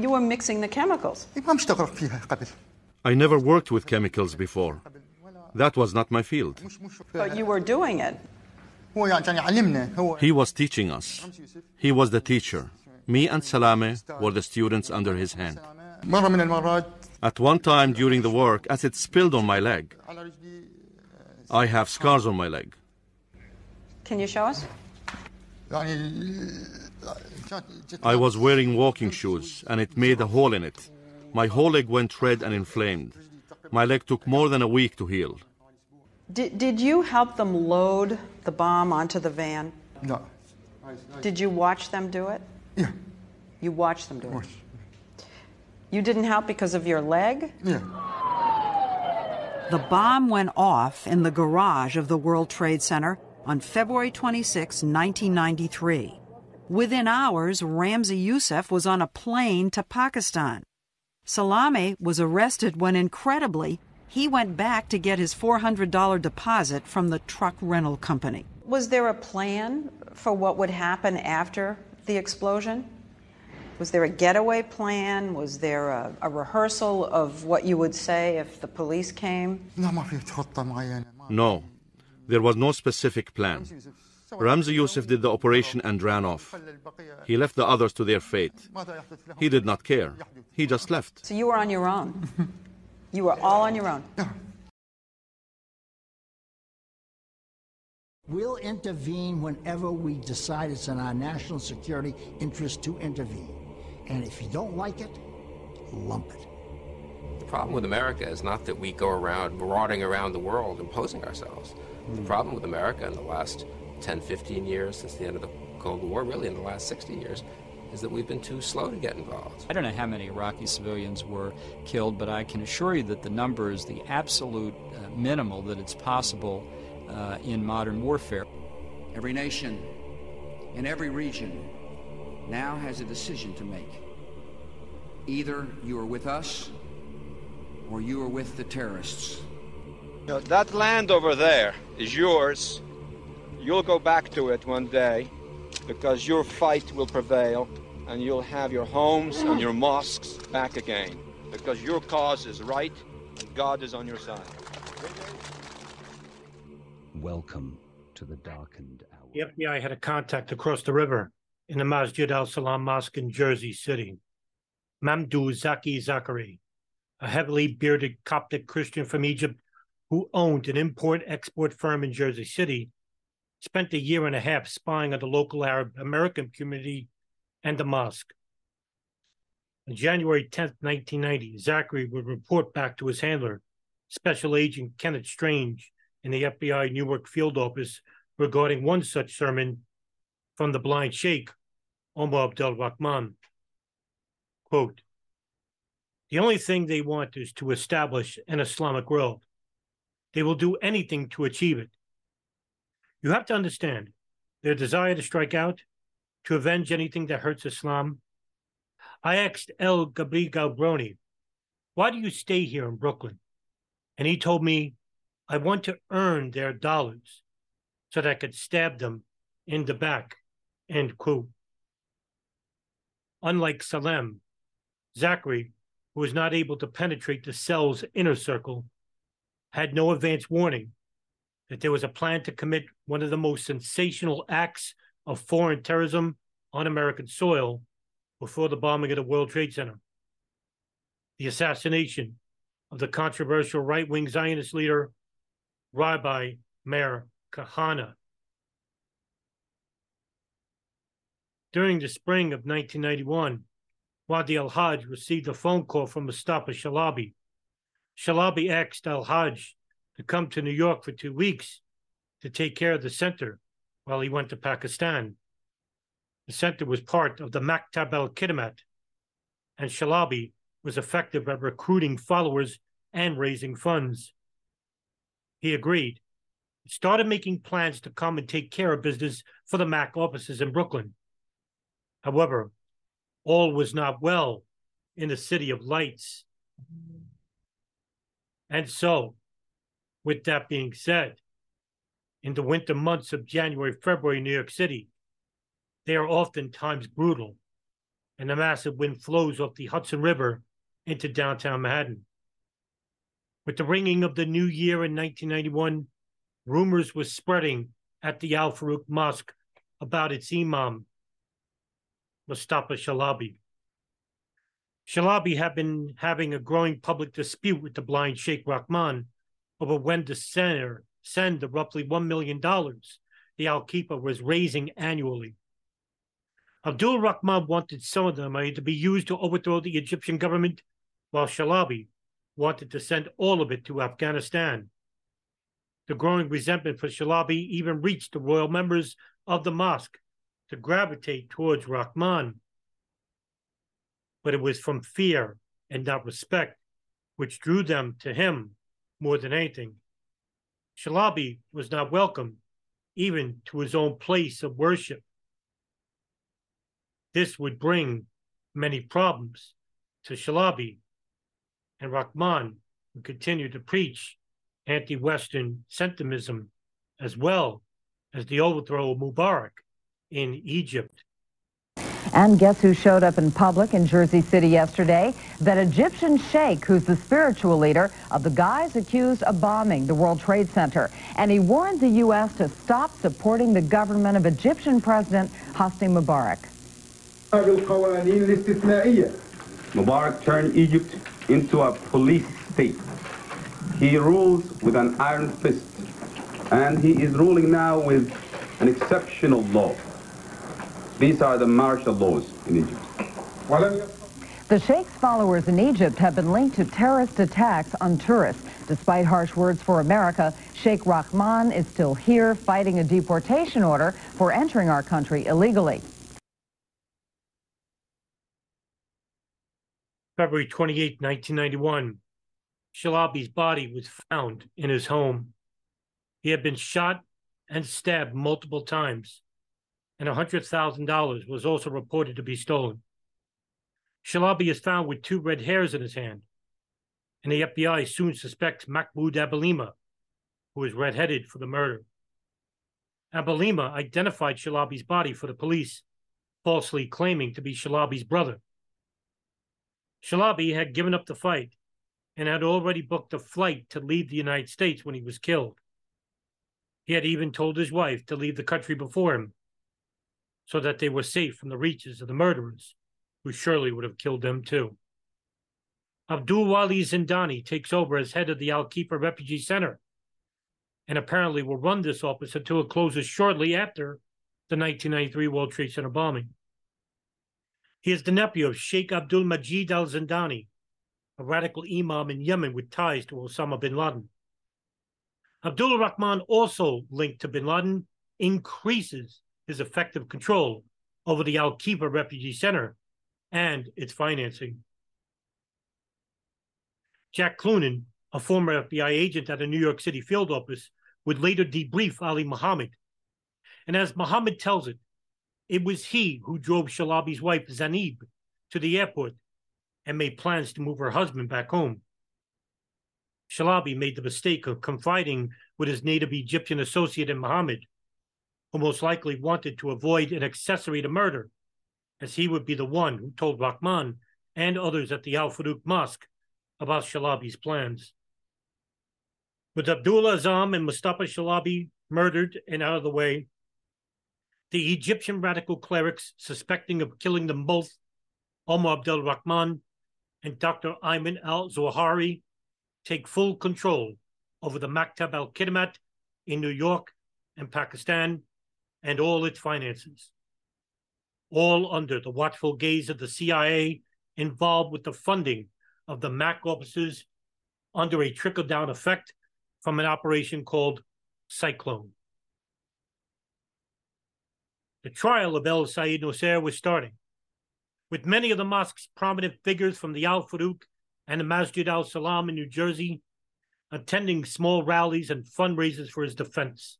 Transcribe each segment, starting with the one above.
You were mixing the chemicals. I never worked with chemicals before. That was not my field. But you were doing it. He was teaching us. He was the teacher. Me and Salame were the students under his hand. At one time during the work, as it spilled on my leg, I have scars on my leg. Can you show us? I was wearing walking shoes and it made a hole in it. My whole leg went red and inflamed. My leg took more than a week to heal. Did, did you help them load the bomb onto the van? No. Did you watch them do it? Yeah. You watched them do it? You didn't help because of your leg? Yeah. The bomb went off in the garage of the World Trade Center on February 26, 1993. Within hours, Ramzi Yousef was on a plane to Pakistan. Salame was arrested when, incredibly, he went back to get his $400 deposit from the truck rental company. Was there a plan for what would happen after the explosion? Was there a getaway plan? Was there a, a, rehearsal of what you would say if the police came? No, there was no specific plan. Ramzi Yousef did the operation and ran off. He left the others to their fate. He did not care. He just left. So you were on your own. You were all on your own. We'll intervene whenever we decide it's in our national security interest to intervene. And if you don't like it, lump it. The problem with America is not that we go around marauding around the world imposing ourselves. Mm. The problem with America in the last 10, 15 years since the end of the Cold War, really in the last 60 years, is that we've been too slow to get involved. I don't know how many Iraqi civilians were killed, but I can assure you that the number is the absolute uh, minimal that it's possible uh, in modern warfare. Every nation in every region now has a decision to make. Either you are with us or you are with the terrorists. You know, that land over there is yours. You'll go back to it one day because your fight will prevail and you'll have your homes and your mosques back again because your cause is right and God is on your side. Welcome to the darkened hour. The FBI had a contact across the river in the Masjid al Salam Mosque in Jersey City. Mamdou Zaki Zakari, a heavily bearded Coptic Christian from Egypt who owned an import export firm in Jersey City, spent a year and a half spying on the local Arab American community and the mosque. On January 10, 1990, Zachary would report back to his handler, Special Agent Kenneth Strange, in the FBI Newark field office regarding one such sermon from the blind sheikh, Omar Abdel Rahman. Quote, the only thing they want is to establish an Islamic world. They will do anything to achieve it. You have to understand their desire to strike out, to avenge anything that hurts Islam. I asked El Gabri Galbroni, why do you stay here in Brooklyn? And he told me, I want to earn their dollars so that I could stab them in the back. End quote. Unlike Salem, Zachary, who was not able to penetrate the cell's inner circle, had no advance warning that there was a plan to commit one of the most sensational acts of foreign terrorism on American soil before the bombing of the World Trade Center. The assassination of the controversial right wing Zionist leader, Rabbi Meir Kahane. During the spring of 1991, Wadi al Hajj received a phone call from Mustafa Shalabi. Shalabi asked al Hajj to come to New York for two weeks to take care of the center while he went to Pakistan. The center was part of the Maktab al Kidmat, and Shalabi was effective at recruiting followers and raising funds. He agreed, started making plans to come and take care of business for the MAC offices in Brooklyn. However, all was not well in the city of lights. And so, with that being said, in the winter months of January, February New York City, they are oftentimes brutal, and the massive wind flows off the Hudson River into downtown Manhattan. With the ringing of the new year in 1991, rumors were spreading at the Al Farouk Mosque about its imam, Mustafa Shalabi. Shalabi had been having a growing public dispute with the blind Sheikh Rahman over when the send, send the roughly $1 million the Al Kifah was raising annually. Abdul Rahman wanted some of the money to be used to overthrow the Egyptian government, while Shalabi wanted to send all of it to Afghanistan. The growing resentment for Shalabi even reached the royal members of the mosque to gravitate towards Rahman. But it was from fear and not respect which drew them to him more than anything. Shalabi was not welcome even to his own place of worship. This would bring many problems to Shalabi, and Rahman would continue to preach anti Western sentimentism as well as the overthrow of Mubarak in Egypt. And guess who showed up in public in Jersey City yesterday? That Egyptian sheikh who's the spiritual leader of the guys accused of bombing the World Trade Center. And he warned the U.S. to stop supporting the government of Egyptian President Hosni Mubarak. Mubarak turned Egypt into a police state. He rules with an iron fist, and he is ruling now with an exceptional law. These are the martial laws in Egypt. The Sheikh's followers in Egypt have been linked to terrorist attacks on tourists. Despite harsh words for America, Sheikh Rahman is still here fighting a deportation order for entering our country illegally. February 28, 1991, Shalabi's body was found in his home. He had been shot and stabbed multiple times, and $100,000 was also reported to be stolen. Shalabi is found with two red hairs in his hand, and the FBI soon suspects Mahmoud Abouhalima, who is redheaded for the murder. Abouhalima identified Shalabi's body for the police, falsely claiming to be Shalabi's brother. Shalabi had given up the fight and had already booked a flight to leave the United States when he was killed. He had even told his wife to leave the country before him so that they were safe from the reaches of the murderers, who surely would have killed them too. Abdul Wali Zindani takes over as head of the Al Kifah Refugee Center and apparently will run this office until it closes shortly after the 1993 World Trade Center bombing. He is the nephew of Sheikh Abdul Majid al Zindani, a radical imam in Yemen with ties to Osama bin Laden. Abdul Rahman, also linked to bin Laden, increases his effective control over the Al Kifah Refugee Center and its financing. Jack Cloonan, a former FBI agent at a New York City field office, would later debrief Ali Muhammad. And as Muhammad tells it, it was he who drove Shalabi's wife, Zanib, to the airport and made plans to move her husband back home. Shalabi made the mistake of confiding with his native Egyptian associate in Muhammad, who most likely wanted to avoid an accessory to murder, as he would be the one who told Rahman and others at the Al Farouk Mosque about Shalabi's plans. With Abdullah Azzam and Mustafa Shalabi murdered and out of the way, the Egyptian radical clerics suspecting of killing them both, Omar Abdel Rahman and Dr. Ayman al Zawahiri, take full control over the Maktab al Khidmat in New York and Pakistan and all its finances. All under the watchful gaze of the CIA involved with the funding of the MAC offices under a trickle down effect from an operation called Cyclone. The trial of El Sayed Nosair was starting, with many of the mosque's prominent figures from the Al Farouk and the Masjid al Salam in New Jersey attending small rallies and fundraisers for his defense.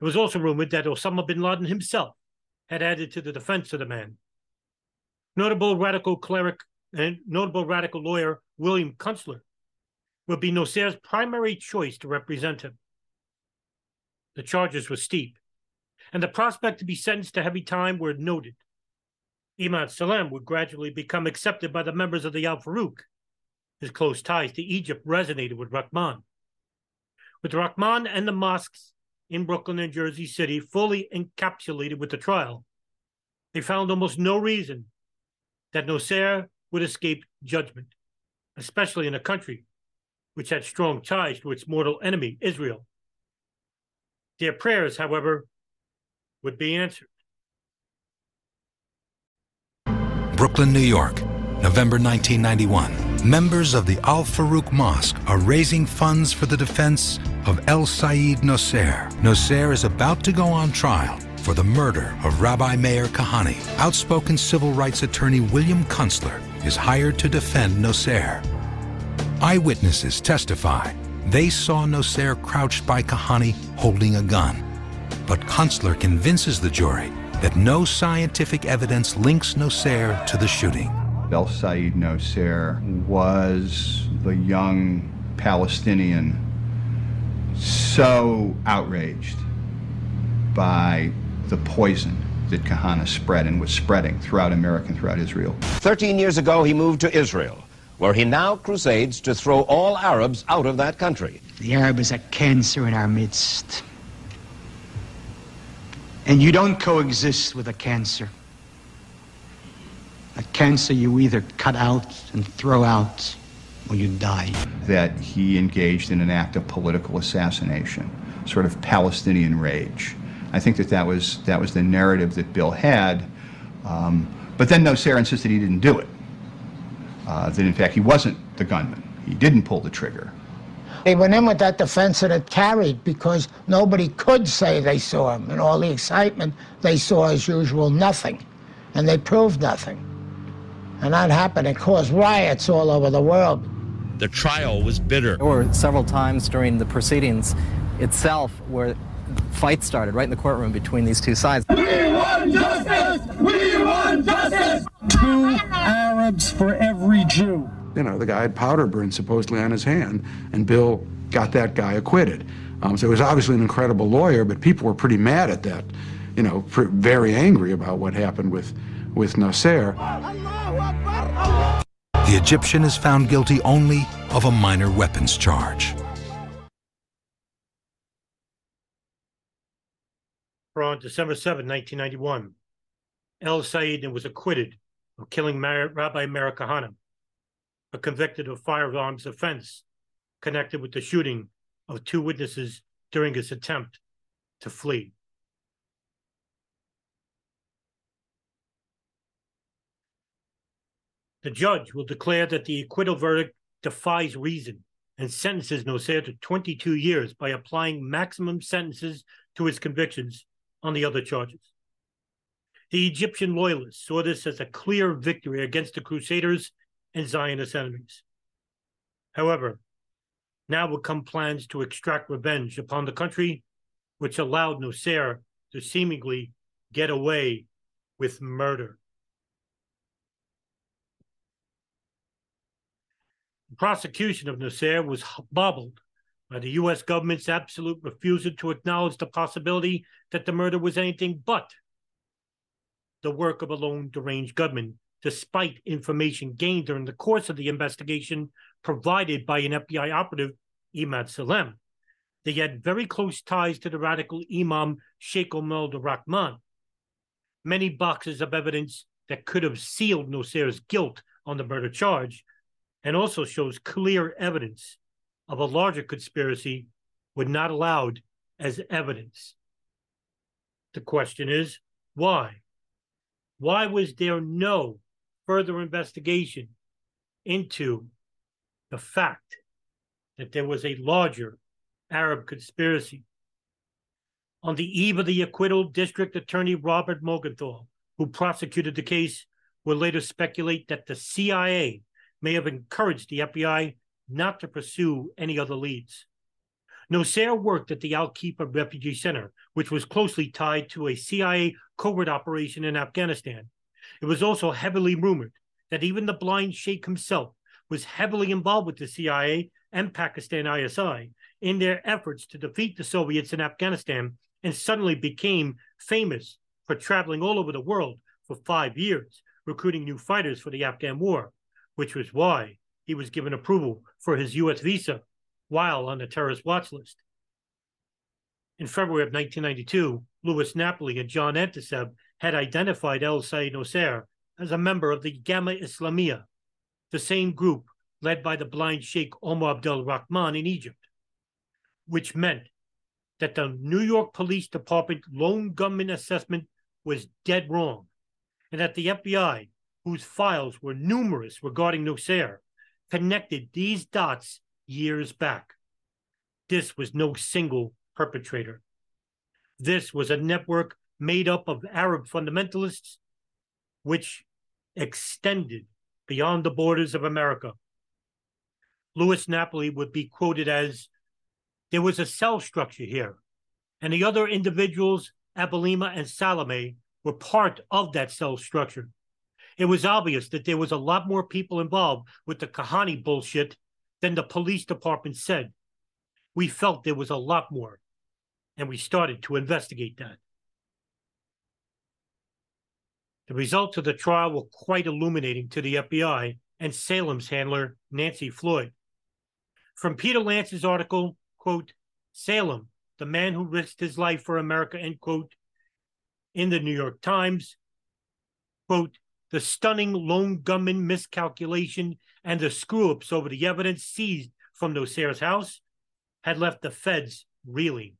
It was also rumored that Osama bin Laden himself had added to the defense of the man. Notable radical cleric and notable radical lawyer William Kunstler would be Nosair's primary choice to represent him. The charges were steep, and the prospect to be sentenced to heavy time were noted. Imam Salem would gradually become accepted by the members of the Al Farouk. His close ties to Egypt resonated with Rahman. With Rahman and the mosques in Brooklyn and Jersey City fully encapsulated with the trial, they found almost no reason that Nasser would escape judgment, especially in a country which had strong ties to its mortal enemy, Israel. Their prayers, however, would be answered. Brooklyn, New York, November 1991. Members of the Al Farouk Mosque are raising funds for the defense of El Sayed Nasser. Nasser is about to go on trial for the murder of Rabbi Meir Kahane. Outspoken civil rights attorney William Kunstler is hired to defend Nasser. Eyewitnesses testify they saw Nasser crouched by Kahane holding a gun. But Kunstler convinces the jury that no scientific evidence links Nasser to the shooting. El Sayed Nasser was the young Palestinian so outraged by the poison that Kahane spread and was spreading throughout America and throughout Israel. Thirteen years ago, he moved to Israel, where he now crusades to throw all Arabs out of that country. The Arab is a cancer in our midst. And you don't coexist with a cancer. A cancer you either cut out and throw out, or you die. That he engaged in an act of political assassination, sort of Palestinian rage. I think that that was, that was the narrative that Bill had. Um, but then Nasser insisted he didn't do it. Uh, that in fact he wasn't the gunman. He didn't pull the trigger. They went in with that defense that it carried because nobody could say they saw him. And all the excitement, they saw as usual nothing. And they proved nothing. And that happened. It caused riots all over the world. The trial was bitter. There were several times during the proceedings itself where fights started right in the courtroom between these two sides. We want justice! We want justice! Two Arabs for every Jew. You know, the guy had powder burned supposedly on his hand, and Bill got that guy acquitted. Um, so he was obviously an incredible lawyer, but people were pretty mad at that. You know, very angry about what happened with, with Nasser. The Egyptian is found guilty only of a minor weapons charge. On December 7, 1991, El Sayed was acquitted of killing Mar- Rabbi Meir Kahane, but convicted of firearms offense connected with the shooting of two witnesses during his attempt to flee. The judge will declare that the acquittal verdict defies reason and sentences Nasser to 22 years by applying maximum sentences to his convictions on the other charges. The Egyptian loyalists saw this as a clear victory against the Crusaders and Zionist enemies. However, now would come plans to extract revenge upon the country, which allowed Nasser to seemingly get away with murder. The prosecution of Nasser was hobbled by the U.S. government's absolute refusal to acknowledge the possibility that the murder was anything but the work of a lone deranged gunman, despite information gained during the course of the investigation provided by an FBI operative, Emad Salem. They had very close ties to the radical Imam Sheikh Omar Rahman. Many boxes of evidence that could have sealed Nasser's guilt on the murder charge, and also shows clear evidence of a larger conspiracy were not allowed as evidence. The question is why? Why was there no further investigation into the fact that there was a larger Arab conspiracy? On the eve of the acquittal, District Attorney Robert Morgenthau, who prosecuted the case, will later speculate that the CIA may have encouraged the FBI not to pursue any other leads. Nasser worked at the Al Kifah Refugee Center, which was closely tied to a CIA covert operation in Afghanistan. It was also heavily rumored that even the blind sheikh himself was heavily involved with the CIA and Pakistan ISI in their efforts to defeat the Soviets in Afghanistan and suddenly became famous for traveling all over the world for five years, recruiting new fighters for the Afghan war, which was why he was given approval for his U.S. visa while on the terrorist watch list. In February of 1992, Louis Napoli and John Anticev had identified El Sayed Nosair as a member of the Gamma Islamiyah, the same group led by the blind Sheikh Omar Abdel Rahman in Egypt, which meant that the New York Police Department lone gunman assessment was dead wrong, and that the FBI, whose files were numerous regarding Nosair, connected these dots years back. This was no single perpetrator. This was a network made up of Arab fundamentalists, which extended beyond the borders of America. Louis Napoli would be quoted as there was a cell structure here, and the other individuals, Abouhalima and Salame, were part of that cell structure. It was obvious that there was a lot more people involved with the Kahane bullshit than the police department said. We felt there was a lot more, and we started to investigate that. The results of the trial were quite illuminating to the FBI and Salem's handler, Nancy Floyd. From Peter Lance's article, quote, Salem, the man who risked his life for America, end quote, in the New York Times, quote, the stunning lone gunman miscalculation and the screw ups over the evidence seized from Nosair's house had left the feds reeling.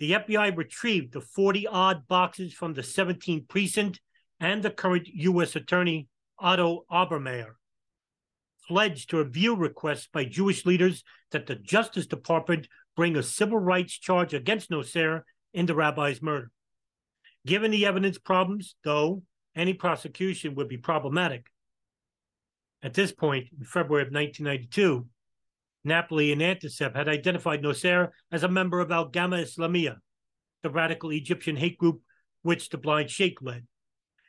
The FBI retrieved the 40 odd boxes from the 17th precinct and the current U.S. Attorney, Otto Obermaier, pledged to review requests by Jewish leaders that the Justice Department bring a civil rights charge against Nosair in the rabbi's murder. Given the evidence problems, though, any prosecution would be problematic. At this point, in February of 1992, Napoli and Anticev had identified Nosair as a member of Al Gamma Islamiyah, the radical Egyptian hate group which the blind sheikh led.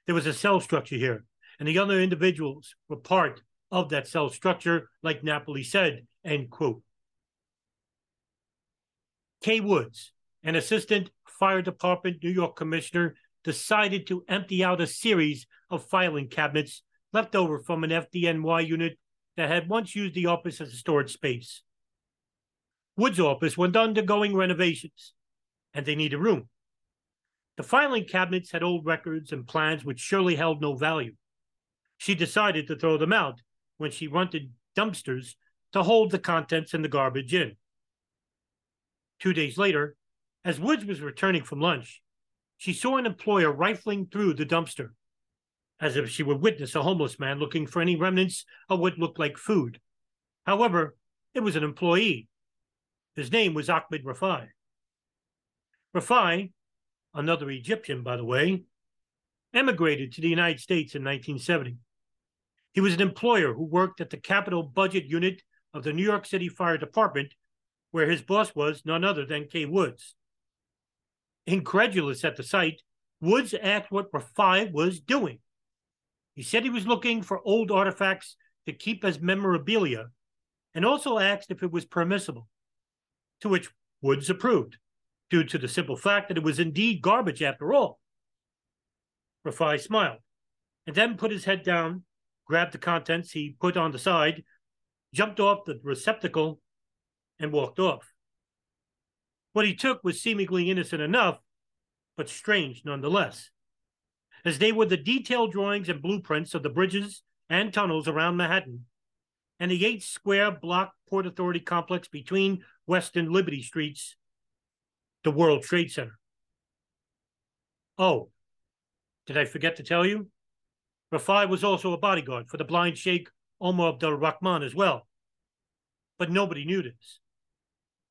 There was a cell structure here, and the other individuals were part of that cell structure, like Napoli said, end quote. Kay Woods, an assistant fire department New York commissioner, decided to empty out a series of filing cabinets left over from an FDNY unit that had once used the office as a storage space. Wood's office was undergoing renovations, and they needed room. The filing cabinets had old records and plans which surely held no value. She decided to throw them out when she rented dumpsters to hold the contents and the garbage in. Two days later, as Woods was returning from lunch, she saw an employer rifling through the dumpster as if she would witness a homeless man looking for any remnants of what looked like food. However, it was an employee. His name was Ahmed Rafai. Rafai, another Egyptian, by the way, emigrated to the United States in 1970. He was an employer who worked at the capital budget unit of the New York City Fire Department, where his boss was none other than Kay Woods. Incredulous at the sight, Woods asked what Rafai was doing. He said he was looking for old artifacts to keep as memorabilia and also asked if it was permissible, to which Woods approved, due to the simple fact that it was indeed garbage after all. Rafai smiled and then put his head down, grabbed the contents he put on the side, jumped off the receptacle, and walked off. What he took was seemingly innocent enough, but strange nonetheless as they were the detailed drawings and blueprints of the bridges and tunnels around Manhattan and the eight square block Port Authority complex between West and Liberty Streets, the World Trade Center. Oh, did I forget to tell you? Rafai was also a bodyguard for the blind Sheikh Omar Abdul Rahman as well. But nobody knew this.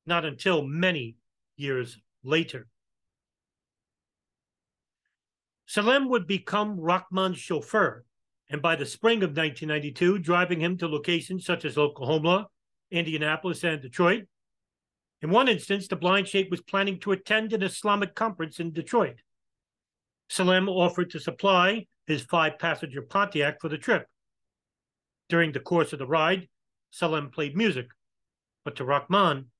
Not until many years later. Salem would become Rahman's chauffeur, and by the spring of 1992, driving him to locations such as Oklahoma, Indianapolis, and Detroit. In one instance, the blind sheikh was planning to attend an Islamic conference in Detroit. Salem offered to supply his five passenger Pontiac for the trip. During the course of the ride, Salem played music, but to Rahman,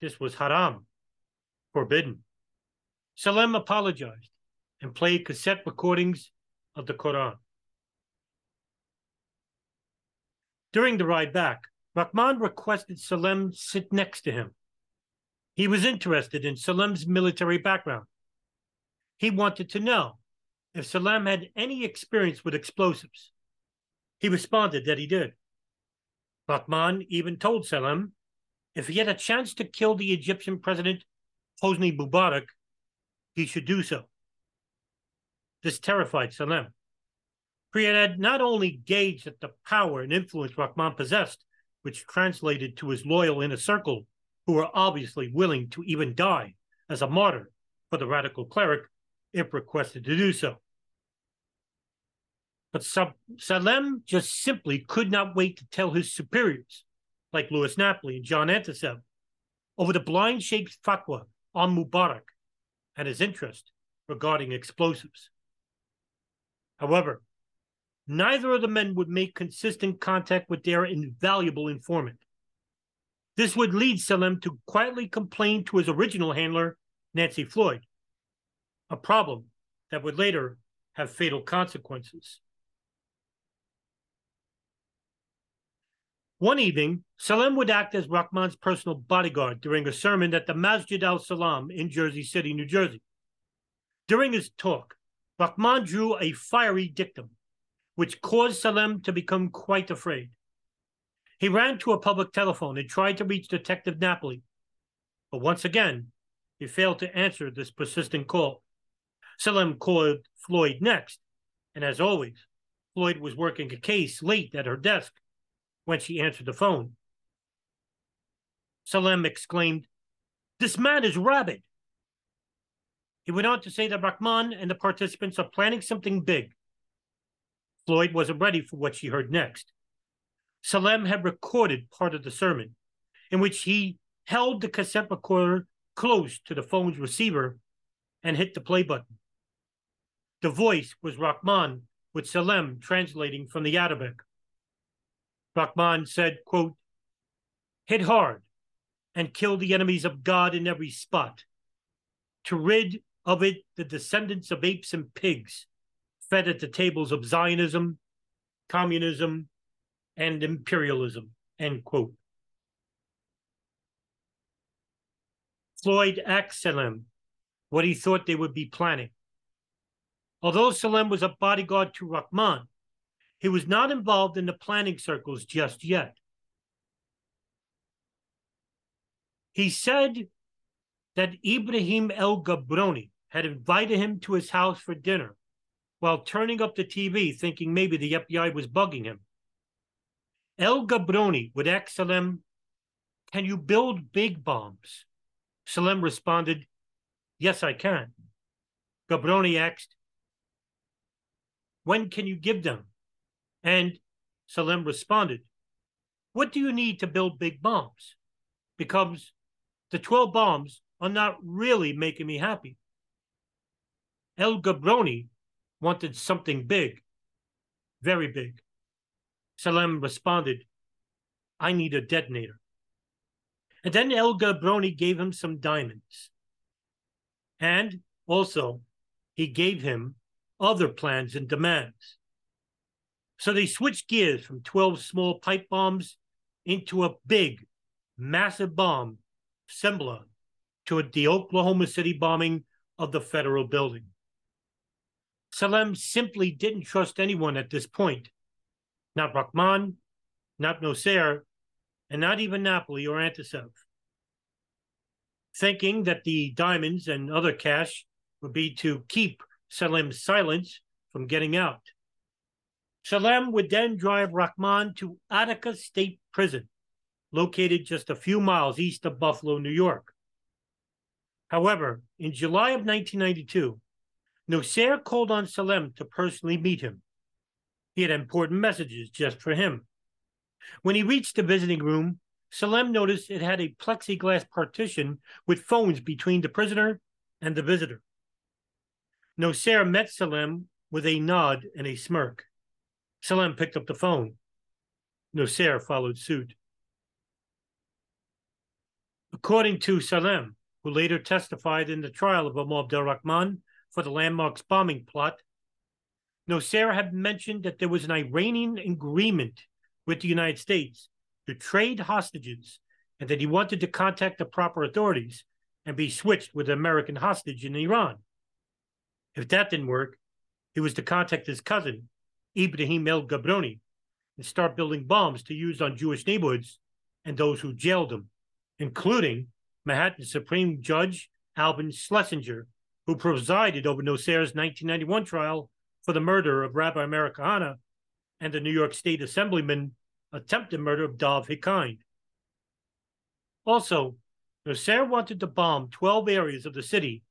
this was haram, forbidden. Salem apologized and played cassette recordings of the Quran. During the ride back, Rahman requested Salem sit next to him. He was interested in Salem's military background. He wanted to know if Salem had any experience with explosives. He responded that he did. Rahman even told Salem if he had a chance to kill the Egyptian president Hosni Mubarak, he should do so. This terrified Salem. Had not only gauged at the power and influence Rahman possessed, which translated to his loyal inner circle, who were obviously willing to even die as a martyr for the radical cleric if requested to do so. But Salem just simply could not wait to tell his superiors, like Louis Napoli and John Anticev, over the blind sheikh's fatwa on Mubarak and his interest regarding explosives. However, neither of the men would make consistent contact with their invaluable informant. This would lead Salem to quietly complain to his original handler, Nancy Floyd, a problem that would later have fatal consequences. One evening, Salem would act as Rahman's personal bodyguard during a sermon at the Masjid al Salam in Jersey City, New Jersey. During his talk, Rahman drew a fiery dictum, which caused Salem to become quite afraid. He ran to a public telephone and tried to reach Detective Napoli, but once again, he failed to answer this persistent call. Salem called Floyd next, and as always, Floyd was working a case late at her desk when she answered the phone. Salem exclaimed, This man is rabid. He went on to say that Rahman and the participants are planning something big. Floyd wasn't ready for what she heard next. Salem had recorded part of the sermon, in which he held the cassette recorder close to the phone's receiver and hit the play button. The voice was Rahman, with Salem translating from the Arabic. Rahman said, quote, hit hard and kill the enemies of God in every spot, to rid of it the descendants of apes and pigs, fed at the tables of Zionism, communism, and imperialism, end quote. Floyd asked Salem what he thought they would be planning. Although Salem was a bodyguard to Rahman, he was not involved in the planning circles just yet. He said that Ibrahim El Gabroni had invited him to his house for dinner while turning up the TV, thinking maybe the FBI was bugging him. El Gabroni would ask Salem, Can you build big bombs? Salem responded, Yes, I can. Gabroni asked, When can you give them? And Salem responded, What do you need to build big bombs? Because the 12 bombs are not really making me happy. El Gabroni wanted something big, very big. Salem responded, I need a detonator. And then El Gabroni gave him some diamonds. And also, he gave him other plans and demands. So they switched gears from 12 small pipe bombs into a big, massive bomb similar to the Oklahoma City bombing of the federal building. Salem simply didn't trust anyone at this point. Not Rahman, not Nosair, and not even Napoli or Anticev. Thinking that the diamonds and other cash would be to keep Salem's silence from getting out. Salem would then drive Rahman to Attica State Prison, located just a few miles east of Buffalo, New York. However, in July of 1992, Nosair called on Salem to personally meet him. He had important messages just for him. When he reached the visiting room, Salem noticed it had a plexiglass partition with phones between the prisoner and the visitor. Nosair met Salem with a nod and a smirk. Salem picked up the phone. Nosair followed suit. According to Salem, who later testified in the trial of Omar Abdel for the landmarks bombing plot, Nosair had mentioned that there was an Iranian agreement with the United States to trade hostages and that he wanted to contact the proper authorities and be switched with an American hostage in Iran. If that didn't work, he was to contact his cousin, Ibrahim El Gabroni, and start building bombs to use on Jewish neighborhoods and those who jailed him, including Manhattan Supreme Judge Alvin Schlesinger, who presided over Nosair's 1991 trial for the murder of Rabbi Kahane and the New York State Assemblyman attempted murder of Dov Hikind. Also, Nosair wanted to bomb 12 areas of the city,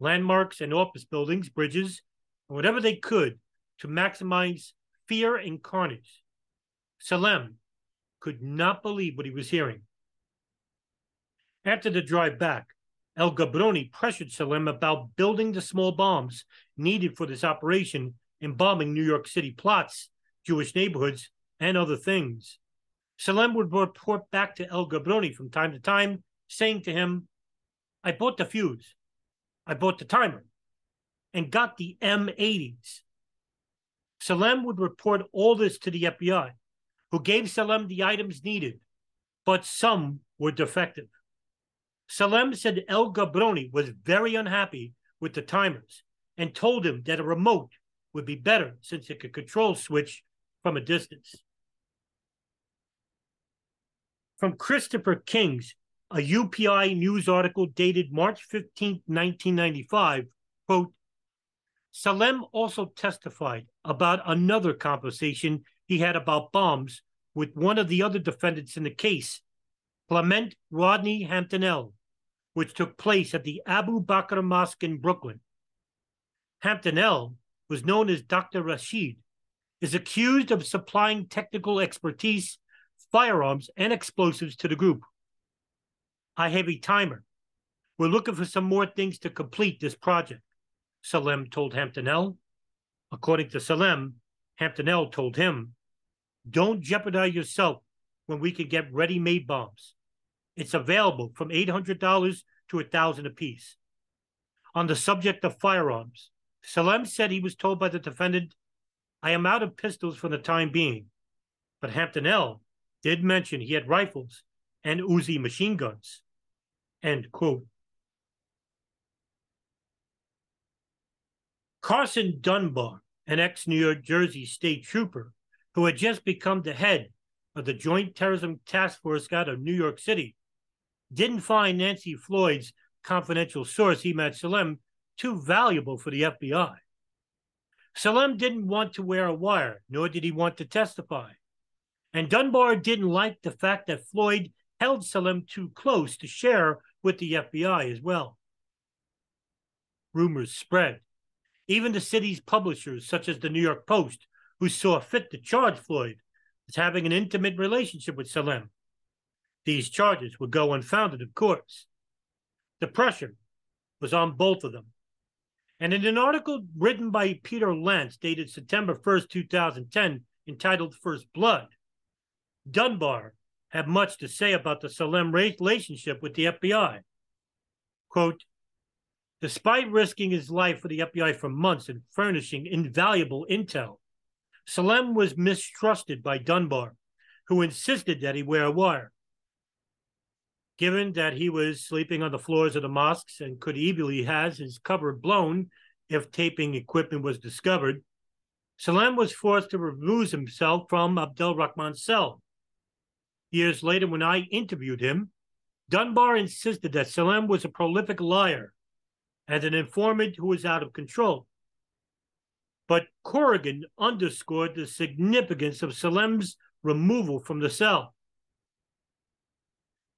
landmarks and office buildings, bridges, and whatever they could to maximize fear and carnage. Salem could not believe what he was hearing. After the drive back, El Gabroni pressured Salem about building the small bombs needed for this operation in bombing New York City plots, Jewish neighborhoods, and other things. Salem would report back to El Gabroni from time to time, saying to him, I bought the fuse, I bought the timer, and got the M80s. Salem would report all this to the FBI, who gave Salem the items needed, but some were defective. Salem said El Gabroni was very unhappy with the timers and told him that a remote would be better since it could control switch from a distance. From Christopher King's a UPI news article dated March 15, 1995, quote, Salem also testified about another conversation he had about bombs with one of the other defendants in the case, Clement Rodney Hampton-El, which took place at the Abu Bakr Mosque in Brooklyn. Hampton-El was known as Dr. Rashid, is accused of supplying technical expertise, firearms, and explosives to the group. I have a timer. We're looking for some more things to complete this project, Salem told Hampton-El. According to Salem, Hampton-El told him, Don't jeopardize yourself when we can get ready made bombs. It's available from $800 to 1,000 apiece. On the subject of firearms, Salem said he was told by the defendant, I am out of pistols for the time being. But Hampton-El did mention he had rifles and Uzi machine guns. End quote. Carson Dunbar, an ex New York Jersey state trooper who had just become the head of the Joint Terrorism Task Force out of New York City, didn't find Nancy Floyd's confidential source, Emad Salem, too valuable for the FBI. Salem didn't want to wear a wire, nor did he want to testify. And Dunbar didn't like the fact that Floyd held Salem too close to share with the FBI as well. Rumors spread. Even the city's publishers, such as the New York Post, who saw fit to charge Floyd as having an intimate relationship with Salem. These charges would go unfounded, of course. The pressure was on both of them. And in an article written by Peter Lance, dated September 1st, 2010, entitled First Blood, Dunbar had much to say about the Salem relationship with the FBI. Quote, Despite risking his life for the FBI for months and furnishing invaluable intel, Salem was mistrusted by Dunbar, who insisted that he wear a wire. Given that he was sleeping on the floors of the mosques and could easily have his cover blown if taping equipment was discovered, Salem was forced to remove himself from Abdel Rahman's cell. Years later, when I interviewed him, Dunbar insisted that Salem was a prolific liar and an informant who was out of control. But Corrigan underscored the significance of Salem's removal from the cell.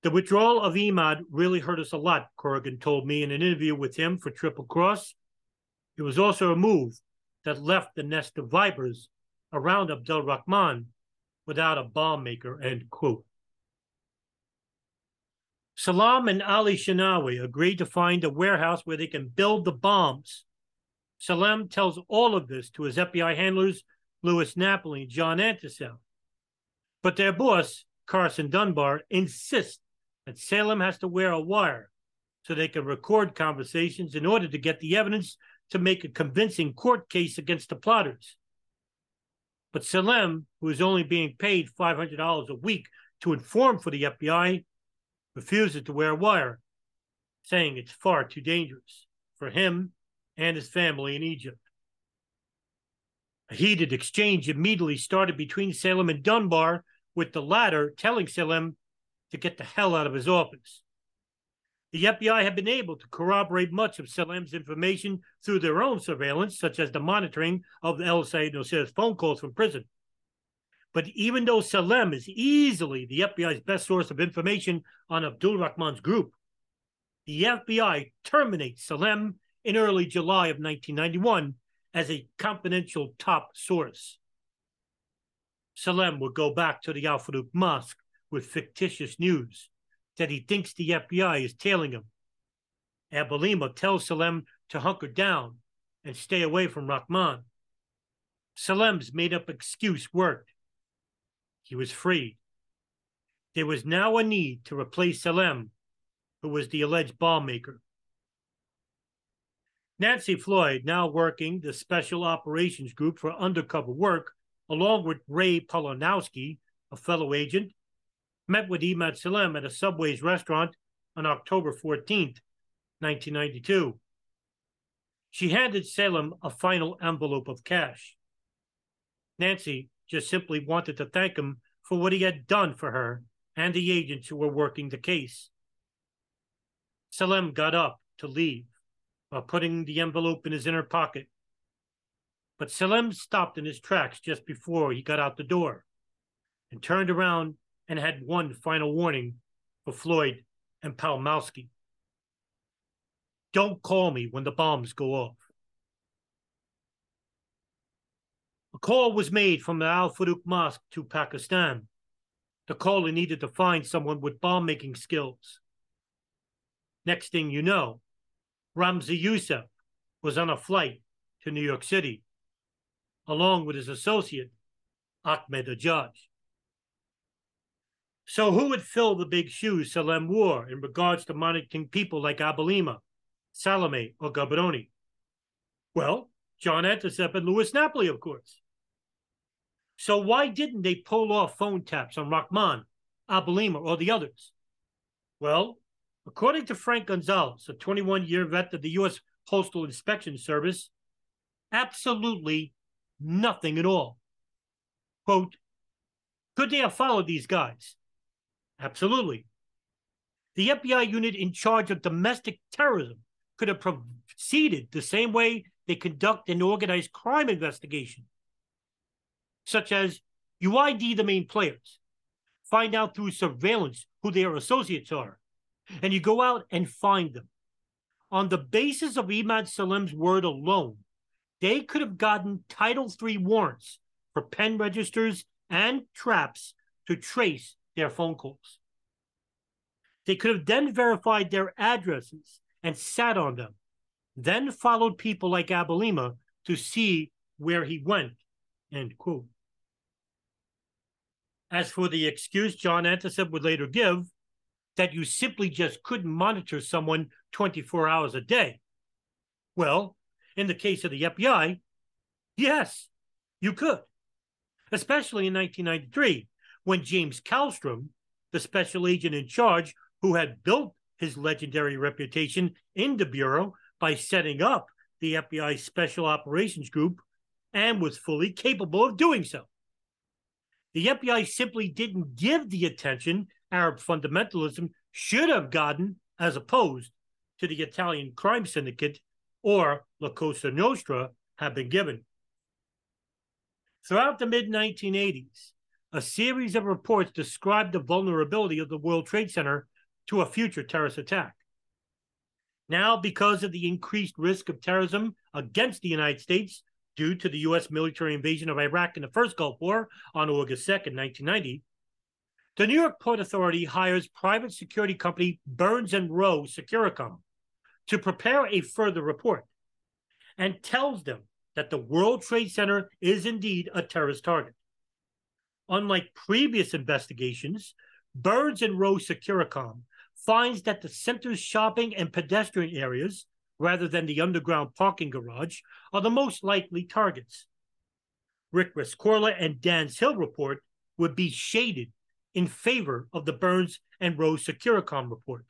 The withdrawal of Emad really hurt us a lot, Corrigan told me in an interview with him for Triple Cross. It was also a move that left the nest of vipers around Abdel Rahman without a bomb maker, end quote. Salam and Ali Shinawi agreed to find a warehouse where they can build the bombs. Salam tells all of this to his FBI handlers, Louis Napoli and John Anticev. But their boss, Carson Dunbar, insists that Salem has to wear a wire so they can record conversations in order to get the evidence to make a convincing court case against the plotters. But Salem, who is only being paid $500 a week to inform for the FBI, refuses to wear a wire, saying it's far too dangerous for him and his family in Egypt. A heated exchange immediately started between Salem and Dunbar, with the latter telling Salem to get the hell out of his office. The FBI had been able to corroborate much of Salem's information through their own surveillance, such as the monitoring of El Sayed Nosair's phone calls from prison. But even though Salem is easily the FBI's best source of information on Abdul Rahman's group, the FBI terminates Salem in early July of 1991 as a confidential top source. Salem would go back to the Al Farouk Mosque with fictitious news that he thinks the FBI is tailing him. Abouhalima tells Salem to hunker down and stay away from Rahman. Salem's made up excuse worked. He was freed. There was now a need to replace Salem, who was the alleged bomb maker. Nancy Floyd, now working the Special Operations Group for undercover work, along with Ray Polonowski, a fellow agent, met with Emad Salem at a Subway's restaurant on October 14th, 1992. She handed Salem a final envelope of cash. Nancy just simply wanted to thank him for what he had done for her and the agents who were working the case. Salem got up to leave while putting the envelope in his inner pocket. But Salem stopped in his tracks just before he got out the door and turned around and had one final warning for Floyd and Palmowski. Don't call me when the bombs go off. A call was made from the Al Farouk Mosque to Pakistan. The caller needed to find someone with bomb making skills. Next thing you know, Ramzi Yousef was on a flight to New York City, along with his associate, Ahmed Ajaj. So, who would fill the big shoes Salem wore in regards to monitoring people like Abouhalima, Salame, or Gabrowny? Well, John Anticev and Louis Napoli, of course. So, why didn't they pull off phone taps on Rahman, Abouhalima, or the others? Well, according to Frank Gonzalez, a 21 year vet of the U.S. Postal Inspection Service, absolutely nothing at all. Quote, could they have followed these guys? Absolutely. The FBI unit in charge of domestic terrorism could have proceeded the same way they conduct an organized crime investigation, such as you ID the main players, find out through surveillance who their associates are, and you go out and find them. On the basis of Emad Salem's word alone, they could have gotten Title III warrants for pen registers and traps to trace their phone calls. They could have then verified their addresses and sat on them, then followed people like Abouhalima to see where he went. End quote. As for the excuse John Anticev would later give, that you simply just couldn't monitor someone 24 hours a day. Well, in the case of the FBI, yes, you could, especially in 1993 when James Kallstrom, the special agent in charge who had built his legendary reputation in the Bureau by setting up the FBI Special Operations Group and was fully capable of doing so. The FBI simply didn't give the attention Arab fundamentalism should have gotten as opposed to the Italian crime syndicate or La Cosa Nostra have been given. Throughout the mid 1980s, a series of reports described the vulnerability of the World Trade Center to a future terrorist attack. Now, because of the increased risk of terrorism against the United States due to the U.S. military invasion of Iraq in the first Gulf War on August 2nd, 1990, the New York Port Authority hires private security company Burns and Roe Securacom to prepare a further report and tells them that the World Trade Center is indeed a terrorist target. Unlike previous investigations, Burns and Roe Securacom finds that the center's shopping and pedestrian areas, rather than the underground parking garage, are the most likely targets. Rick Rescorla and Dan's Hill report would be shaded in favor of the Burns and Rose Securacom report.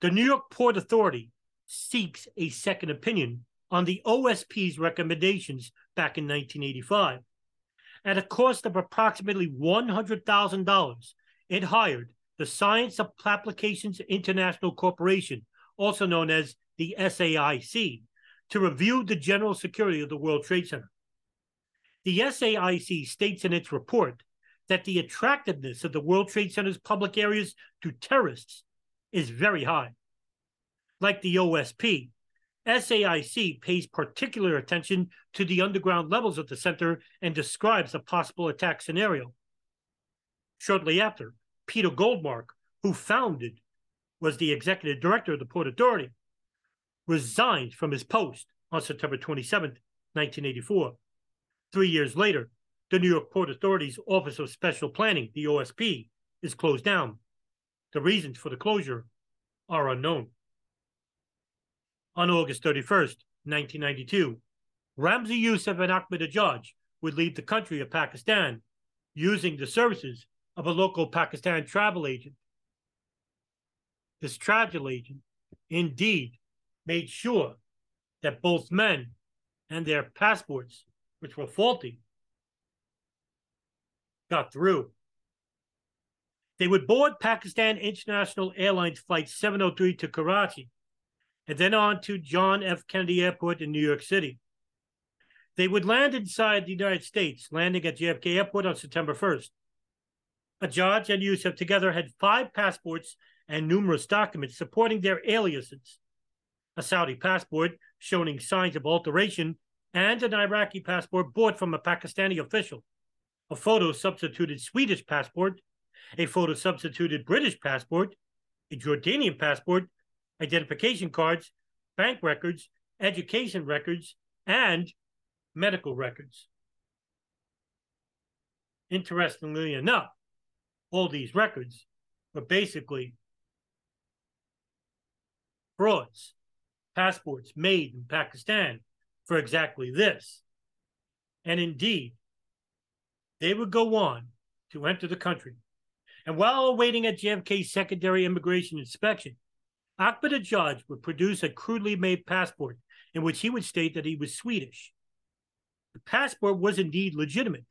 The New York Port Authority seeks a second opinion on the OSP's recommendations back in 1985. At a cost of approximately $100,000, it hired the Science Applications International Corporation, also known as the SAIC, to review the general security of the World Trade Center. The SAIC states in its report that the attractiveness of the World Trade Center's public areas to terrorists is very high. Like the OSP, SAIC pays particular attention to the underground levels of the center and describes a possible attack scenario. Shortly after, Peter Goldmark, who founded, was the executive director of the Port Authority, resigned from his post on September 27, 1984. Three years later, the New York Port Authority's Office of Special Planning, the OSP, is closed down. The reasons for the closure are unknown. On August 31st, 1992, Ramzi Yousef and Ajaj would leave the country of Pakistan using the services of a local Pakistan travel agent. This travel agent indeed made sure that both men and their passports, which were faulty, got through. They would board Pakistan International Airlines Flight 703 to Karachi and then on to John F. Kennedy Airport in New York City. They would land inside the United States, landing at JFK Airport on September 1st. Ajaj and Yousef together had five passports and numerous documents supporting their aliases a Saudi passport showing signs of alteration, and an Iraqi passport bought from a Pakistani official, a photo substituted Swedish passport, a photo substituted British passport, a Jordanian passport, identification cards, bank records, education records, and medical records. Interestingly enough, all these records were basically frauds, passports made in Pakistan for exactly this. And indeed, they would go on to enter the country. And while awaiting at JFK's secondary immigration inspection, Ahmed Ajaj would produce a crudely made passport in which he would state that he was Swedish. The passport was indeed legitimate,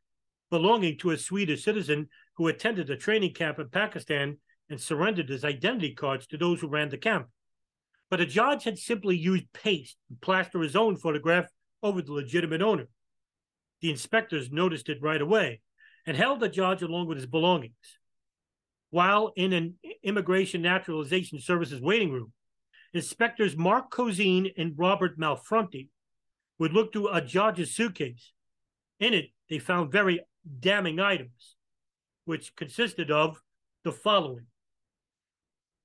belonging to a Swedish citizen who attended a training camp in Pakistan and surrendered his identity cards to those who ran the camp. But Ajaj had simply used paste to plaster his own photograph over the legitimate owner. The inspectors noticed it right away and held the judge along with his belongings. While in an Immigration Naturalization Services waiting room, inspectors Mark Cozine and Robert Malfronti would look through Ajaj's suitcase. In it, they found very damning items, which consisted of the following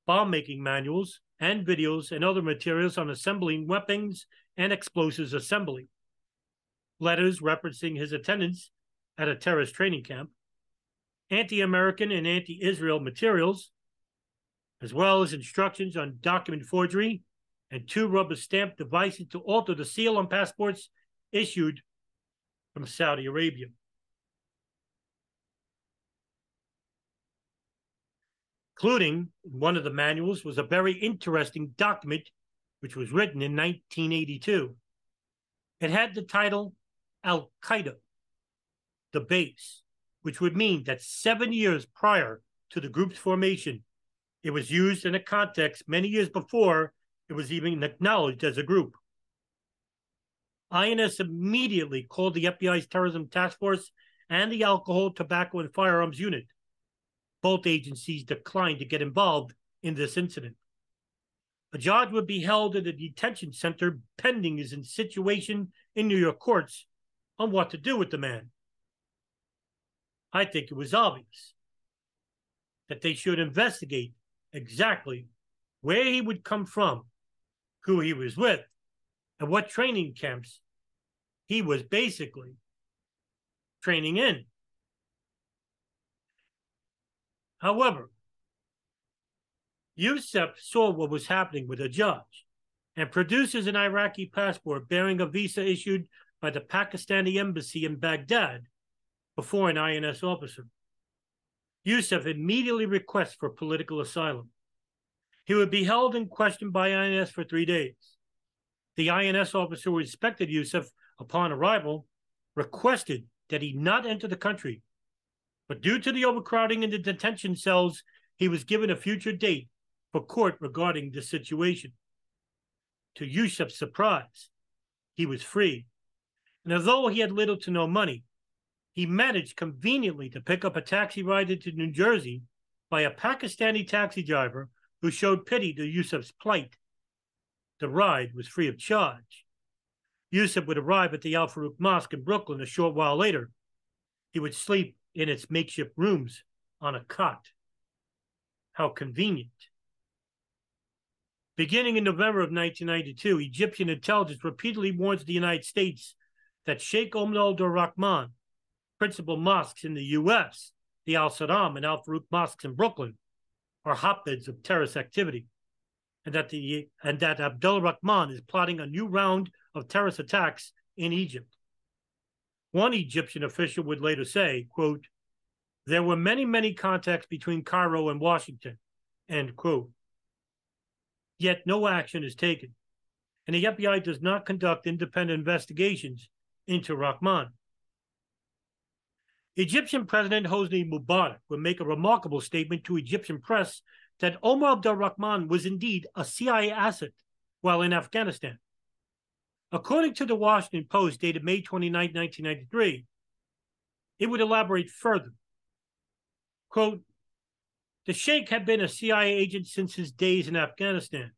bomb making manuals and videos and other materials on assembling weapons and explosives assembly, letters referencing his attendance at a terrorist training camp, anti American and anti Israel materials, as well as instructions on document forgery and two rubber stamp devices to alter the seal on passports issued from Saudi Arabia. Including one of the manuals was a very interesting document which was written in 1982. It had the title Al Qaeda, the base which would mean that seven years prior to the group's formation, it was used in a context many years before it was even acknowledged as a group. INS immediately called the FBI's Terrorism Task Force and the Alcohol, Tobacco, and Firearms Unit. Both agencies declined to get involved in this incident. Ajaj would be held at a detention center pending his situation in New York courts on what to do with the man. I think it was obvious that they should investigate exactly where he would come from, who he was with, and what training camps he was basically training in. However, Yousef saw what was happening with the judge and produces an Iraqi passport bearing a visa issued by the Pakistani embassy in Baghdad before an INS officer. Yousef immediately requests for political asylum. He would be held and questioned by INS for three days. The INS officer who inspected Yousef upon arrival requested that he not enter the country, but due to the overcrowding in the detention cells, he was given a future date for court regarding the situation. To Yousef's surprise, he was free. And although he had little to no money, he managed conveniently to pick up a taxi ride into New Jersey by a Pakistani taxi driver who showed pity to Yousef's plight. The ride was free of charge. Yousef would arrive at the Al Farouk Mosque in Brooklyn a short while later. He would sleep in its makeshift rooms on a cot. How convenient. Beginning in November of 1992, Egyptian intelligence repeatedly warns the United States that Sheikh Omar al-Rahman, principal mosques in the U.S., the Al Salam and Al Farouk mosques in Brooklyn, are hotbeds of terrorist activity, and that the and that Abdul Rahman is plotting a new round of terrorist attacks in Egypt. One Egyptian official would later say, quote, there were many, many contacts between Cairo and Washington, end quote. Yet no action is taken, and the FBI does not conduct independent investigations into Rahman. Egyptian President Hosni Mubarak would make a remarkable statement to Egyptian press that Omar Abdul Rahman was indeed a CIA asset while in Afghanistan. According to the Washington Post, dated May 29, 1993, it would elaborate further. Quote, the Sheikh had been a CIA agent since his days in Afghanistan.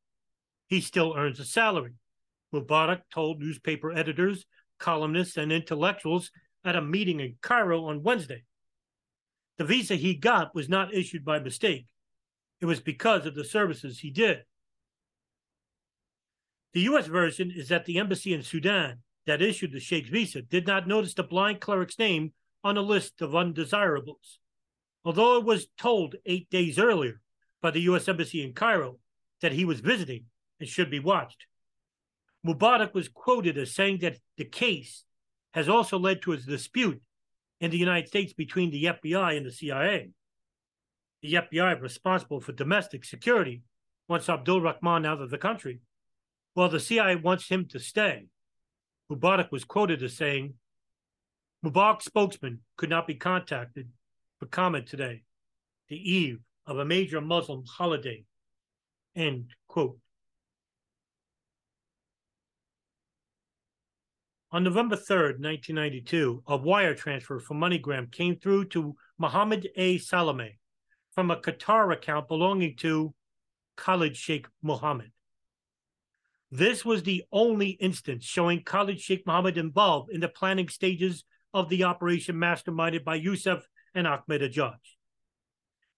He still earns a salary. Mubarak told newspaper editors, columnists, and intellectuals at a meeting in Cairo on Wednesday. The visa he got was not issued by mistake. It was because of the services he did. The U.S. version is that the embassy in Sudan that issued the Sheikh's visa did not notice the blind cleric's name on a list of undesirables, although it was told eight days earlier by the U.S. Embassy in Cairo that he was visiting and should be watched. Mubarak was quoted as saying that the case has also led to a dispute in the United States between the FBI and the CIA. The FBI responsible for domestic security wants Abdul Rahman out of the country well, the CIA wants him to stay. Mubarak was quoted as saying, Mubarak's spokesman could not be contacted for comment today, the eve of a major Muslim holiday. End quote. On November 3rd, 1992, a wire transfer from MoneyGram came through to Mohammed A. Salame from a Qatar account belonging to Khalid Sheikh Mohammed. This was the only instance showing Khalid Sheikh Mohammed involved in the planning stages of the operation masterminded by Yousef and Ahmed Ajaj.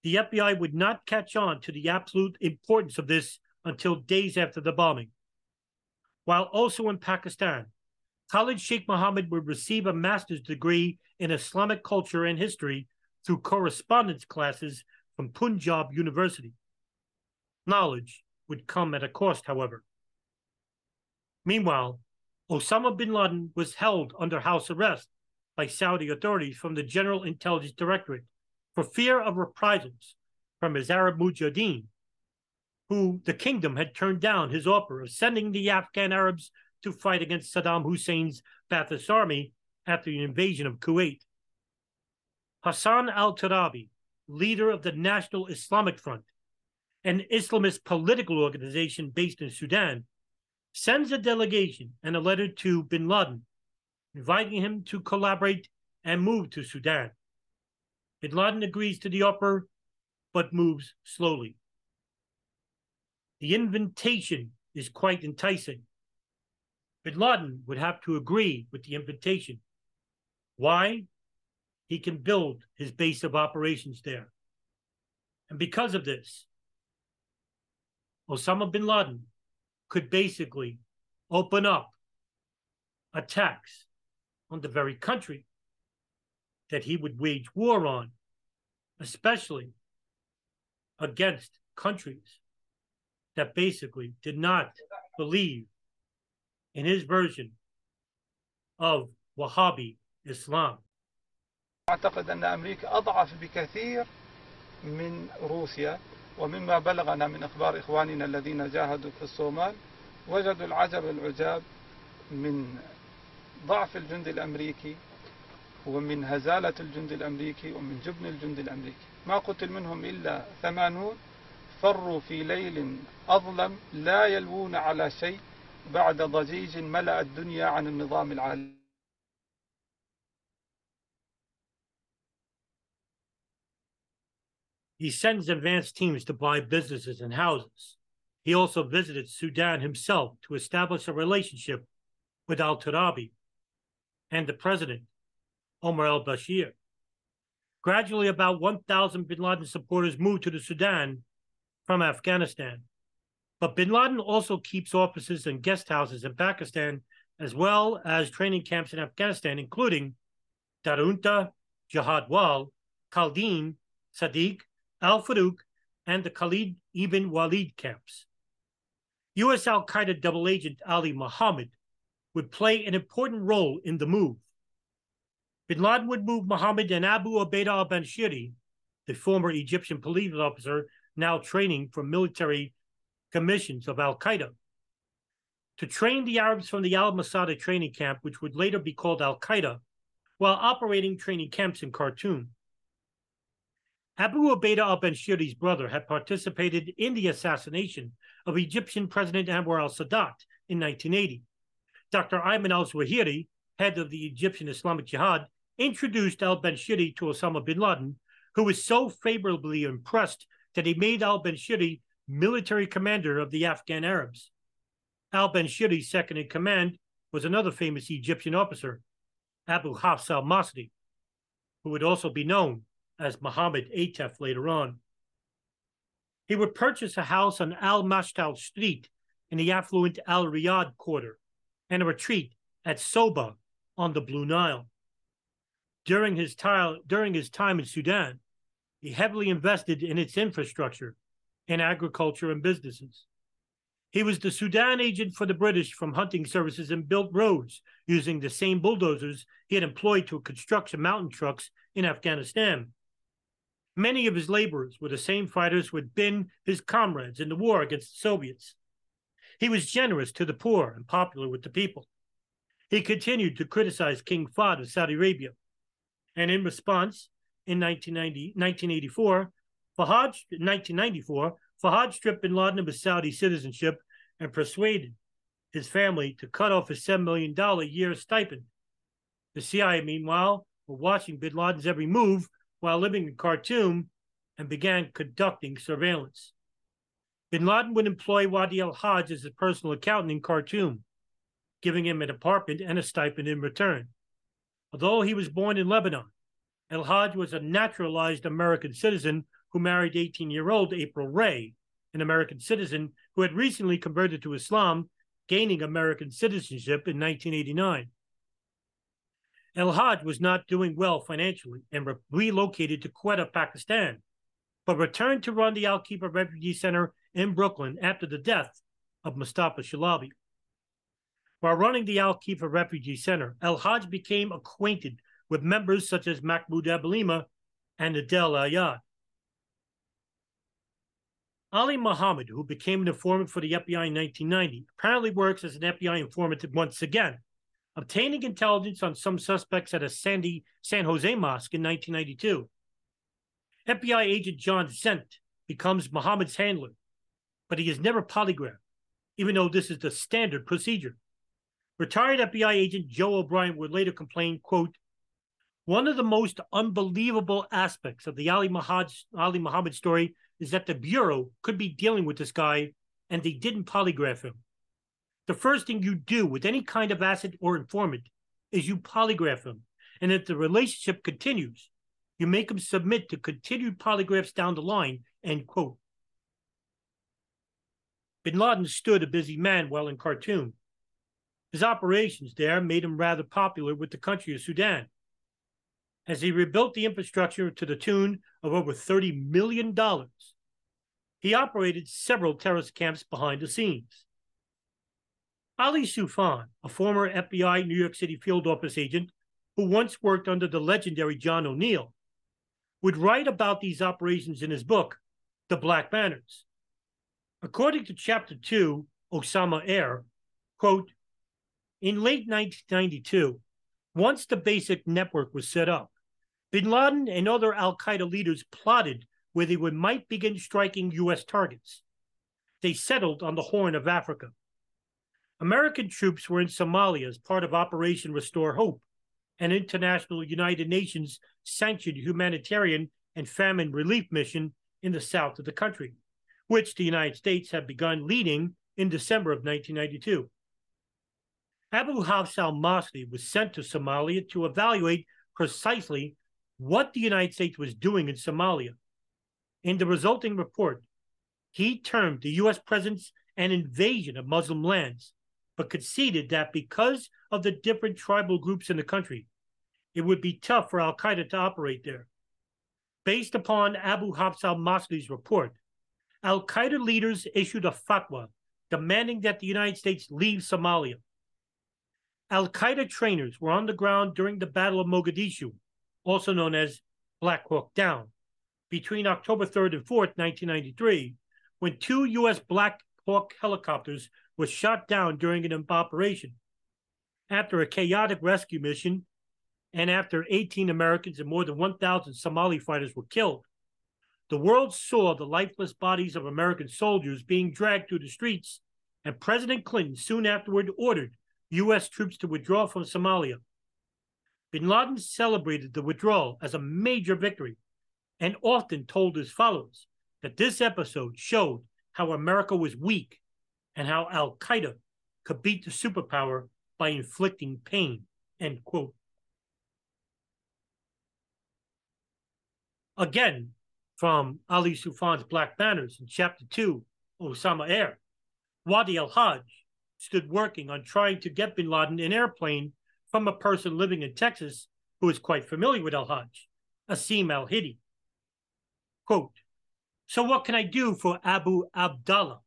The FBI would not catch on to the absolute importance of this until days after the bombing. While also in Pakistan, Khalid Sheikh Mohammed would receive a master's degree in Islamic culture and history through correspondence classes from Punjab University. Knowledge would come at a cost, however. Meanwhile, Osama bin Laden was held under house arrest by Saudi authorities from the General Intelligence Directorate for fear of reprisals from his Arab Mujahideen, who the kingdom had turned down his offer of sending the Afghan Arabs to fight against Saddam Hussein's Ba'athist army after the invasion of Kuwait. Hassan al Turabi, leader of the National Islamic Front, an Islamist political organization based in Sudan, sends a delegation and a letter to bin Laden, inviting him to collaborate and move to Sudan. Bin Laden agrees to the offer, but moves slowly. The invitation is quite enticing. Bin Laden would have to agree with the invitation. Why? He can build his base of operations there. And because of this, Osama bin Laden could basically open up attacks on the very country that he would wage war on, especially against countries that basically did not believe in his version of Wahhabi Islam. أعتقد أن أمريكا أضعف بكثير من روسيا ومما بلغنا من أخبار إخواننا الذين جاهدوا في الصومال وجدوا العجب العجاب من ضعف الجند الأمريكي ومن هزالة الجند الأمريكي ومن جبن الجند الأمريكي. ما قتل منهم إلا ثمانون. فروا في ليل أظلم لا يلوون على شيء بعد ضجيج ملأ الدنيا عن النظام العالمي. He sends advanced teams to buy businesses and houses. He also visited Sudan himself to establish a relationship with al Turabi and the president, Omar al Bashir. Gradually, about 1,000 bin Laden supporters moved to the Sudan from Afghanistan. But bin Laden also keeps offices and guest houses in Pakistan, as well as training camps in Afghanistan, including Darunta, Jihad Wal, Kaldeen, Sadiq, Al Farouk, and the Khalid ibn Walid camps. U.S. Al Qaeda double agent Ali Muhammad would play an important role in the move. Bin Laden would move Muhammad and Abu Ubaidah al Banshiri, the former Egyptian police officer now training for military commissions of Al Qaeda, to train the Arabs from the Al Masada training camp, which would later be called Al Qaeda, while operating training camps in Khartoum. Abu Ubaidah al Banshiri's brother had participated in the assassination of Egyptian President Anwar al Sadat in 1980. Dr. Ayman al Zawahiri, head of the Egyptian Islamic Jihad, introduced al Banshiri to Osama bin Laden, who was so favorably impressed that he made al Banshiri military commander of the Afghan Arabs. Al Banshiri's second in command was another famous Egyptian officer, Abu Hafs al Masri, who would also be known as Muhammad Atef later on. He would purchase a house on Al Mashtal Street in the affluent Al Riyadh quarter and a retreat at Soba on the Blue Nile. During his, tile, during his time in Sudan, he heavily invested in its infrastructure, in agriculture and businesses. He was the Sudan agent for the British from hunting services and built roads using the same bulldozers he had employed to construct mountain trucks in Afghanistan. Many of his laborers were the same fighters who had been his comrades in the war against the Soviets. He was generous to the poor and popular with the people. He continued to criticize King Fahd of Saudi Arabia. And in response, in 1990, 1984, Fahad, 1994, Fahad stripped bin Laden of his Saudi citizenship and persuaded his family to cut off his $7 million a year stipend. The CIA, meanwhile, were watching bin Laden's every move while living in Khartoum and began conducting surveillance. Bin Laden would employ Wadi al Hajj as his personal accountant in Khartoum, giving him an apartment and a stipend in return. Although he was born in Lebanon, El Hajj was a naturalized American citizen who married 18 year old April Ray, an American citizen who had recently converted to Islam, gaining American citizenship in 1989. El Hajj was not doing well financially and re- relocated to Quetta, Pakistan, but returned to run the Al Kifah Refugee Center in Brooklyn after the death of Mustafa Shalabi. While running the Al Kifah Refugee Center, El Hajj became acquainted with members such as Mahmoud Abouhalima and Adel Ayad. Ali Muhammad, who became an informant for the FBI in 1990, apparently works as an FBI informant once again obtaining intelligence on some suspects at a Sandy, San Jose mosque in 1992. FBI agent John Zent becomes Muhammad's handler, but he is never polygraphed, even though this is the standard procedure. Retired FBI agent Joe O'Brien would later complain, quote, one of the most unbelievable aspects of the Ali Muhammad, Ali Muhammad story is that the Bureau could be dealing with this guy and they didn't polygraph him the first thing you do with any kind of asset or informant is you polygraph them. And if the relationship continues, you make them submit to continued polygraphs down the line, end quote. Bin Laden stood a busy man while in Khartoum. His operations there made him rather popular with the country of Sudan. As he rebuilt the infrastructure to the tune of over $30 million, he operated several terrorist camps behind the scenes. Ali Soufan, a former FBI New York City field office agent who once worked under the legendary John O'Neill, would write about these operations in his book, The Black Banners. According to Chapter 2, Osama Air, quote, in late 1992, once the basic network was set up, bin Laden and other Al Qaeda leaders plotted where they would, might begin striking U.S. targets. They settled on the Horn of Africa. American troops were in Somalia as part of Operation Restore Hope, an international United Nations sanctioned humanitarian and famine relief mission in the south of the country, which the United States had begun leading in December of 1992. Abu Hafs al Masri was sent to Somalia to evaluate precisely what the United States was doing in Somalia. In the resulting report, he termed the U.S. presence an invasion of Muslim lands, but conceded that because of the different tribal groups in the country, it would be tough for Al Qaeda to operate there. Based upon Abu Hafs al Masri's report, Al Qaeda leaders issued a fatwa demanding that the United States leave Somalia. Al Qaeda trainers were on the ground during the Battle of Mogadishu, also known as Black Hawk Down, between October 3rd and 4th, 1993, when two U.S. Black Hawk helicopters were shot down during an operation. After a chaotic rescue mission, and after 18 Americans and more than 1,000 Somali fighters were killed, the world saw the lifeless bodies of American soldiers being dragged through the streets, and President Clinton soon afterward ordered U.S. troops to withdraw from Somalia. Bin Laden celebrated the withdrawal as a major victory and often told his followers that this episode showed how America was weak and how Al Qaeda could beat the superpower by inflicting pain. End quote. Again, from Ali Soufan's Black Banners in Chapter 2, Osama Air, Wadi al Hajj stood working on trying to get bin Laden an airplane from a person living in Texas who is quite familiar with al Hajj, Essam al Ridi. Quote, so what can I do for Abu Abdallah,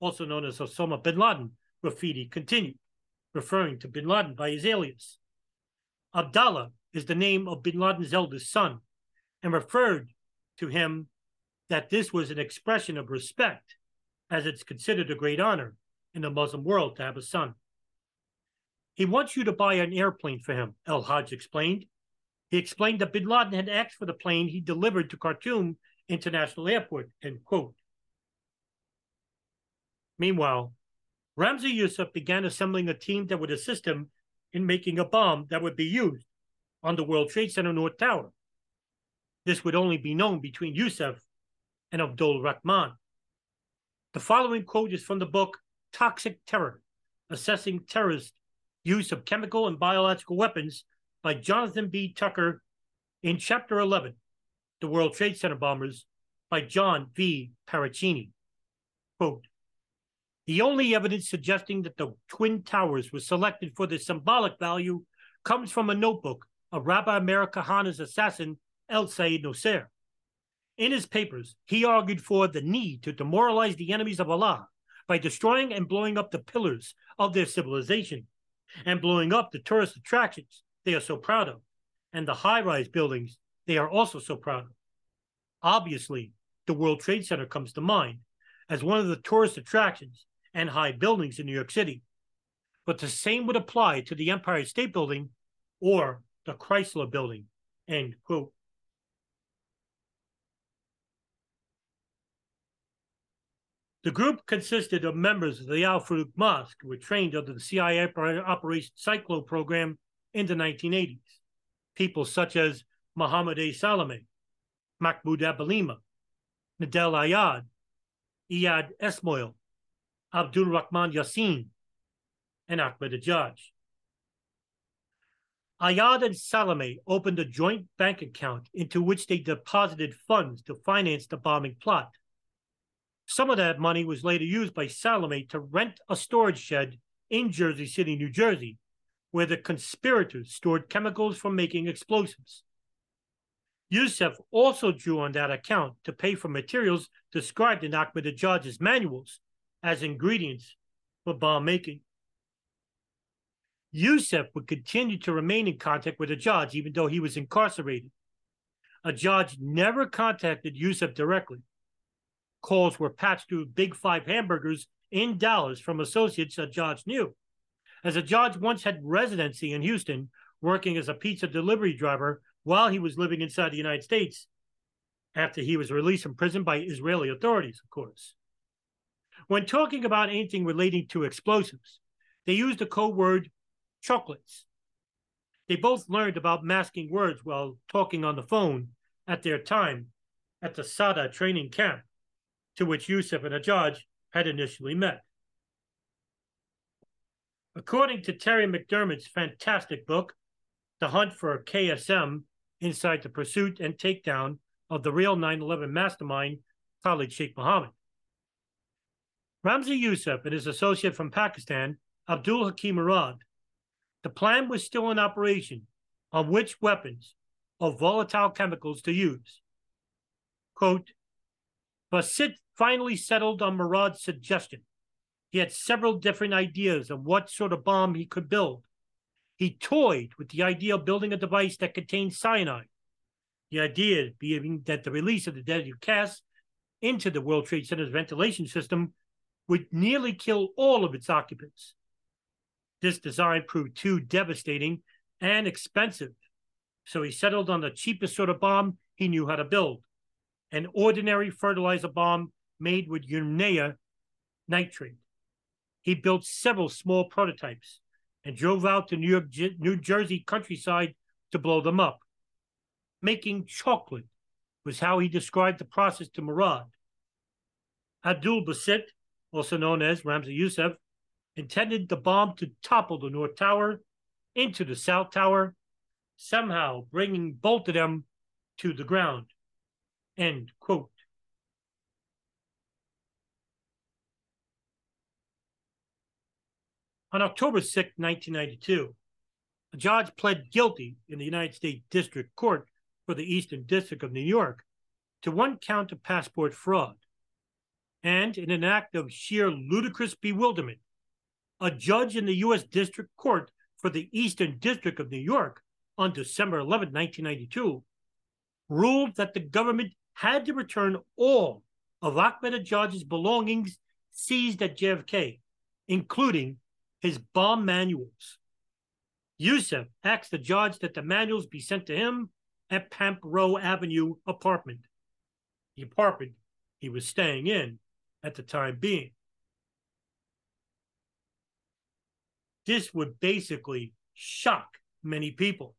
also known as Osama bin Laden? Rafidi continued, referring to bin Laden by his alias. Abdallah is the name of bin Laden's eldest son, and referred to him that this was an expression of respect, as it's considered a great honor in the Muslim world to have a son. He wants you to buy an airplane for him, El Hajj explained. He explained that bin Laden had asked for the plane he delivered to Khartoum International Airport, end quote. Meanwhile, Ramzi Yousef began assembling a team that would assist him in making a bomb that would be used on the World Trade Center North Tower. This would only be known between Yousef and Abdul Rahman. The following quote is from the book Toxic Terror Assessing Terrorist Use of Chemical and Biological Weapons by Jonathan B. Tucker in Chapter 11 The World Trade Center Bombers by John V. Parachini. Quote, the only evidence suggesting that the Twin Towers were selected for the symbolic value comes from a notebook of Rabbi Meir Kahane's assassin, El Sayed Nosair. In his papers, he argued for the need to demoralize the enemies of Allah by destroying and blowing up the pillars of their civilization and blowing up the tourist attractions they are so proud of and the high rise buildings they are also so proud of. Obviously, the World Trade Center comes to mind as one of the tourist attractions and high buildings in New York City. But the same would apply to the Empire State Building or the Chrysler Building. End quote. The group consisted of members of the Al Farouk Mosque who were trained under the CIA Operation Cyclo program in the 1980s. People such as Mohammed A. Salame, Mahmoud Abouhalima, Nidal Ayad, Iyad Ismoil, Abdul Rahman Yassin, and Ahmed Ajaj. Ayad and Salame opened a joint bank account into which they deposited funds to finance the bombing plot. Some of that money was later used by Salame to rent a storage shed in Jersey City, New Jersey, where the conspirators stored chemicals for making explosives. Yousef also drew on that account to pay for materials described in Ahmed Ajaj's manuals as ingredients for bomb making. Yousef would continue to remain in contact with Ajaj even though he was incarcerated. Ajaj never contacted Yousef directly. Calls were patched through Big Five hamburgers in Dallas from associates Ajaj knew. As Ajaj once had residency in Houston, working as a pizza delivery driver while he was living inside the United States, after he was released from prison by Israeli authorities, of course. When talking about anything relating to explosives, they used the code word chocolates. They both learned about masking words while talking on the phone at their time at the Sada training camp, to which Yousef and Ajaj had initially met. According to Terry McDermott's fantastic book, The Hunt for KSM Inside the Pursuit and Takedown of the Real 9 11 Mastermind, Khalid Sheikh Mohammed. Ramzi Yousef and his associate from Pakistan, Abdul Hakim Murad, the plan was still in operation on which weapons or volatile chemicals to use. Quote, Basit finally settled on Murad's suggestion. He had several different ideas of what sort of bomb he could build. He toyed with the idea of building a device that contained cyanide. The idea being that the release of the deadly gas into the World Trade Center's ventilation system would nearly kill all of its occupants. This design proved too devastating and expensive, so he settled on the cheapest sort of bomb he knew how to build an ordinary fertilizer bomb made with urea nitrate. He built several small prototypes and drove out to New York, New Jersey countryside to blow them up. Making chocolate was how he described the process to Murad. Abdul Basit, also known as Ramzi Yousef, intended the bomb to topple the North Tower into the South Tower, somehow bringing both of them to the ground. End quote. On October 6, 1992, Ajaj pled guilty in the United States District Court for the Eastern District of New York to one count of passport fraud. And in an act of sheer ludicrous bewilderment, a judge in the U.S. District Court for the Eastern District of New York on December 11, 1992, ruled that the government had to return all of Ahmed Ajaj's belongings seized at JFK, including his bomb manuals. Yousef asked the judge that the manuals be sent to him at Pamrapo Avenue apartment, the apartment he was staying in at the time being. this would basically shock many people.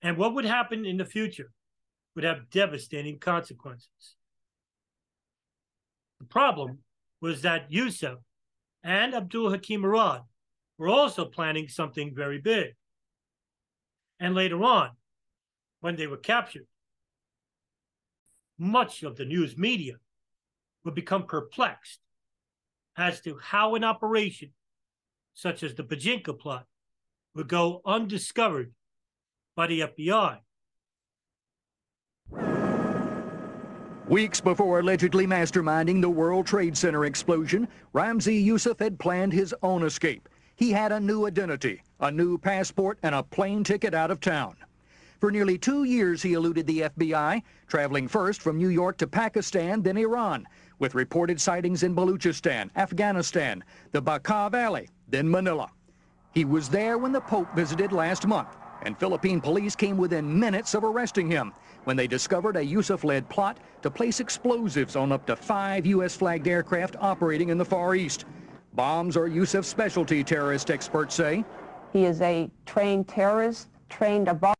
And what would happen in the future would have devastating consequences. The problem was that Yousef and Abdul Hakim Murad were also planning something very big. And later on, when they were captured, much of the news media would become perplexed as to how an operation such as the Bojinka plot, would go undiscovered by the FBI. Weeks before allegedly masterminding the World Trade Center explosion, Ramzi Yousef had planned his own escape. He had a new identity, a new passport, and a plane ticket out of town. For nearly two years, he eluded the FBI, traveling first from New York to Pakistan, then Iran, with reported sightings in Baluchistan, Afghanistan, the Bekaa Valley, then Manila. He was there when the Pope visited last month, and Philippine police came within minutes of arresting him when they discovered a Yousef-led plot to place explosives on up to five U.S.-flagged aircraft operating in the Far East. Bombs are Yousef's specialty, terrorist experts say. He is a trained terrorist, trained above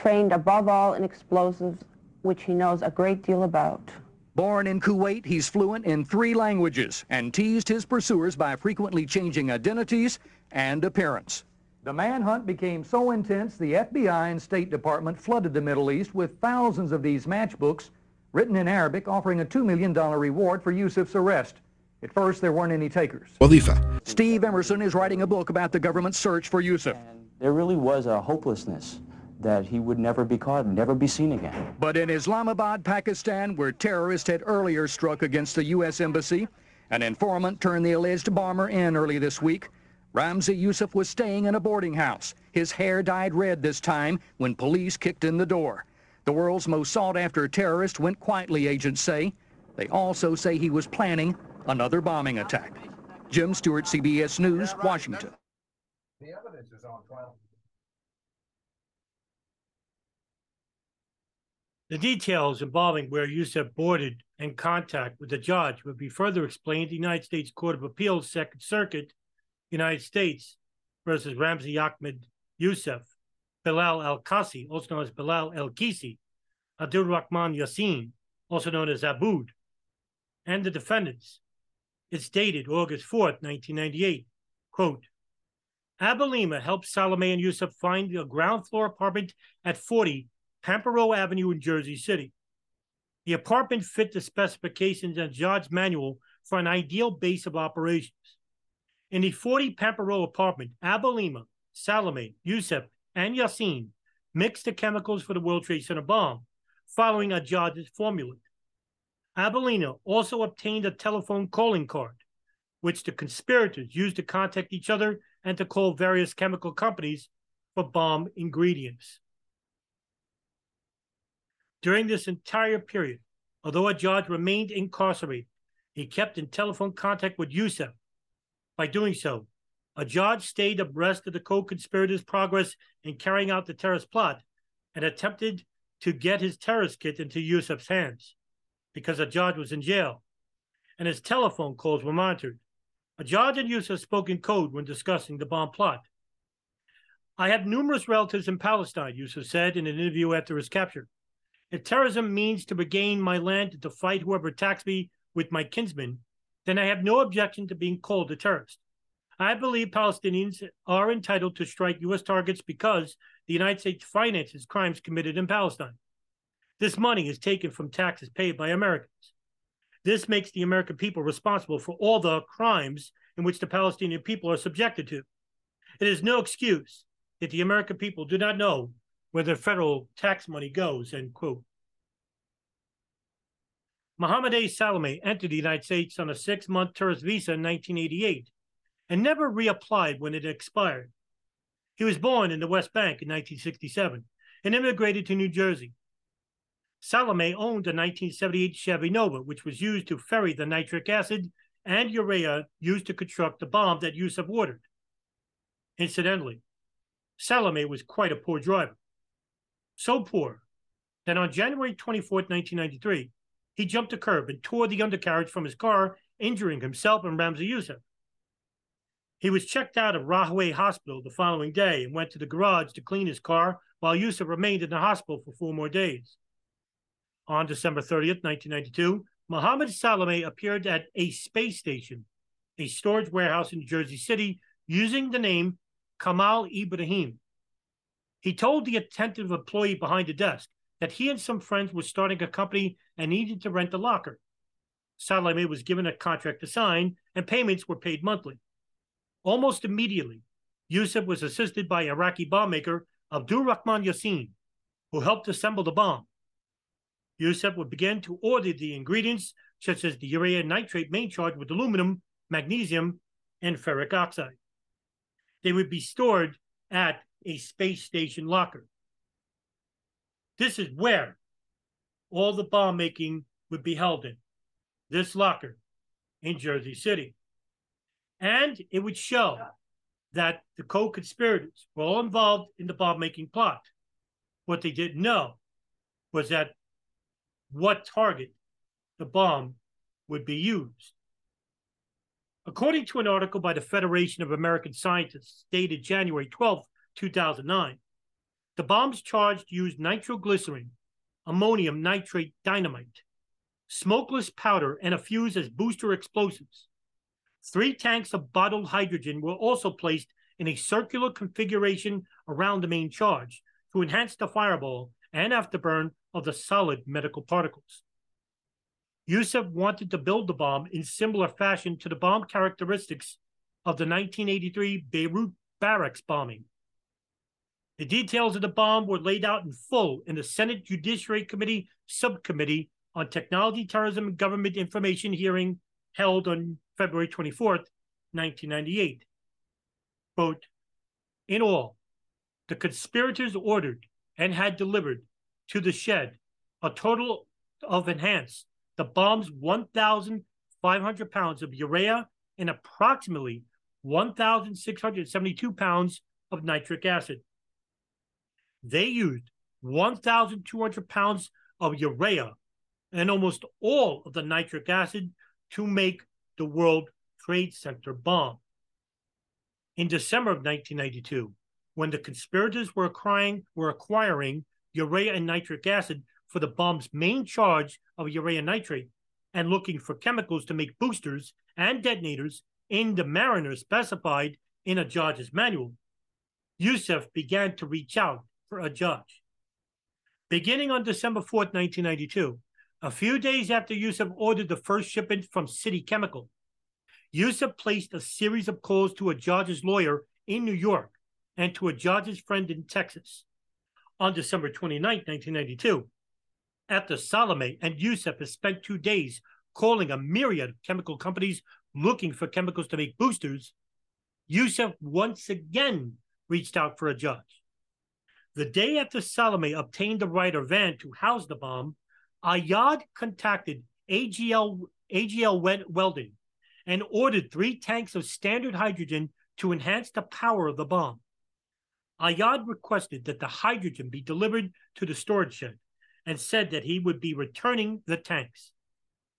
trained above all in explosives, which he knows a great deal about. Born in Kuwait, he's fluent in three languages and teased his pursuers by frequently changing identities and appearance. The manhunt became so intense, the FBI and State Department flooded the Middle East with thousands of these matchbooks written in Arabic offering a $2 million reward for Yousef's arrest. At first, there weren't any takers. Wadifa. Steve Emerson is writing a book about the government's search for Yousef. And there really was a hopelessness that he would never be caught, never be seen again. But in Islamabad, Pakistan, where terrorists had earlier struck against the U.S. Embassy, An informant turned the alleged bomber in early this week. Ramzi Yousef was staying in a boarding house. His hair dyed red this time when police kicked in the door. The world's most sought-after terrorist went quietly, agents say. They also say he was planning another bombing attack. Jim Stewart, CBS News, Washington. The evidence is on trial. The details involving where Yousef boarded and contact with the judge would be further explained in the United States Court of Appeals, Second Circuit, United States versus Ramzi Ahmed Yousef, Bilal Al Qasi, also known as Bilal El Kisi, Abdul Rahman Yassin, also known as Aboud, and the defendants. It's dated August 4th, 1998. Quote, Abouhalima helped Salame and Youssef find a ground floor apartment at 40 Pamrapo Avenue in Jersey City. The apartment fit the specifications in Ajaj's manual for an ideal base of operations. In the 40 Pamrapo apartment, Abouhalima, Salame, Yousef, and Yassin mixed the chemicals for the World Trade Center bomb, following a formula. Abouhalima also obtained a telephone calling card, which the conspirators used to contact each other and to call various chemical companies for bomb ingredients. During this entire period, although Ajaj remained incarcerated, he kept in telephone contact with Yousef. By doing so, Ajaj stayed abreast of the co-conspirators' progress in carrying out the terrorist plot and attempted to get his terrorist kit into Yousef's hands because Ajaj was in jail and his telephone calls were monitored. Ajaj and Yousef spoke in code when discussing the bomb plot. I have numerous relatives in Palestine, Yousef said in an interview after his capture. If terrorism means to regain my land to fight whoever attacks me with my kinsmen, then I have no objection to being called a terrorist. I believe Palestinians are entitled to strike U.S. targets because the United States finances crimes committed in Palestine. This money is taken from taxes paid by Americans. This makes the American people responsible for all the crimes in which the Palestinian people are subjected to. It is no excuse that the American people do not know where their federal tax money goes, end quote. Mohammed A. Salame entered the United States on a six month tourist visa in 1988 and never reapplied when it expired. He was born in the West Bank in 1967 and immigrated to New Jersey. Salame owned a 1978 Chevy Nova, which was used to ferry the nitric acid and urea used to construct the bomb that Yousef ordered. Incidentally, Salame was quite a poor driver so poor that on January 24, 1993, he jumped a curb and tore the undercarriage from his car, injuring himself and Ramzi Yousef. He was checked out of Rahway Hospital the following day and went to the garage to clean his car while Yousef remained in the hospital for four more days. On December 30th, 1992, Mohammed Salame appeared at a space station, a storage warehouse in Jersey City, using the name Kamal Ibrahim. He told the attentive employee behind the desk that he and some friends were starting a company and needed to rent a locker. Salame was given a contract to sign, and payments were paid monthly. Almost immediately, Yousef was assisted by Iraqi bomb maker Abdul Rahman Yassin, who helped assemble the bomb. Yousef would begin to order the ingredients, such as the urea nitrate main charge with aluminum, magnesium, and ferric oxide. They would be stored at a space station locker. This is where all the bomb making would be held in this locker in Jersey City. And it would show that the co conspirators were all involved in the bomb making plot. What they didn't know was that what target the bomb would be used. According to an article by the Federation of American Scientists dated January 12, 2009. The bombs charged used nitroglycerin, ammonium nitrate dynamite, smokeless powder, and a fuse as booster explosives. Three tanks of bottled hydrogen were also placed in a circular configuration around the main charge to enhance the fireball and afterburn of the solid medical particles. Yousef wanted to build the bomb in similar fashion to the bomb characteristics of the 1983 Beirut barracks bombing. The details of the bomb were laid out in full in the Senate Judiciary Committee Subcommittee on Technology, Terrorism, and Government Information hearing held on February 24th, 1998. Quote, in all, the conspirators ordered and had delivered to the shed a total of enhanced the bomb's 1,500 pounds of urea and approximately 1,672 pounds of nitric acid. They used 1,200 pounds of urea and almost all of the nitric acid to make the World Trade Center bomb. In December of 1992, when the conspirators were acquiring, were acquiring urea and nitric acid for the bomb's main charge of urea nitrate and looking for chemicals to make boosters and detonators in the Mariner specified in Ajaj's manual, Yousef began to reach out for Ajaj. Beginning on December 4th, 1992, a few days after Yousef ordered the first shipment from City Chemical, Yousef placed a series of calls to Ajaj's lawyer in New York and to Ajaj's friend in Texas. On December 29, 1992, after Salame and Yousef had spent two days calling a myriad of chemical companies looking for chemicals to make boosters, Yousef once again reached out for Ajaj. The day after Salame obtained the Ryder van to house the bomb, Ayad contacted AGL, AGL Welding and ordered three tanks of standard hydrogen to enhance the power of the bomb. Ayad requested that the hydrogen be delivered to the storage shed and said that he would be returning the tanks.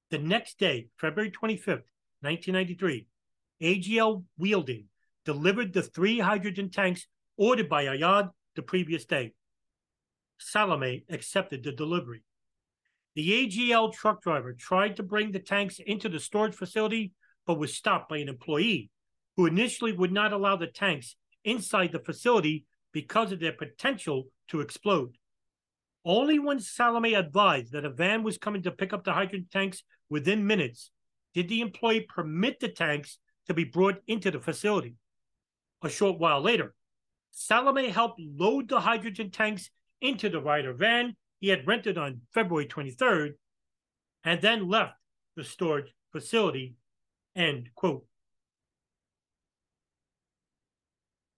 The next day, February 25th, 1993, AGL Welding delivered the three hydrogen tanks ordered by Ayad the previous day. Salame accepted the delivery. The AGL truck driver tried to bring the tanks into the storage facility, but was stopped by an employee who initially would not allow the tanks inside the facility because of their potential to explode. Only when Salame advised that a van was coming to pick up the hydrogen tanks within minutes did the employee permit the tanks to be brought into the facility. A short while later, Salame helped load the hydrogen tanks into the Ryder van he had rented on February 23rd and then left the storage facility. End quote.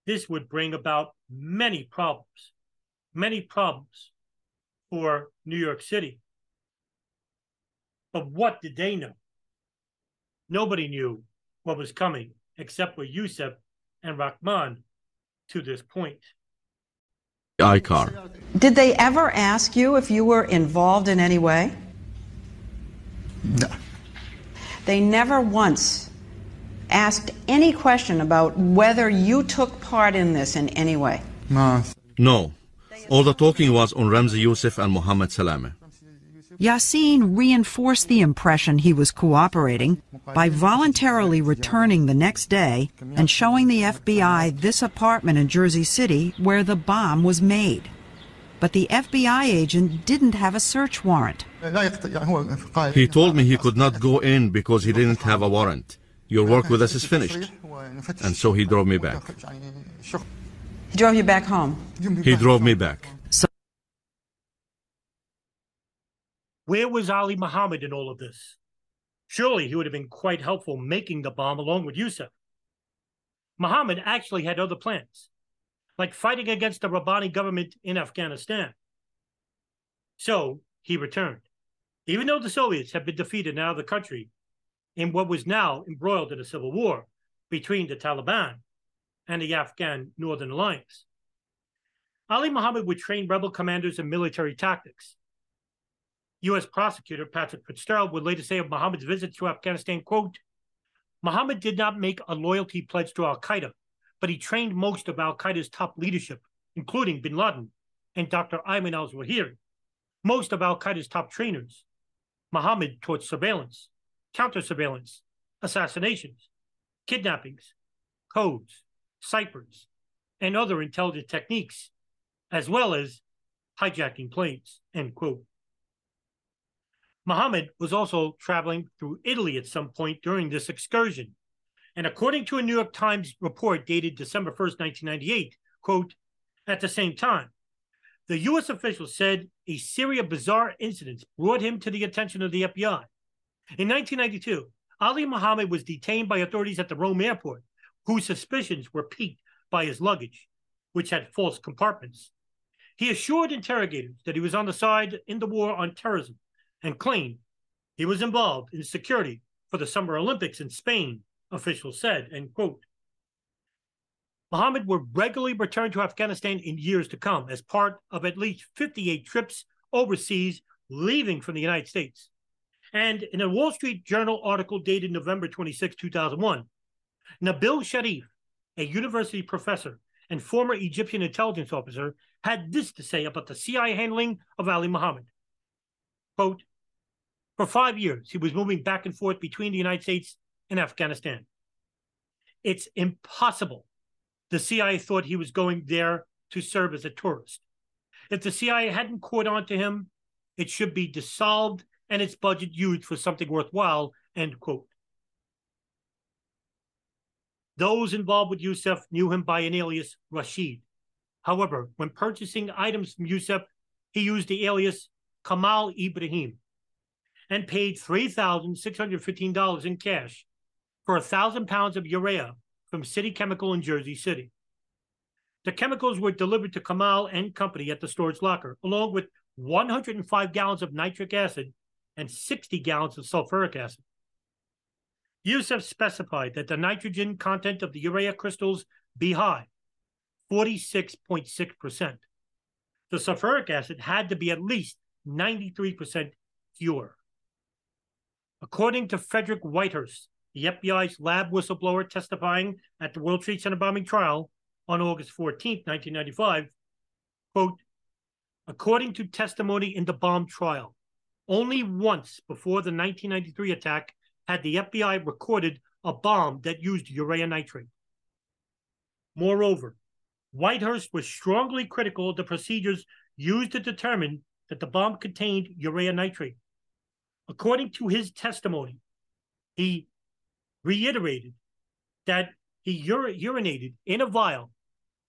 This would bring about many problems, many problems for New York City. But what did they know? Nobody knew what was coming except for Yousef and Rahman to this point. ICAR. Did they ever ask you if you were involved in any way? No. They never once asked any question about whether you took part in this in any way. No. No. All the talking was on Ramzi Yousef and Mohammed Salame. Yassin reinforced the impression he was cooperating by voluntarily returning the next day and showing the FBI this apartment in Jersey City where the bomb was made. But the FBI agent didn't have a search warrant. He told me he could not go in because he didn't have a warrant. Your work with us is finished. And so he drove me back. He drove you back home? He drove me back. Where was Ali Muhammad in all of this? Surely he would have been quite helpful making the bomb along with Yousef. Muhammad actually had other plans, like fighting against the Rabbani government in Afghanistan. So he returned, even though the Soviets had been defeated out of the country in what was now embroiled in a civil war between the Taliban and the Afghan Northern Alliance. Ali Muhammad would train rebel commanders in military tactics U.S. prosecutor Patrick Fitzgerald would later say of Mohammed's visit to Afghanistan, quote, Muhammad did not make a loyalty pledge to Al Qaeda, but he trained most of Al Qaeda's top leadership, including bin Laden and Dr. Ayman al Zawahiri. Most of Al Qaeda's top trainers, Mohammed taught surveillance, counter surveillance, assassinations, kidnappings, codes, ciphers, and other intelligence techniques, as well as hijacking planes, end quote. Muhammad was also traveling through Italy at some point during this excursion. And according to a New York Times report dated December 1st, 1998, quote, at the same time, the U.S. official said a series of bizarre incidents brought him to the attention of the FBI. In 1992, Ali Muhammad was detained by authorities at the Rome airport, whose suspicions were piqued by his luggage, which had false compartments. He assured interrogators that he was on the side in the war on terrorism and claimed he was involved in security for the Summer Olympics in Spain, officials said, end quote. Muhammad would regularly return to Afghanistan in years to come as part of at least 58 trips overseas, leaving from the United States. And in a Wall Street Journal article dated November 26, 2001, Nabil Sharif, a university professor and former Egyptian intelligence officer, had this to say about the CIA handling of Ali Muhammad. Quote, for five years, he was moving back and forth between the United States and Afghanistan. It's impossible the CIA thought he was going there to serve as a tourist. If the CIA hadn't caught on to him, it should be dissolved and its budget used for something worthwhile, end quote. Those involved with Yousef knew him by an alias Rashid. However, when purchasing items from Yousef, he used the alias Kamal Ibrahim and paid $3,615 in cash for a thousand pounds of urea from City Chemical in Jersey City. The chemicals were delivered to Kamal and Company at the storage locker, along with 105 gallons of nitric acid and 60 gallons of sulfuric acid. Yousef specified that the nitrogen content of the urea crystals be high, 46.6%. The sulfuric acid had to be at least 93% pure. According to Frederick Whitehurst, the FBI's lab whistleblower testifying at the World Trade Center bombing trial on August 14, 1995, quote, according to testimony in the bomb trial, only once before the 1993 attack had the FBI recorded a bomb that used urea nitrate. Moreover, Whitehurst was strongly critical of the procedures used to determine that the bomb contained urea nitrate. According to his testimony, he reiterated that he ur- urinated in a vial,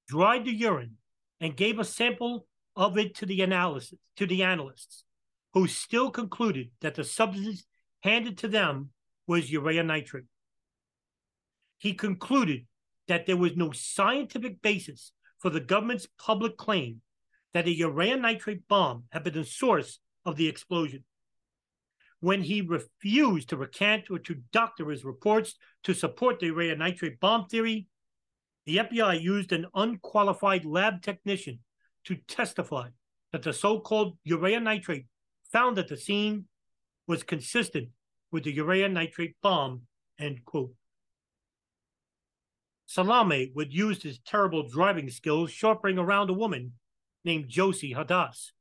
dried the urine, and gave a sample of it to the analysis to the analysts, who still concluded that the substance handed to them was urea nitrate. He concluded that there was no scientific basis for the government's public claim that a urea nitrate bomb had been the source of the explosion when he refused to recant or to doctor his reports to support the urea nitrate bomb theory, the FBI used an unqualified lab technician to testify that the so called urea nitrate found at the scene was consistent with the urea nitrate bomb. End quote. Salame would use his terrible driving skills chauffeuring around a woman named Josie Hadass,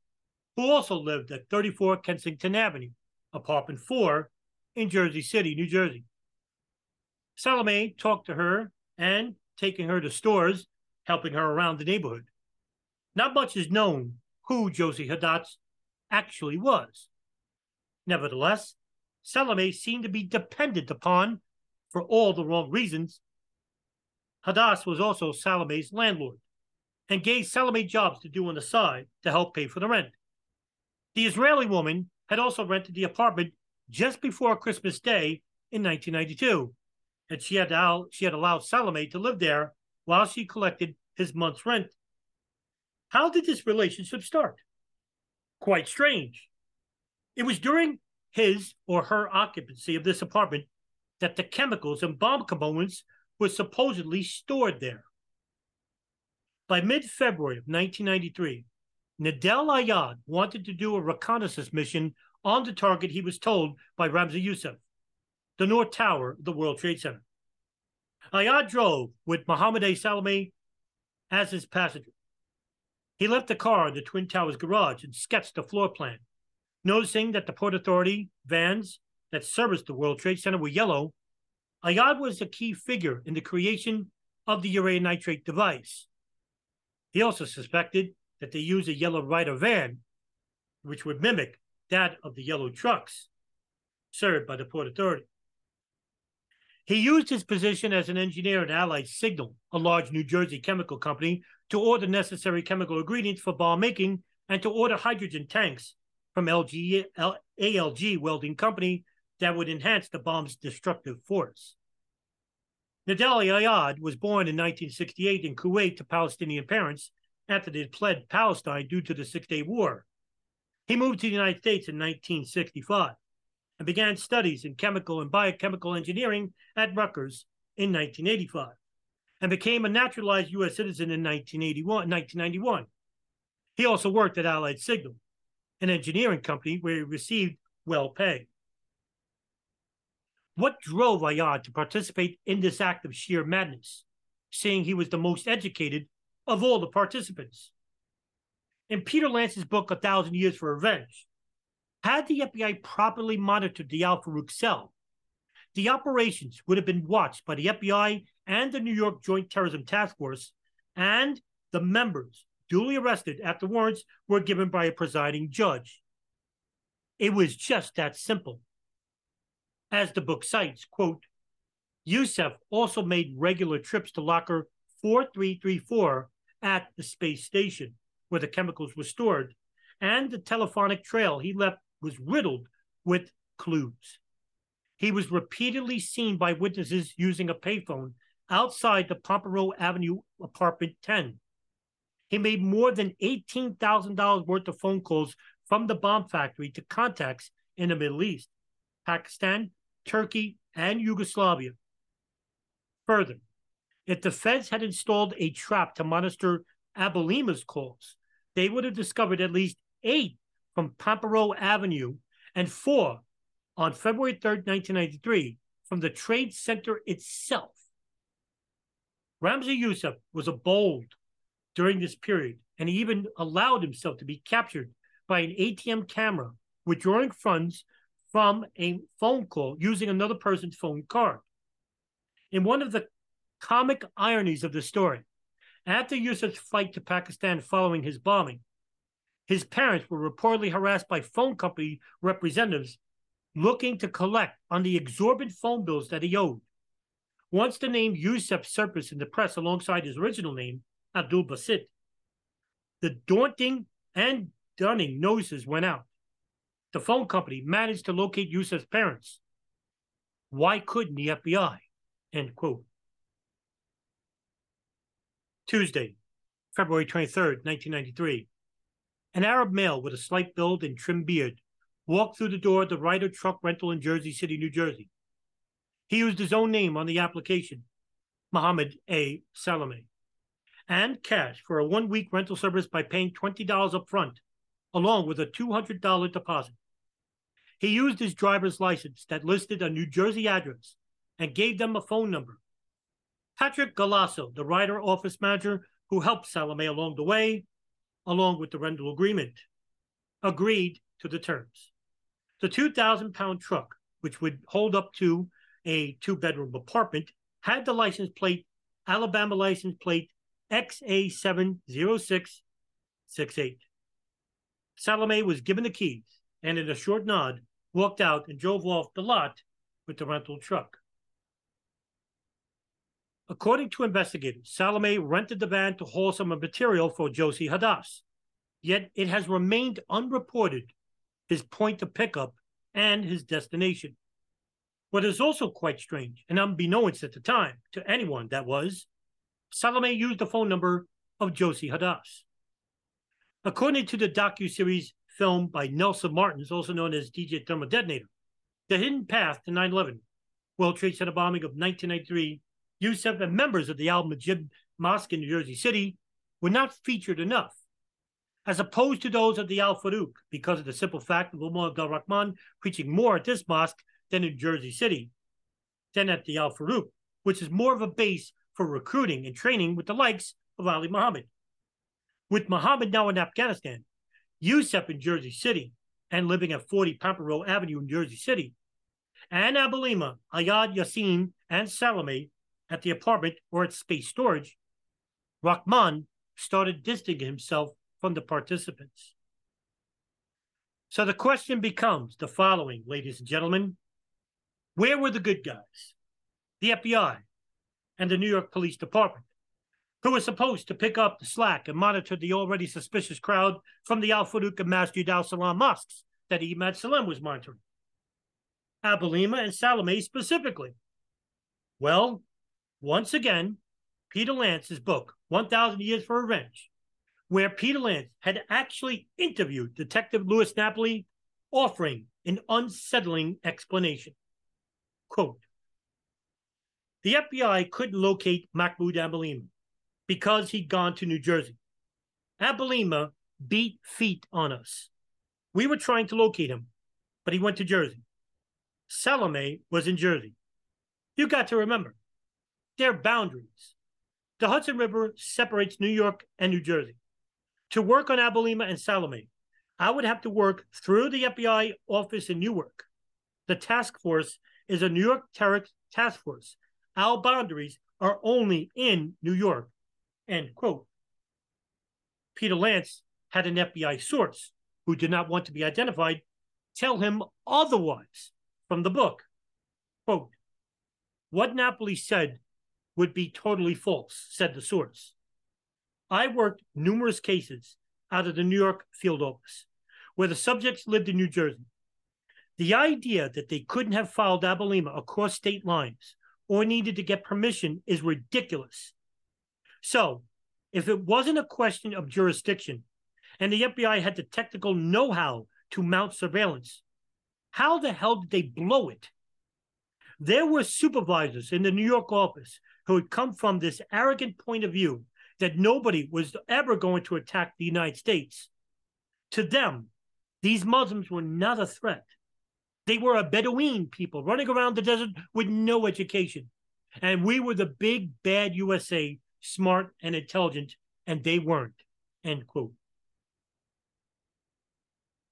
who also lived at 34 Kensington Avenue apartment 4 in Jersey City, New Jersey. Salame talked to her and taking her to stores, helping her around the neighborhood. Not much is known who Josie Hadass actually was. Nevertheless, Salame seemed to be dependent upon for all the wrong reasons. Hadass was also Salame's landlord and gave Salame jobs to do on the side to help pay for the rent. The Israeli woman had also rented the apartment just before Christmas Day in 1992, and she had, al- she had allowed Salame to live there while she collected his month's rent. How did this relationship start? Quite strange. It was during his or her occupancy of this apartment that the chemicals and bomb components were supposedly stored there. By mid February of 1993, Nidal Ayad wanted to do a reconnaissance mission on the target he was told by Ramzi Yousef, the North Tower the World Trade Center. Ayad drove with Mohammed A. Salame as his passenger. He left the car in the Twin Towers garage and sketched the floor plan. Noticing that the Port Authority vans that serviced the World Trade Center were yellow, Ayad was a key figure in the creation of the urea nitrate device. He also suspected that they used a yellow Ryder van, which would mimic that of the yellow trucks served by the Port Authority. He used his position as an engineer at Allied Signal, a large New Jersey chemical company, to order necessary chemical ingredients for bomb making and to order hydrogen tanks from LG, ALG Welding Company that would enhance the bomb's destructive force. Nidal Ayad was born in 1968 in Kuwait to Palestinian parents after they had fled Palestine due to the Six Day War. He moved to the United States in 1965 and began studies in chemical and biochemical engineering at Rutgers in 1985 and became a naturalized U.S. citizen in 1981, 1991. He also worked at Allied Signal, an engineering company where he received well pay. What drove Ayad to participate in this act of sheer madness, seeing he was the most educated of all the participants? In Peter Lance's book, A Thousand Years for Revenge, had the FBI properly monitored the Al Farouk cell, the operations would have been watched by the FBI and the New York Joint Terrorism Task Force, and the members duly arrested after warrants were given by a presiding judge. It was just that simple. As the book cites, quote, Yousef also made regular trips to locker 4334 at the space station where the chemicals were stored, and the telephonic trail he left was riddled with clues. He was repeatedly seen by witnesses using a payphone outside the Pamrapo Avenue apartment 10. He made more than $18,000 worth of phone calls from the bomb factory to contacts in the Middle East, Pakistan, Turkey, and Yugoslavia. Further, if the feds had installed a trap to monitor Abouhalima's calls, they would have discovered at least eight from Pamrapo Avenue and four on February 3rd, 1993, from the Trade Center itself. Ramzi Yousef was a bold during this period, and he even allowed himself to be captured by an ATM camera withdrawing funds from a phone call using another person's phone card. In one of the comic ironies of the story, after Yousef's flight to Pakistan following his bombing, his parents were reportedly harassed by phone company representatives looking to collect on the exorbitant phone bills that he owed. Once the name Yousef surfaced in the press alongside his original name, Abdul Basit, the daunting and dunning notices went out. The phone company managed to locate Yousef's parents. Why couldn't the FBI? End quote. Tuesday, February 23rd, 1993. An Arab male with a slight build and trim beard walked through the door of the Ryder Truck Rental in Jersey City, New Jersey. He used his own name on the application, Mohammed A. Salame, and cash for a one week rental service by paying $20 up front, along with a $200 deposit. He used his driver's license that listed a New Jersey address and gave them a phone number. Patrick Galasso, the Ryder office manager who helped Salame along the way, along with the rental agreement, agreed to the terms. The 2,000 pound truck, which would hold up to a two bedroom apartment, had the license plate, Alabama license plate XA70668. Salame was given the keys and, in a short nod, walked out and drove off the lot with the rental truck. According to investigators, Salame rented the van to haul some material for Josie Hadass, yet it has remained unreported his point of pickup and his destination. What is also quite strange, and unbeknownst at the time to anyone that was, Salame used the phone number of Josie Hadass. According to the docu-series film by Nelson Martins, also known as DJ Thermal Detonator, The Hidden Path to 9-11, World Trade Center bombing of 1993, Yousef and members of the Al Majid Mosque in New Jersey City were not featured enough as opposed to those of the Al Farouk, because of the simple fact of Umar Abdul Rahman preaching more at this mosque than in Jersey City, than at the Al Farouk, which is more of a base for recruiting and training with the likes of Ali Muhammad. With Muhammad now in Afghanistan, Yousef in Jersey City, and living at 40 Pamrapo Avenue in Jersey City, and Abouhalima, Ayad Yassin, and Salame at the apartment or at space storage, Rahman started distancing himself from the participants. So the question becomes the following, ladies and gentlemen. Where were the good guys? The FBI and the New York Police Department, who were supposed to pick up the slack and monitor the already suspicious crowd from the Al Farouk and Masjid al Salam mosques that Emad Salem was monitoring. Abouhalima and Salame specifically? Well, once again, Peter Lance's book, 1000 Years for Revenge, where Peter Lance had actually interviewed Detective Louis Napoli, offering an unsettling explanation. Quote, the FBI couldn't locate Mahmoud Abouhalima because he'd gone to New Jersey. Abouhalima beat feet on us. We were trying to locate him, but he went to Jersey. Salame was in Jersey. You got to remember, there are boundaries. The Hudson River separates New York and New Jersey. To work on Abouhalima and Salame, I would have to work through the FBI office in Newark. The task force is a New York terrorist task force. Our boundaries are only in New York. End quote. Peter Lance had an FBI source who did not want to be identified tell him otherwise from the book. Quote, what Napoli said would be totally false, said the source. I worked numerous cases out of the New York field office where the subjects lived in New Jersey. The idea that they couldn't have followed Abouhalima across state lines or needed to get permission is ridiculous. So, if it wasn't a question of jurisdiction and the FBI had the technical know how to mount surveillance, how the hell did they blow it? There were supervisors in the New York office who had come from this arrogant point of view that nobody was ever going to attack the United States. To them, these Muslims were not a threat. They were a Bedouin people running around the desert with no education. And we were the big bad USA, smart and intelligent, and they weren't. End quote.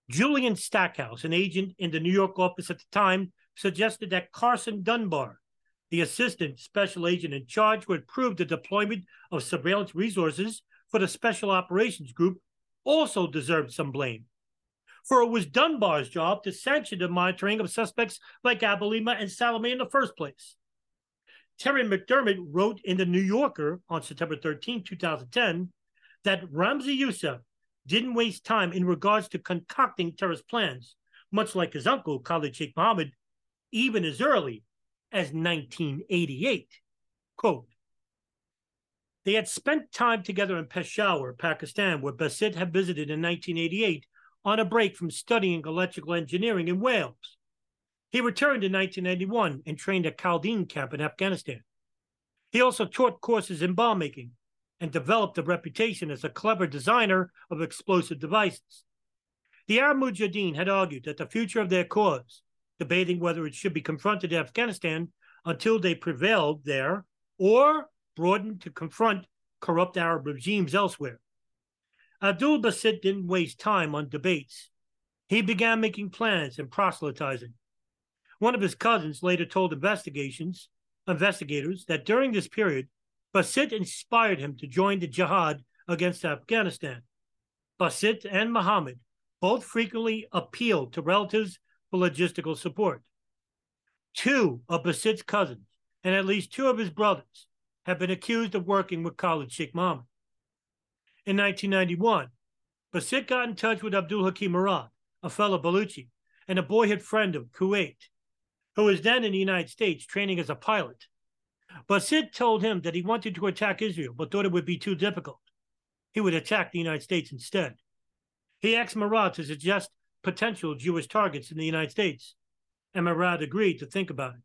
Julian Stackhouse, an agent in the New York office at the time, suggested that Carson Dunbar, the assistant special agent in charge who had approved the deployment of surveillance resources for the Special Operations Group, also deserved some blame. For it was Dunbar's job to sanction the monitoring of suspects like Abouhalima and Salame in the first place. Terry McDermott wrote in the New Yorker on September 13, 2010, that Ramzi Yousef didn't waste time in regards to concocting terrorist plans, much like his uncle, Khalid Sheikh Mohammed, even as early as 1988. Quote, they had spent time together in Peshawar, Pakistan, where Basit had visited in 1988 on a break from studying electrical engineering in Wales. He returned in 1991 and trained at Khalden camp in Afghanistan. He also taught courses in bomb making and developed a reputation as a clever designer of explosive devices. The Arab Mujahideen had argued that the future of their cause debating whether it should be confronted in Afghanistan until they prevailed there or broadened to confront corrupt Arab regimes elsewhere. Abdul Basit didn't waste time on debates. He began making plans and proselytizing. One of his cousins later told investigations investigators that during this period, Basit inspired him to join the jihad against Afghanistan. Basit and Muhammad both frequently appealed to relatives logistical support. Two of Basit's cousins and at least two of his brothers have been accused of working with Khalid Sheikh Mohammed. In 1991, Basit got in touch with Abdul Hakim Murad, a fellow Baluchi and a boyhood friend of Kuwait, who was then in the United States training as a pilot. Basit told him that he wanted to attack Israel, but thought it would be too difficult. He would attack the United States instead. He asked Murad to suggest potential Jewish targets in the United States, and agreed to think about it.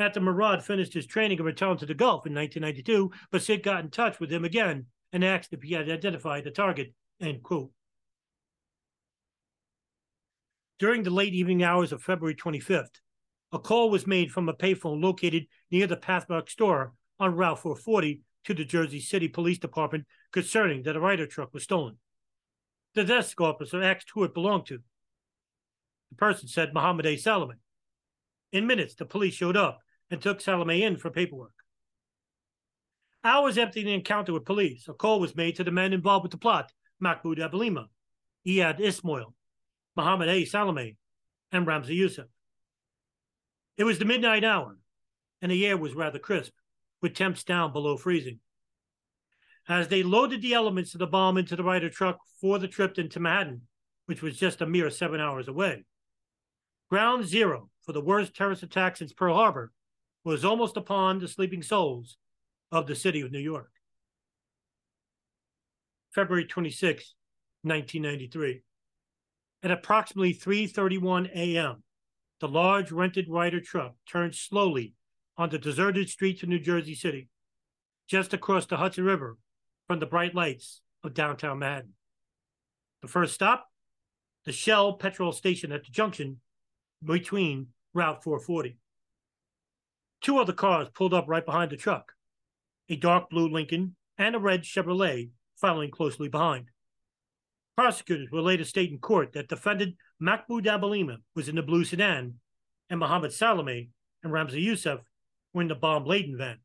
After Murad finished his training and returned to the Gulf in 1992, Basit got in touch with him again and asked if he had identified the target. End quote. During the late evening hours of February 25th, a call was made from a payphone located near the Pathmark store on Route 440 to the Jersey City Police Department concerning that a Ryder truck was stolen. The desk officer asked who it belonged to. The person said Muhammad A. Salame. In minutes, the police showed up and took Salame in for paperwork. Hours after the encounter with police, a call was made to the men involved with the plot Mahmoud Abouhalima, Iyad Ismoil, Muhammad A. Salame, and Ramzi Yousef. It was the midnight hour, and the air was rather crisp, with temps down below freezing. As they loaded the elements of the bomb into the Ryder truck for the trip into Manhattan, which was just a mere seven hours away, Ground Zero for the worst terrorist attack since Pearl Harbor was almost upon the sleeping souls of the city of New York. February 26, 1993. At approximately 3:31 a.m., the large rented Ryder truck turned slowly on the deserted streets of New Jersey City, just across the Hudson River from the bright lights of downtown Manhattan. The first stop, the Shell petrol station at the junction between Route 440. Two other cars pulled up right behind the truck, a dark blue Lincoln and a red Chevrolet following closely behind. Prosecutors will later state in court that defendant Mahmoud Abouhalima was in the blue sedan and Mohammed Salame and Ramzi Yousef were in the bomb-laden van.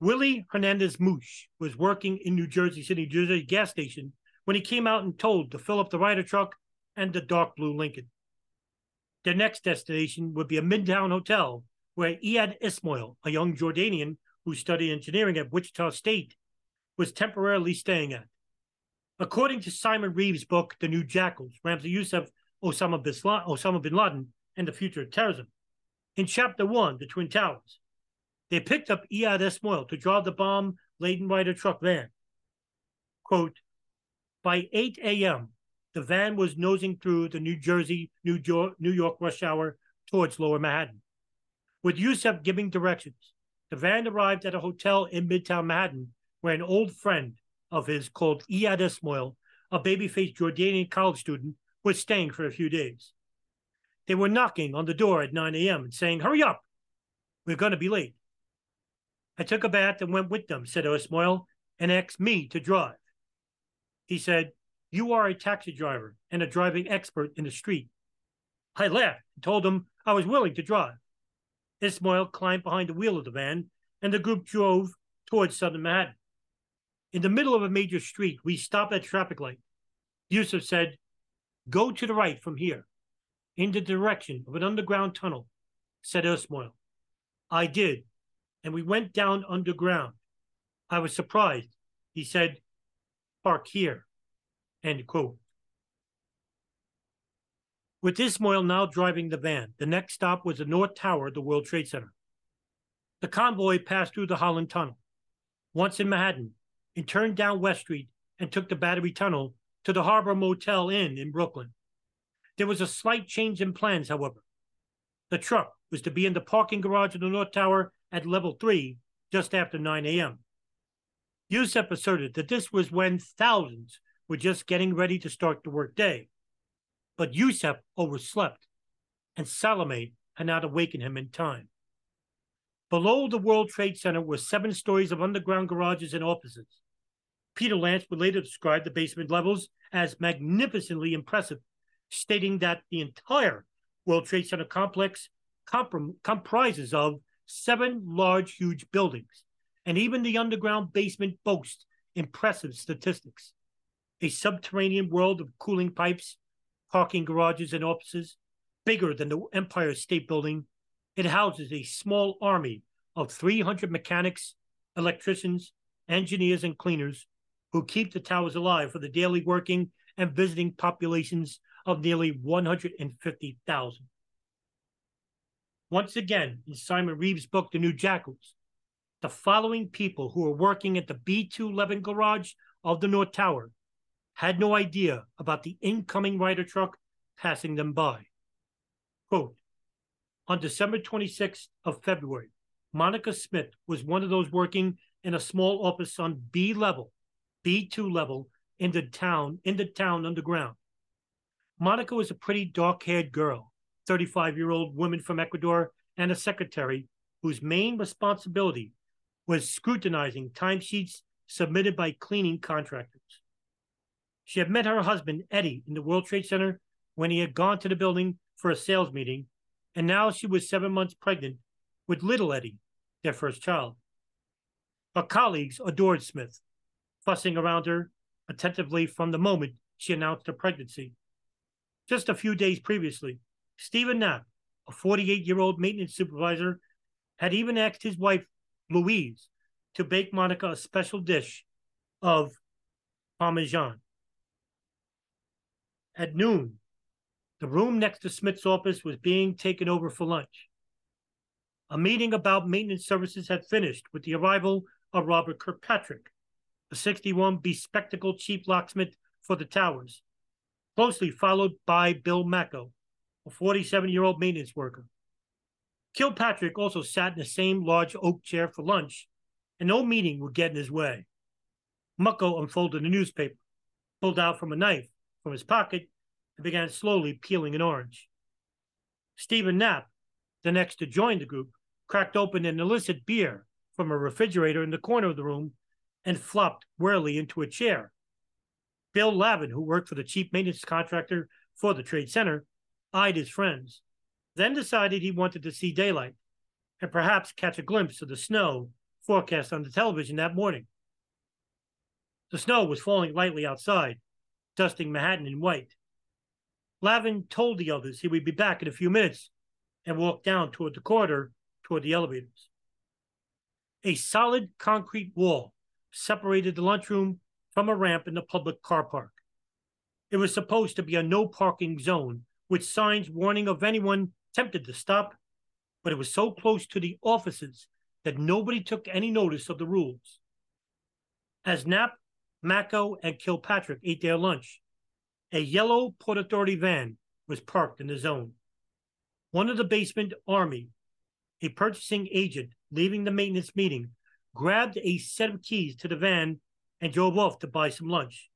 Willie Hernandez Moosh was working in New Jersey City, New Jersey gas station when he came out and told to fill up the Ryder truck and the dark blue Lincoln. Their next destination would be a midtown hotel where Iyad Ismoil, a young Jordanian who studied engineering at Wichita State, was temporarily staying at. According to Simon Reeves' book, The New Jackals, Ramzi Yousef, Osama bin, Osama bin Laden, and the Future of Terrorism, in chapter one, The Twin Towers, they picked up Iyad Ismoil to drive the bomb laden Ryder truck van. Quote, by 8 a.m., the van was nosing through the New Jersey, New York, New York rush hour towards lower Manhattan. With Yousef giving directions, the van arrived at a hotel in Midtown Manhattan where an old friend of his called Iyad Ismoil, a baby-faced Jordanian college student, was staying for a few days. They were knocking on the door at 9 a.m. and saying, Hurry up! We're going to be late. I took a bath and went with them, said Ismoil, and asked me to drive. He said, You are a taxi driver and a driving expert in the street. I laughed and told him I was willing to drive. Ismoil climbed behind the wheel of the van, and the group drove towards southern Manhattan. In the middle of a major street, we stopped at a traffic light. Yousef said, Go to the right from here, in the direction of an underground tunnel, said Ismoil. I did, and we went down underground. I was surprised. He said, Park here. End quote. With Ismoil now driving the van, the next stop was the North Tower of the World Trade Center. The convoy passed through the Holland Tunnel. Once in Manhattan, and turned down West Street and took the Battery Tunnel to the Harbor Motel Inn in Brooklyn. There was a slight change in plans, however. The truck was to be in the parking garage of the North Tower at level 3 just after 9 a.m. Yousef asserted that this was when thousands were just getting ready to start the workday. But Yousef overslept, and Salame had not awakened him in time. Below the World Trade Center were seven stories of underground garages and offices. Peter Lance would later describe the basement levels as magnificently impressive, stating that the entire World Trade Center complex comprises of seven large, huge buildings, and even the underground basement boasts impressive statistics. A subterranean world of cooling pipes, parking garages, and offices, bigger than the Empire State Building. It houses a small army of 300 mechanics, electricians, engineers, and cleaners who keep the towers alive for the daily working and visiting populations of nearly 150,000. Once again, in Simon Reeves' book, The New Jackals, the following people who are working at the B211 garage of the North Tower had no idea about the incoming Ryder truck passing them by. Quote, on December 26th of February, Monica Smith was one of those working in a small office on B level B2 level in the town, in the town underground. Monica was a pretty dark haired girl, 35 year old woman from Ecuador, and a secretary whose main responsibility was scrutinizing timesheets submitted by cleaning contractors. She had met her husband, Eddie, in the World Trade Center when he had gone to the building for a sales meeting, and now she was seven months pregnant with little Eddie, their first child. Her colleagues adored Smith, fussing around her attentively from the moment she announced her pregnancy. Just a few days previously, Stephen Knapp, a 48 year old maintenance supervisor, had even asked his wife, Louise, to bake Monica a special dish of Parmesan. At noon, The room next to Smith's office was being taken over for lunch. A meeting about maintenance services had finished with the arrival of Robert Kirkpatrick, a 61 bespectacled chief locksmith for the towers, closely followed by Bill Macko, a 47 year old maintenance worker. Kirkpatrick also sat in the same large oak chair for lunch, and no meeting would get in his way. Macko unfolded a newspaper, pulled out from a knife from his pocket, and began slowly peeling an orange. Stephen Knapp, the next to join the group, cracked open an illicit beer from a refrigerator in the corner of the room and flopped wearily into a chair. Bill Lavin, who worked for the chief maintenance contractor for the trade center, eyed his friends, then decided he wanted to see daylight and perhaps catch a glimpse of the snow forecast on the television that morning. The snow was falling lightly outside, dusting Manhattan in white. Lavin told the others he would be back in a few minutes and walked down toward the corridor toward the elevators. A solid concrete wall separated the lunchroom from a ramp in the public car park. It was supposed to be a no parking zone with signs warning of anyone tempted to stop, but it was so close to the offices that nobody took any notice of the rules. As Knapp, Macko, and Kirkpatrick ate their lunch, a yellow Port Authority van was parked in the zone. One of the basement army, a purchasing agent leaving the maintenance meeting, grabbed a set of keys to the van and drove off to buy some lunch.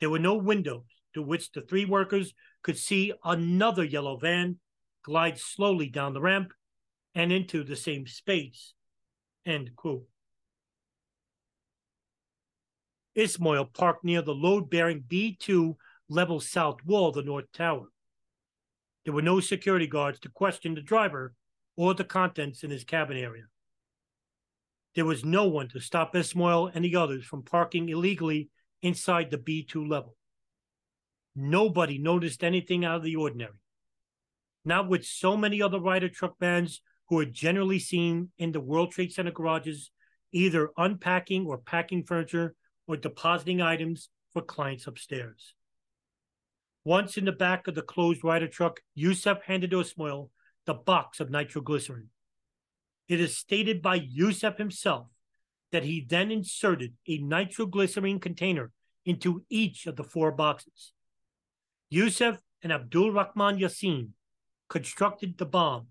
There were no windows to which the three workers could see another yellow van glide slowly down the ramp and into the same space. End quote. Ismoil parked near the load bearing B2 level south wall of the North Tower. There were no security guards to question the driver or the contents in his cabin area. There was no one to stop Ismoil and the others from parking illegally inside the B2 level. Nobody noticed anything out of the ordinary. Not with so many other Ryder truck vans who are generally seen in the World Trade Center garages, either unpacking or packing furniture or depositing items for clients upstairs. Once in the back of the closed Ryder truck, Yousef handed Ismoil the box of nitroglycerin. It is stated by Yousef himself that he then inserted a nitroglycerin container into each of the four boxes. Yousef and Abdul Rahman Yassin constructed the bomb,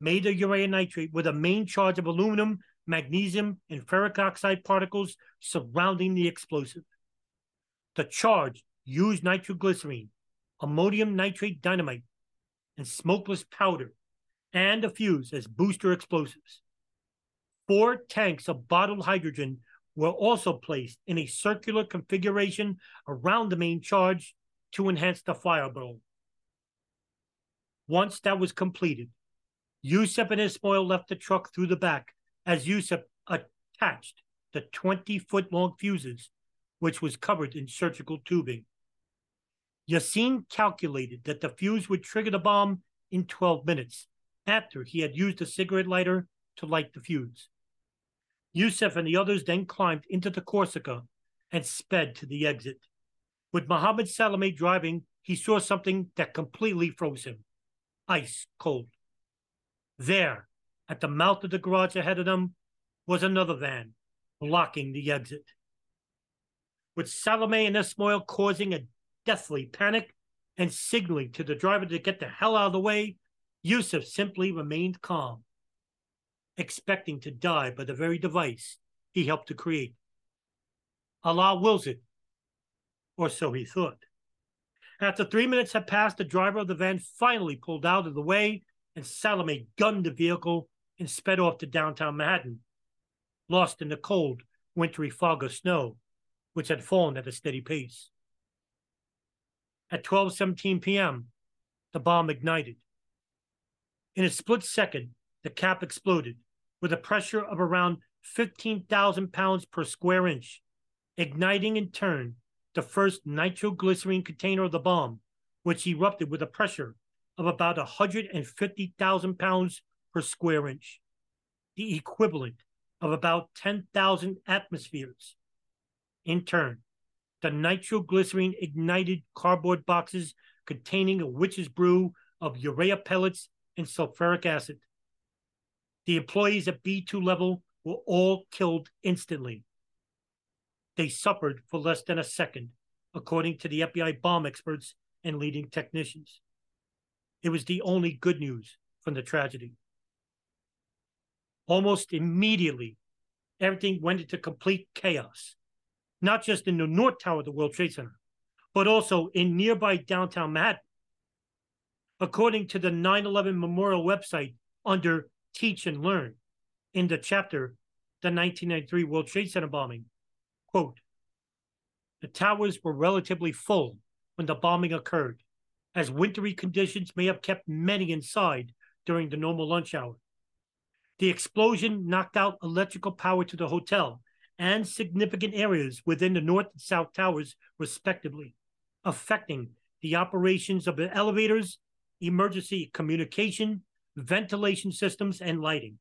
made of urea nitrate with a main charge of aluminum, magnesium, and ferric oxide particles surrounding the explosive. The charge used nitroglycerine, ammonium nitrate dynamite, and smokeless powder and a fuse as booster explosives. Four tanks of bottled hydrogen were also placed in a circular configuration around the main charge to enhance the fireball. Once that was completed, Yousef and Ismoil left the truck through the back as Yousef attached the 20 foot long fuses, which was covered in surgical tubing. Yassin calculated that the fuse would trigger the bomb in 12 minutes after he had used a cigarette lighter to light the fuse. Yousef and the others then climbed into the Corsica and sped to the exit. With Mohammed Salame driving, he saw something that completely froze him ice cold. There, at the mouth of the garage ahead of them, was another van blocking the exit. With Salame and Ismoil causing a deathly panic and signaling to the driver to get the hell out of the way, Yousef simply remained calm, expecting to die by the very device he helped to create. Allah wills it, or so he thought. After three minutes had passed, the driver of the van finally pulled out of the way, and Salame gunned the vehicle and sped off to downtown Manhattan, lost in the cold, wintry fog of snow, which had fallen at a steady pace. At 12:17 p.m., the bomb ignited. In a split second, the cap exploded with a pressure of around 15,000 pounds per square inch, igniting in turn the first nitroglycerine container of the bomb, which erupted with a pressure of about 150,000 pounds per square inch, the equivalent of about 10,000 atmospheres. In turn, the nitroglycerine ignited cardboard boxes containing a witch's brew of urea pellets and sulfuric acid. The employees at B2 level were all killed instantly. They suffered for less than a second, according to the FBI bomb experts and leading technicians. It was the only good news from the tragedy. Almost immediately, everything went into complete chaos, not just in the North Tower of the World Trade Center, but also in nearby downtown Manhattan. According to the 9 11 Memorial website under Teach and Learn, in the chapter, The 1993 World Trade Center Bombing, quote, the towers were relatively full when the bombing occurred, as wintry conditions may have kept many inside during the normal lunch hour. The explosion knocked out electrical power to the hotel and significant areas within the North and South Towers, respectively, affecting the operations of the elevators, emergency communication, ventilation systems, and lighting.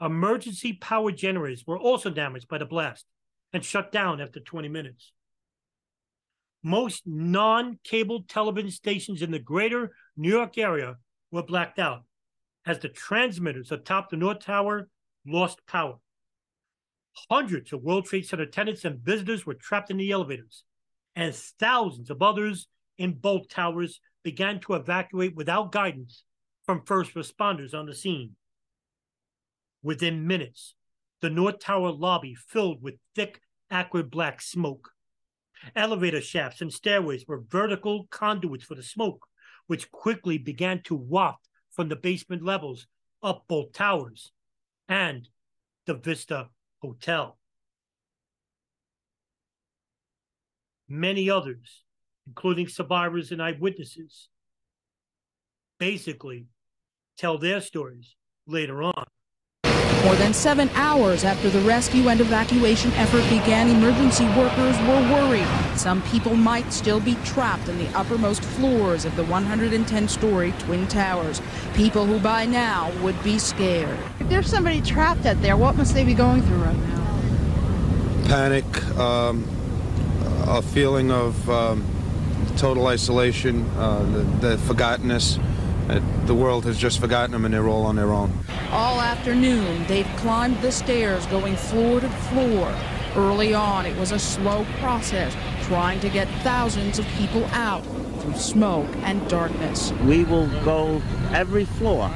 Emergency power generators were also damaged by the blast and shut down after 20 minutes. Most non cable television stations in the greater New York area were blacked out as the transmitters atop the North Tower lost power. Hundreds of World Trade Center tenants and visitors were trapped in the elevators, and thousands of others in both towers began to evacuate without guidance from first responders on the scene. Within minutes, the North Tower lobby filled with thick, acrid black smoke. Elevator shafts and stairways were vertical conduits for the smoke, which quickly began to waft from the basement levels up both towers and the Vista Hotel. Many others, including survivors and eyewitnesses, basically tell their stories later on. More than seven hours after the rescue and evacuation effort began, emergency workers were worried. Some people might still be trapped in the uppermost floors of the 110 story Twin Towers. People who by now would be scared. If there's somebody trapped out there, what must they be going through right now? Panic, um, a feeling of um, total isolation, uh, the, the forgottenness. The world has just forgotten them and they're all on their own. All afternoon, they've climbed the stairs going floor to floor. Early on, it was a slow process trying to get thousands of people out through smoke and darkness. We will go every floor,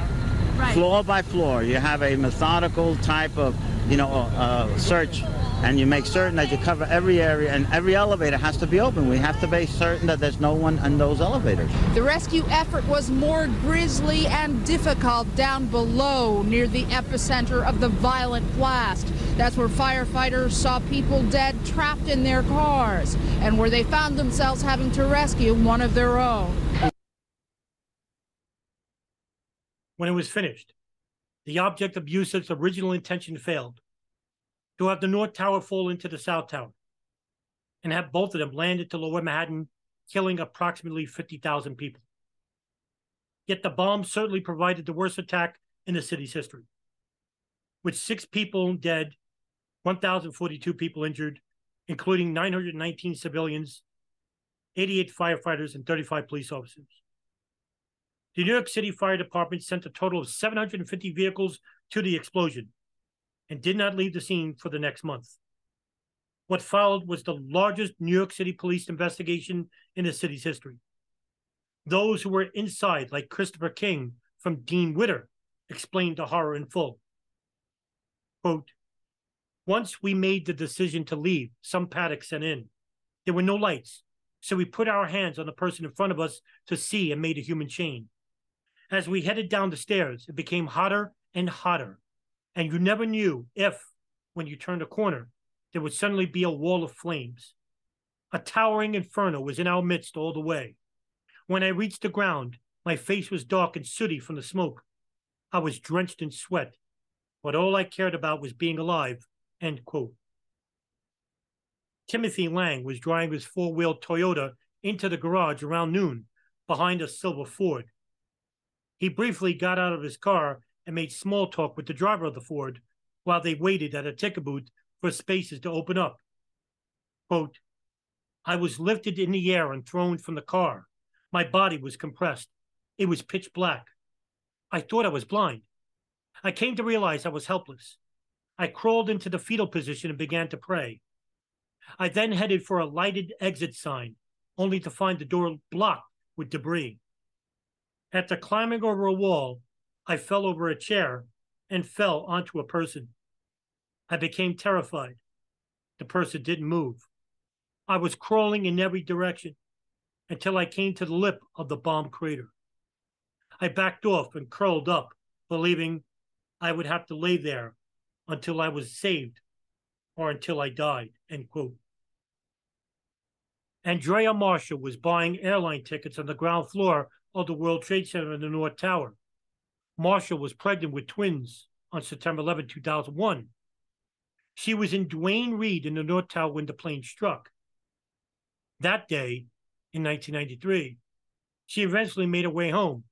right. floor by floor. You have a methodical type of, you know, uh, search and you make certain that you cover every area and every elevator has to be open. We have to be certain that there's no one in those elevators. The rescue effort was more grisly and difficult down below near the epicenter of the violent blast. That's where firefighters saw people dead trapped in their cars and where they found themselves having to rescue one of their own. When it was finished, the object of Yousef's original intention failed to have the North Tower fall into the South Tower and have both of them land into lower Manhattan, killing approximately 50,000 people. Yet the bomb certainly provided the worst attack in the city's history, with six people dead, 1,042 people injured, including 919 civilians, 88 firefighters, and 35 police officers. The New York City Fire Department sent a total of 750 vehicles to the explosion, and did not leave the scene for the next month. What followed was the largest New York City police investigation in the city's history. Those who were inside, like Christopher King from Dean Witter, explained the horror in full. Quote, once we made the decision to leave, some Paddock sent in. There were no lights, so we put our hands on the person in front of us to see and made a human chain. As we headed down the stairs, it became hotter and hotter and you never knew if, when you turned a corner, there would suddenly be a wall of flames. A towering inferno was in our midst all the way. When I reached the ground, my face was dark and sooty from the smoke. I was drenched in sweat, but all I cared about was being alive. Timothy Lang was driving his four wheel Toyota into the garage around noon behind a silver Ford. He briefly got out of his car and made small talk with the driver of the Ford while they waited at a ticket booth for spaces to open up. Quote, I was lifted in the air and thrown from the car. My body was compressed. It was pitch black. I thought I was blind. I came to realize I was helpless. I crawled into the fetal position and began to pray. I then headed for a lighted exit sign, only to find the door blocked with debris. After climbing over a wall, I fell over a chair and fell onto a person. I became terrified. The person didn't move. I was crawling in every direction until I came to the lip of the bomb crater. I backed off and curled up, believing I would have to lay there until I was saved or until I died. End quote. Andrea Marshall was buying airline tickets on the ground floor of the World Trade Center in the North Tower. Marshall was pregnant with twins on September 11, 2001. She was in Duane Reade in the North Tower when the plane struck. That day, in 1993, she eventually made her way home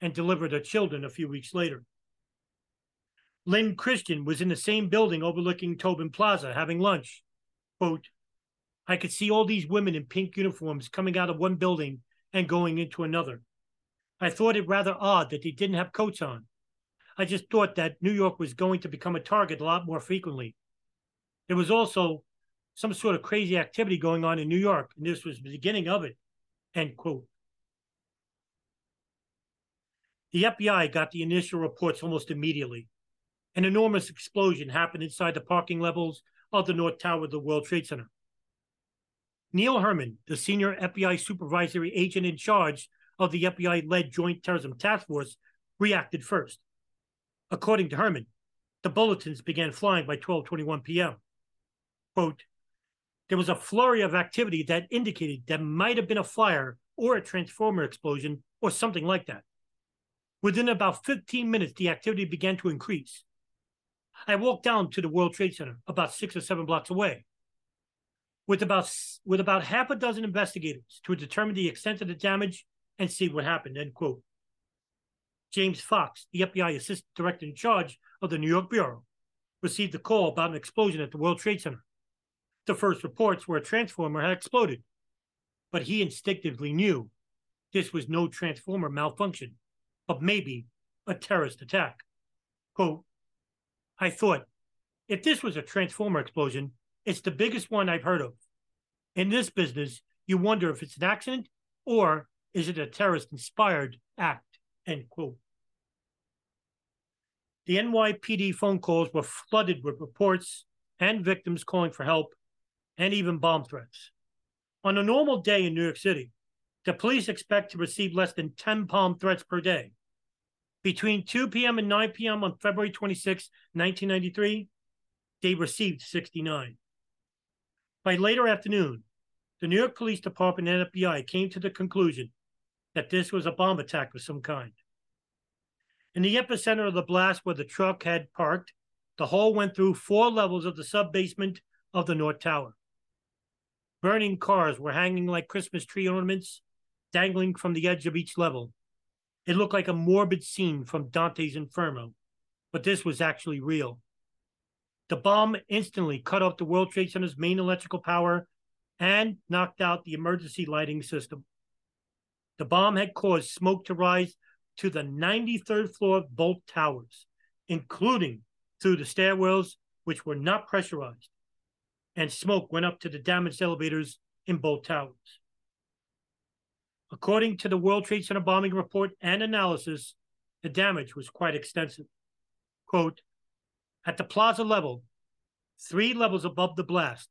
and delivered her children a few weeks later. Lynn Christian was in the same building overlooking Tobin Plaza having lunch. Quote, I could see all these women in pink uniforms coming out of one building and going into another. I thought it rather odd that they didn't have coats on. I just thought that New York was going to become a target a lot more frequently. There was also some sort of crazy activity going on in New York, and this was the beginning of it. End quote. The FBI got the initial reports almost immediately. An enormous explosion happened inside the parking levels of the North Tower of the World Trade Center. Neil Herman, the senior FBI supervisory agent in charge of the FBI led Joint Terrorism Task Force, reacted first. According to Herman, the bulletins began flying by 12:21 p.m. Quote, there was a flurry of activity that indicated there might have been a fire or a transformer explosion or something like that. Within about 15 minutes, the activity began to increase. I walked down to the World Trade Center, about six or seven blocks away, with about with about half a dozen investigators to determine the extent of the damage and see what happened. End quote. James Fox, the FBI assistant director in charge of the New York Bureau, received a call about an explosion at the World Trade Center. The first reports were a transformer had exploded, but he instinctively knew this was no transformer malfunction, but maybe a terrorist attack. Quote, I thought, if this was a transformer explosion, it's the biggest one I've heard of. In this business, you wonder if it's an accident or is it a terrorist inspired act? End quote. The NYPD phone calls were flooded with reports and victims calling for help and even bomb threats. On a normal day in New York City, the police expect to receive less than 10 bomb threats per day. Between 2 p.m. and 9 p.m. on February 26, 1993, they received 69. By later afternoon, the New York Police Department and FBI came to the conclusion that this was a bomb attack of some kind. In the epicenter of the blast where the truck had parked, the hole went through four levels of the sub basement of the North Tower. Burning cars were hanging like Christmas tree ornaments, dangling from the edge of each level. It looked like a morbid scene from Dante's Inferno, but this was actually real. The bomb instantly cut off the World Trade Center's main electrical power and knocked out the emergency lighting system. The bomb had caused smoke to rise to the 93rd floor of both towers, including through the stairwells, which were not pressurized, and smoke went up to the damaged elevators in both towers. According to the World Trade Center bombing report and analysis, the damage was quite extensive. Quote, at the plaza level, three levels above the blast,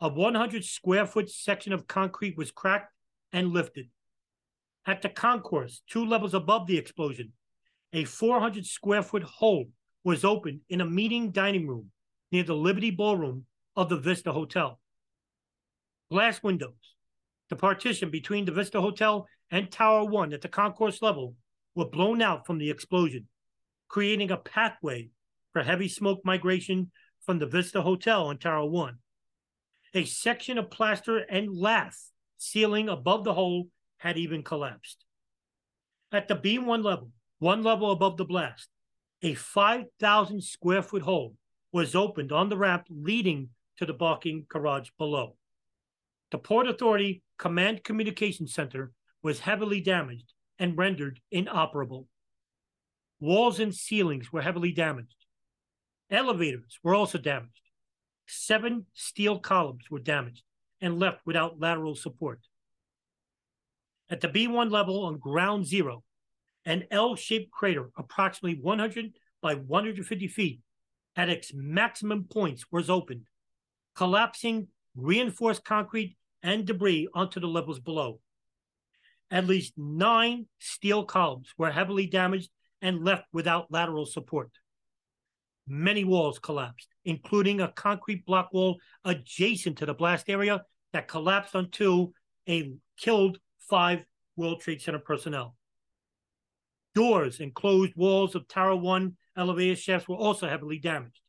a 100 square foot section of concrete was cracked and lifted. At the concourse, two levels above the explosion, a 400 square foot hole was opened in a meeting dining room near the Liberty Ballroom of the Vista Hotel. Glass windows, the partition between the Vista Hotel and Tower 1 at the concourse level, were blown out from the explosion, creating a pathway for heavy smoke migration from the Vista Hotel on Tower 1. A section of plaster and lath ceiling above the hole had even collapsed. At the B1 level, one level above the blast, a 5,000 square foot hole was opened on the ramp leading to the parking garage below. The Port Authority Command Communication Center was heavily damaged and rendered inoperable. Walls and ceilings were heavily damaged. Elevators were also damaged. Seven steel columns were damaged and left without lateral support. At the B1 level on ground zero, an L shaped crater approximately 100 by 150 feet at its maximum points was opened, collapsing reinforced concrete and debris onto the levels below. At least nine steel columns were heavily damaged and left without lateral support. Many walls collapsed, including a concrete block wall adjacent to the blast area that collapsed onto a killed five World Trade Center personnel. Doors and closed walls of Tower 1 elevator shafts were also heavily damaged.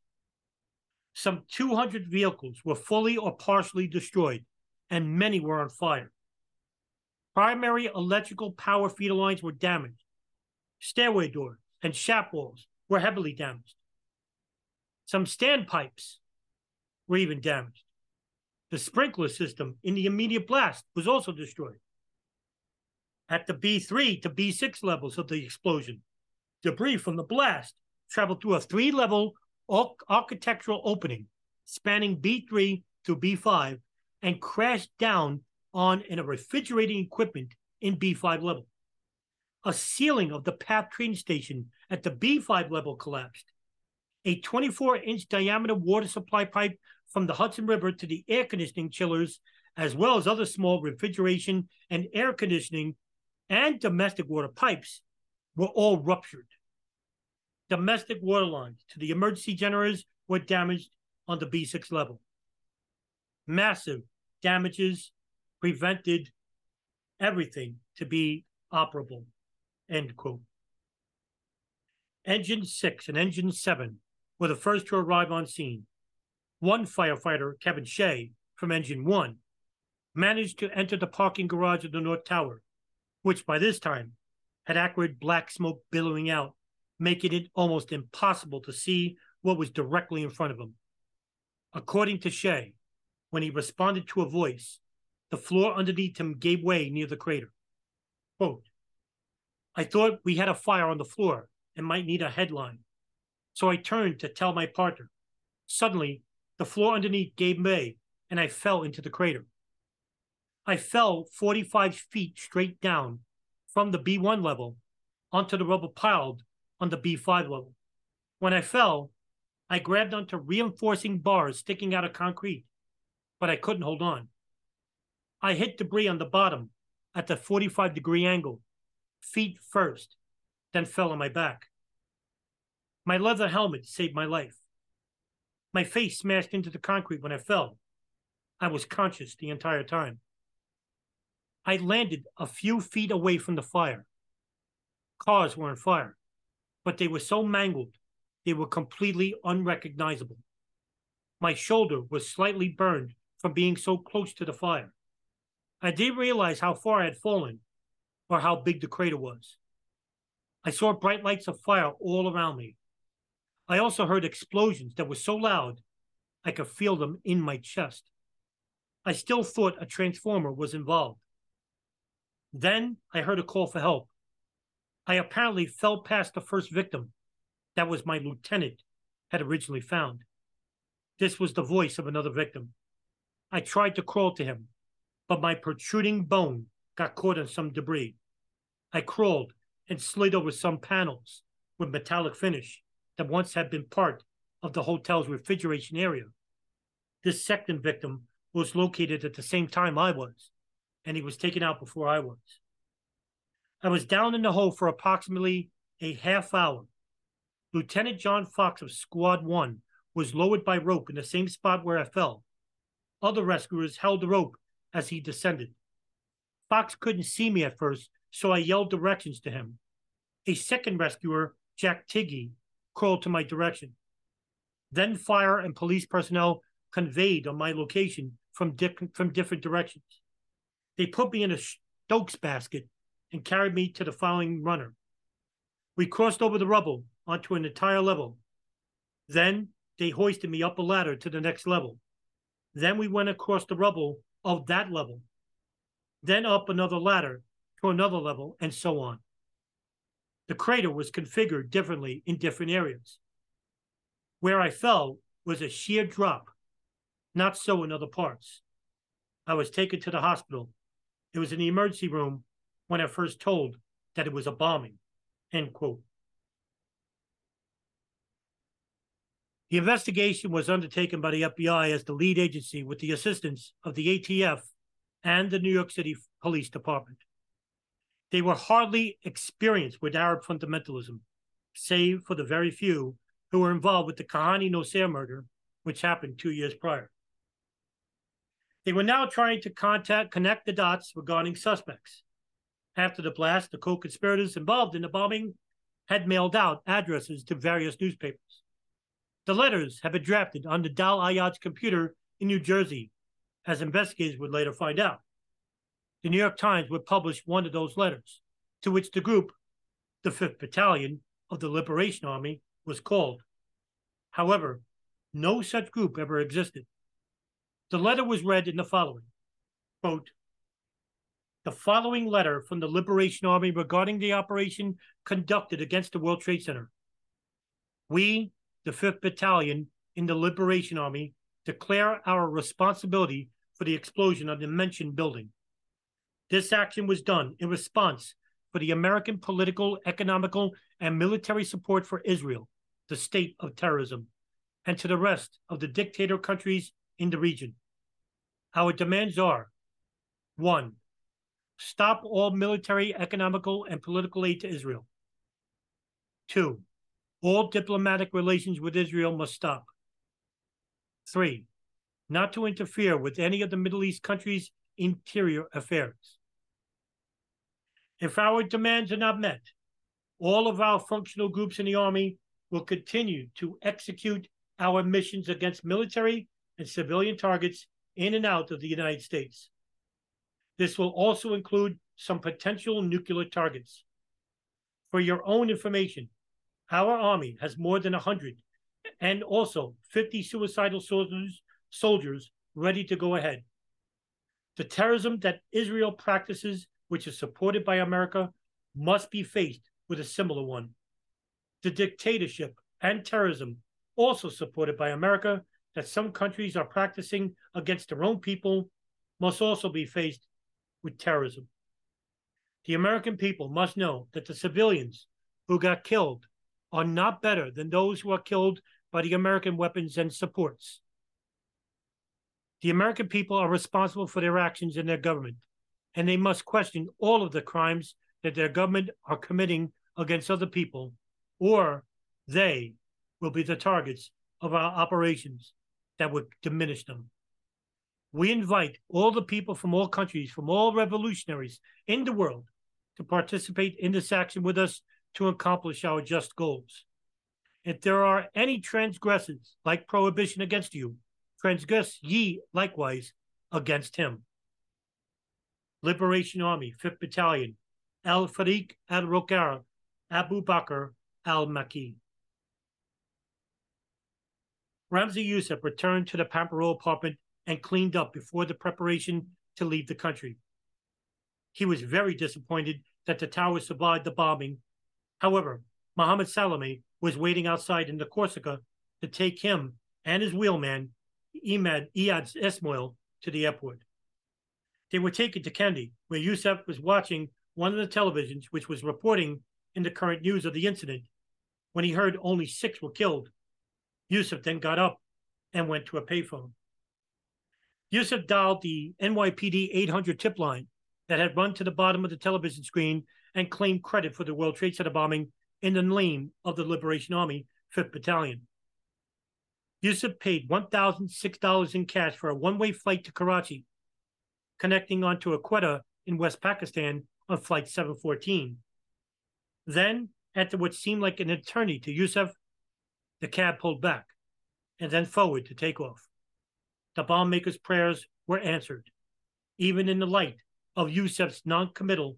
Some 200 vehicles were fully or partially destroyed, and many were on fire. Primary electrical power feeder lines were damaged. Stairway doors and shaft walls were heavily damaged. Some standpipes were even damaged. The sprinkler system in the immediate blast was also destroyed. At the B3 to B6 levels of the explosion, debris from the blast traveled through a three level architectural opening spanning B3 to B5 and crashed down on in a refrigerating equipment in B5 level. A ceiling of the PATH train station at the B5 level collapsed. A 24 inch diameter water supply pipe from the Hudson River to the air conditioning chillers, as well as other small refrigeration and air conditioning and domestic water pipes, were all ruptured. Domestic water lines to the emergency generators were damaged on the B6 level. Massive damages prevented everything to be operable. End quote. Engine 6 and Engine 7 were the first to arrive on scene. One firefighter, Kevin Shea, from Engine 1, managed to enter the parking garage of the North Tower, which by this time had acrid black smoke billowing out, making it almost impossible to see what was directly in front of him. According to Shea, when he responded to a voice, the floor underneath him gave way near the crater. Quote, I thought we had a fire on the floor and might need a headline. So I turned to tell my partner. Suddenly, the floor underneath gave way and I fell into the crater. I fell 45 feet straight down from the B1 level onto the rubble piled on the B5 level. When I fell, I grabbed onto reinforcing bars sticking out of concrete, but I couldn't hold on. I hit debris on the bottom at the 45 degree angle, feet first, then fell on my back. My leather helmet saved my life. My face smashed into the concrete when I fell. I was conscious the entire time. I landed a few feet away from the fire. Cars were on fire, but they were so mangled they were completely unrecognizable. My shoulder was slightly burned from being so close to the fire. I didn't realize how far I had fallen or how big the crater was. I saw bright lights of fire all around me. I also heard explosions that were so loud I could feel them in my chest. I still thought a transformer was involved. Then I heard a call for help. I apparently fell past the first victim. That was my lieutenant had originally found. This was the voice of another victim. I tried to crawl to him, but my protruding bone got caught in some debris. I crawled and slid over some panels with metallic finish that once had been part of the hotel's refrigeration area. This second victim was located at the same time I was, and he was taken out before I was. I was down in the hole for approximately a half hour. Lieutenant John Fox of Squad 1 was lowered by rope in the same spot where I fell. Other rescuers held the rope as he descended. Fox couldn't see me at first, so I yelled directions to him. A second rescuer, Jack Tiggy, crawled to my direction. Then fire and police personnel conveyed on my location from, di- from different directions. They put me in a Stokes basket and carried me to the following runner. We crossed over the rubble onto an entire level. Then they hoisted me up a ladder to the next level. Then we went across the rubble of that level, then up another ladder to another level, and so on. The crater was configured differently in different areas. Where I fell was a sheer drop, not so in other parts. I was taken to the hospital. It was in the emergency room when I first told that it was a bombing. End quote. The investigation was undertaken by the FBI as the lead agency with the assistance of the ATF and the New York City Police Department. They were hardly experienced with Arab fundamentalism, save for the very few who were involved with the Kahane Nosair murder, which happened two years prior. They were now trying to contact, connect the dots regarding suspects. After the blast, the co-conspirators involved in the bombing had mailed out addresses to various newspapers. The letters had been drafted on Nidal Ayad's computer in New Jersey, as investigators would later find out the New York Times would publish one of those letters, to which the group, the 5th Battalion of the Liberation Army, was called. However, no such group ever existed. The letter was read in the following quote, The following letter from the Liberation Army regarding the operation conducted against the World Trade Center. We, the 5th Battalion in the Liberation Army, declare our responsibility for the explosion of the mentioned building. This action was done in response for the American political, economical, and military support for Israel, the state of terrorism, and to the rest of the dictator countries in the region. Our demands are one, stop all military, economical, and political aid to Israel. Two, all diplomatic relations with Israel must stop. Three, not to interfere with any of the Middle East countries' interior affairs. If our demands are not met, all of our functional groups in the Army will continue to execute our missions against military and civilian targets in and out of the United States. This will also include some potential nuclear targets. For your own information, our Army has more than 100 and also 50 suicidal soldiers, soldiers ready to go ahead. The terrorism that Israel practices which is supported by America, must be faced with a similar one. The dictatorship and terrorism, also supported by America, that some countries are practicing against their own people, must also be faced with terrorism. The American people must know that the civilians who got killed are not better than those who are killed by the American weapons and supports. The American people are responsible for their actions in their government and they must question all of the crimes that their government are committing against other people, or they will be the targets of our operations that would diminish them. We invite all the people from all countries, from all revolutionaries in the world, to participate in this action with us to accomplish our just goals. If there are any transgressors, like prohibition against you, transgress ye likewise against him. Liberation Army, 5th Battalion, Al Farik al Rokar, Abu Bakr al Maki. Ramzi Yousef returned to the Pamrapo apartment and cleaned up before the preparation to leave the country. He was very disappointed that the tower survived the bombing. However, Mohammed Salame was waiting outside in the Corsica to take him and his wheelman, Imad Iyad Ismoil, to the airport. They were taken to Kandy, where Yousef was watching one of the televisions which was reporting in the current news of the incident. When he heard only six were killed, Yousef then got up and went to a payphone. Yousef dialed the NYPD 800 tip line that had run to the bottom of the television screen and claimed credit for the World Trade Center bombing in the name of the Liberation Army 5th Battalion. Yousef paid $1,006 in cash for a one way flight to Karachi connecting onto a Quetta in West Pakistan on Flight 714. Then, after what seemed like an eternity to Yousef, the cab pulled back and then forward to take off. The bomb maker's prayers were answered, even in the light of Yousef's non-committal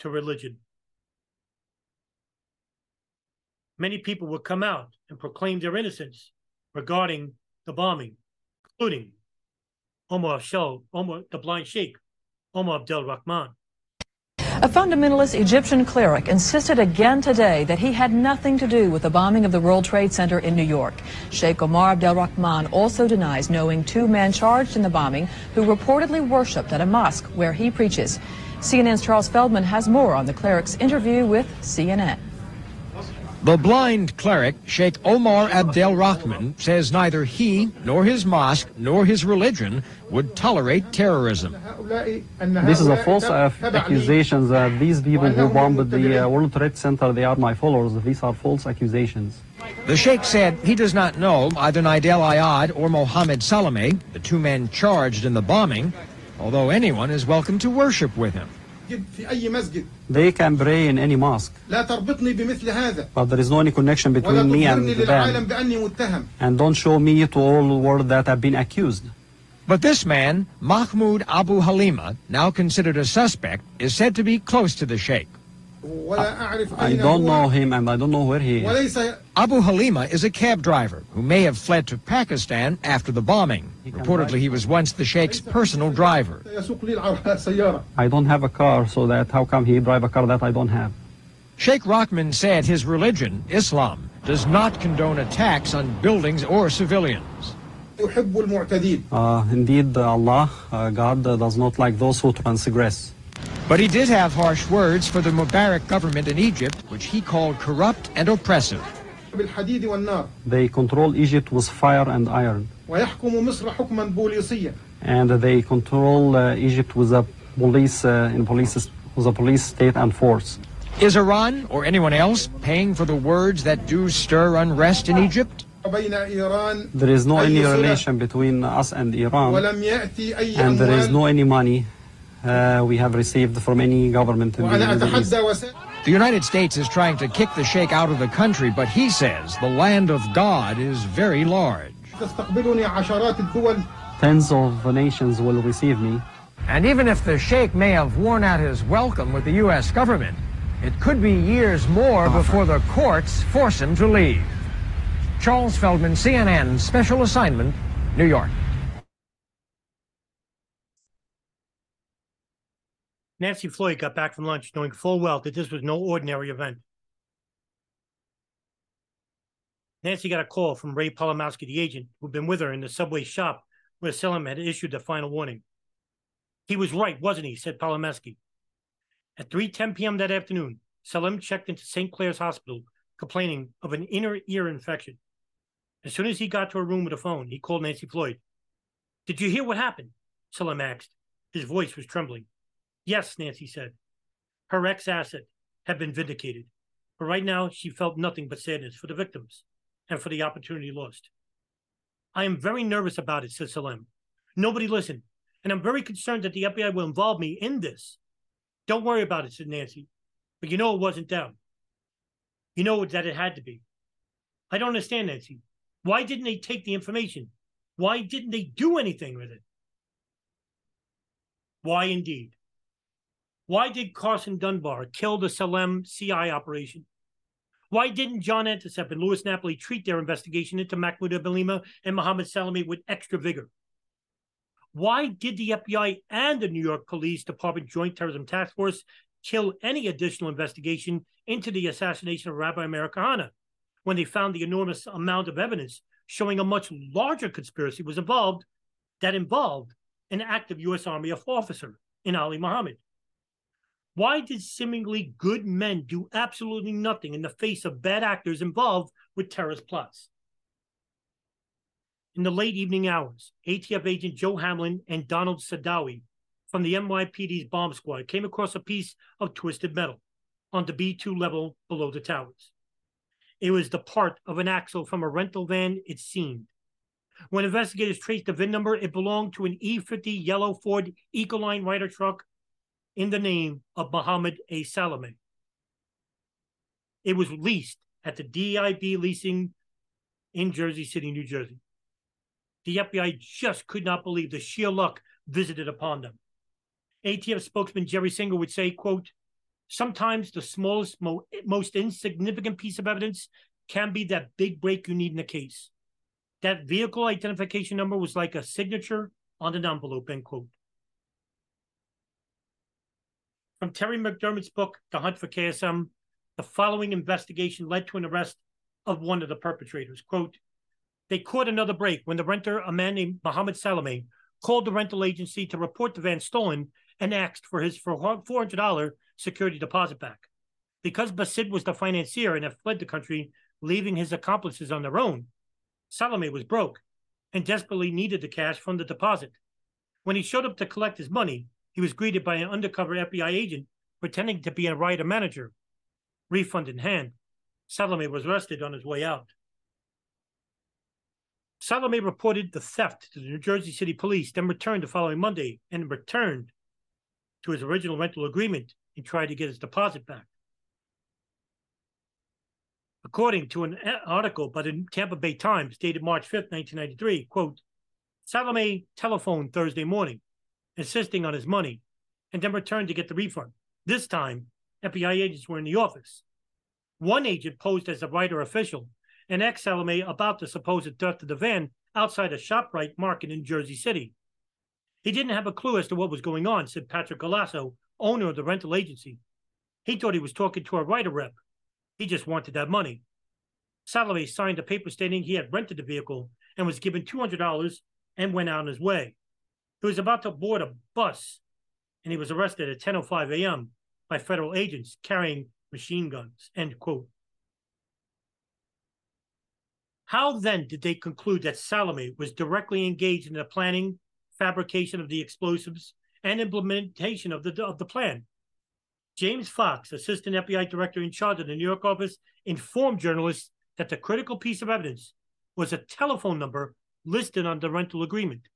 to religion. Many people would come out and proclaim their innocence regarding the bombing, including Omar Shah, Omar, the blind sheikh, Omar Abdel Rahman. A fundamentalist Egyptian cleric insisted again today that he had nothing to do with the bombing of the World Trade Center in New York. Sheikh Omar Abdelrahman also denies knowing two men charged in the bombing who reportedly worshipped at a mosque where he preaches. CNN's Charles Feldman has more on the cleric's interview with CNN. The blind cleric, Sheikh Omar Abdel Rahman, says neither he, nor his mosque, nor his religion would tolerate terrorism. This is a false uh, accusation that these people who bombed the uh, World Trade Center, they are my followers. These are false accusations. The sheikh said he does not know either Nidal Ayad or Mohammed Salameh, the two men charged in the bombing, although anyone is welcome to worship with him. They can pray in any mosque. But there is no any connection between me and them. And don't show me to all the world that I've been accused. But this man, Mahmoud Abouhalima, now considered a suspect, is said to be close to the sheikh. I don't know him and I don't know where he is. Abouhalima is a cab driver who may have fled to Pakistan after the bombing. Reportedly, he was once the sheikh's personal driver. I don't have a car, so that how come he drive a car that I don't have? Sheikh Rahman said his religion, Islam, does not condone attacks on buildings or civilians. Uh, indeed, Allah, uh, God, uh, does not like those who transgress. But he did have harsh words for the Mubarak government in Egypt, which he called corrupt and oppressive. They control Egypt with fire and iron. And they control uh, Egypt with a police, uh, in police, with a police state and force. Is Iran or anyone else paying for the words that do stir unrest in Egypt? There is no any relation between us and Iran, and there is no any money uh, we have received from any government in the Middle East. The United States is trying to kick the sheikh out of the country, but he says the land of God is very large. Tens of nations will receive me. And even if the sheikh may have worn out his welcome with the U.S. government, it could be years more before the courts force him to leave. Charles Feldman, CNN, Special Assignment, New York. Nancy Floyd got back from lunch knowing full well that this was no ordinary event. Nancy got a call from Ray Polomowski, the agent, who'd been with her in the subway shop where Salem had issued the final warning. He was right, wasn't he? said Polomowski. At 3.10 p.m. that afternoon, Salem checked into St. Clare's Hospital complaining of an inner ear infection. As soon as he got to a room with a phone, he called Nancy Floyd. Did you hear what happened? Salem asked. His voice was trembling. Yes, Nancy said. Her ex asset had been vindicated, but right now she felt nothing but sadness for the victims and for the opportunity lost. I am very nervous about it, said Salem. Nobody listened, and I'm very concerned that the FBI will involve me in this. Don't worry about it, said Nancy. But you know it wasn't them. You know that it had to be. I don't understand, Nancy. Why didn't they take the information? Why didn't they do anything with it? Why indeed? Why did Carson Dunbar kill the Salem CI operation? Why didn't John Anticev and Louis Napoli treat their investigation into Mahmoud Abouhalima and Mohammed Salameh with extra vigor? Why did the FBI and the New York Police Department Joint Terrorism Task Force kill any additional investigation into the assassination of Rabbi Kahane when they found the enormous amount of evidence showing a much larger conspiracy was involved that involved an active U.S. Army officer in Ali Mohammed? Why did seemingly good men do absolutely nothing in the face of bad actors involved with terrorist plots? In the late evening hours, ATF agent Joe Hanlin and Donald Sadowy from the NYPD's bomb squad came across a piece of twisted metal on the B2 level below the towers. It was the part of an axle from a rental van, it seemed. When investigators traced the VIN number, it belonged to an E50 yellow Ford Econoline Ryder truck in the name of Mohammed A. Salameh. It was leased at the DIB leasing in Jersey City, New Jersey. The FBI just could not believe the sheer luck visited upon them. ATF spokesman Jerry Singer would say, quote, sometimes the smallest, mo- most insignificant piece of evidence can be that big break you need in a case. That vehicle identification number was like a signature on an envelope, end quote. From Terry McDermott's book, The Hunt for KSM, the following investigation led to an arrest of one of the perpetrators. Quote, they caught another break when the renter, a man named Mohammed Salame, called the rental agency to report the van stolen and asked for his $400 security deposit back. Because Basit was the financier and had fled the country, leaving his accomplices on their own, Salame was broke and desperately needed the cash from the deposit. When he showed up to collect his money, he was greeted by an undercover FBI agent pretending to be a Ryder manager. Refund in hand, Salame was arrested on his way out. Salame reported the theft to the New Jersey City Police, then returned the following Monday and returned to his original rental agreement and tried to get his deposit back. According to an uh, article by the Tampa Bay Times dated March 5th, 1993, quote, Salame telephoned Thursday morning, insisting on his money, and then returned to get the refund. This time, FBI agents were in the office. One agent posed as a Ryder official and asked Salame about the supposed theft of the van outside a ShopRite market in Jersey City. He didn't have a clue as to what was going on, said Patrick Galasso, owner of the rental agency. He thought he was talking to a Ryder rep. He just wanted that money. Salame signed a paper stating he had rented the vehicle and was given $200 and went on his way. He was about to board a bus and he was arrested at 10.05 a.m. by federal agents carrying machine guns, end quote. How then did they conclude that Salame was directly engaged in the planning, fabrication of the explosives, and implementation of the, of the plan? James Fox, assistant FBI director in charge of the New York office, informed journalists that the critical piece of evidence was a telephone number listed on the rental agreement.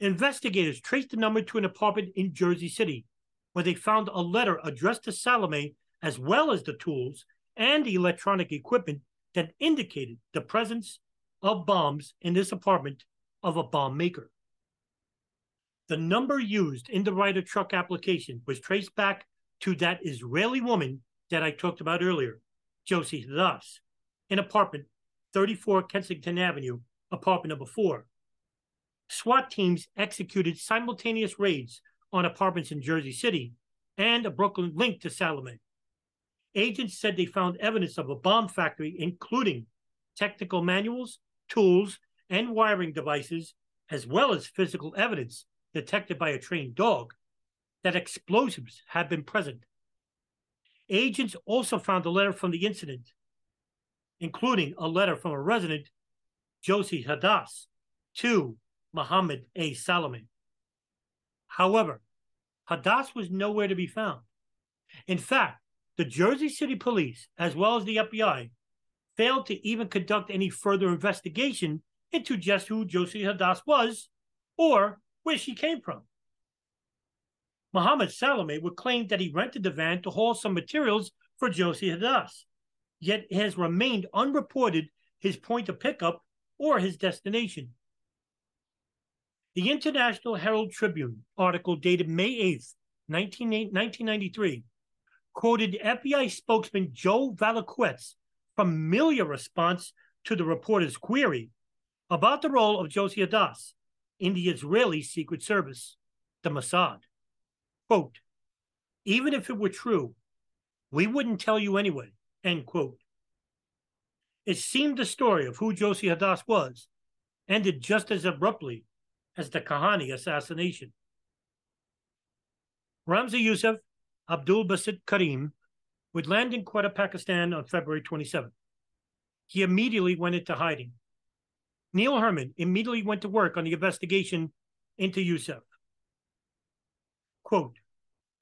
Investigators traced the number to an apartment in Jersey City, where they found a letter addressed to Salame, as well as the tools and electronic equipment that indicated the presence of bombs in this apartment of a bomb maker. The number used in the Ryder truck application was traced back to that Israeli woman that I talked about earlier, Josie Hadass, in apartment 34 Kensington Avenue, apartment number four. SWAT teams executed simultaneous raids on apartments in Jersey City and a Brooklyn link to Salame. Agents said they found evidence of a bomb factory, including technical manuals, tools, and wiring devices, as well as physical evidence detected by a trained dog that explosives had been present. Agents also found a letter from the incident, including a letter from a resident, Josie Hadass, to Muhammad A. Salame. However, Hadass was nowhere to be found. In fact, the Jersey City police, as well as the FBI, failed to even conduct any further investigation into just who Josie Hadass was or where she came from. Muhammad Salame would claim that he rented the van to haul some materials for Josie Hadass, yet it has remained unreported his point of pickup or his destination. The International Herald Tribune article dated May 8th, 1993, quoted FBI spokesman Joe Valiquette's familiar response to the reporter's query about the role of Josie Hadass in the Israeli Secret Service, the Mossad. Quote, even if it were true, we wouldn't tell you anyway, end quote. It seemed the story of who Josie Hadass was ended just as abruptly as the Kahane assassination. Ramzi Yousef Abdul Basit Karim would land in Quetta, Pakistan on February 27. He immediately went into hiding. Neil Herman immediately went to work on the investigation into Yousef. Quote,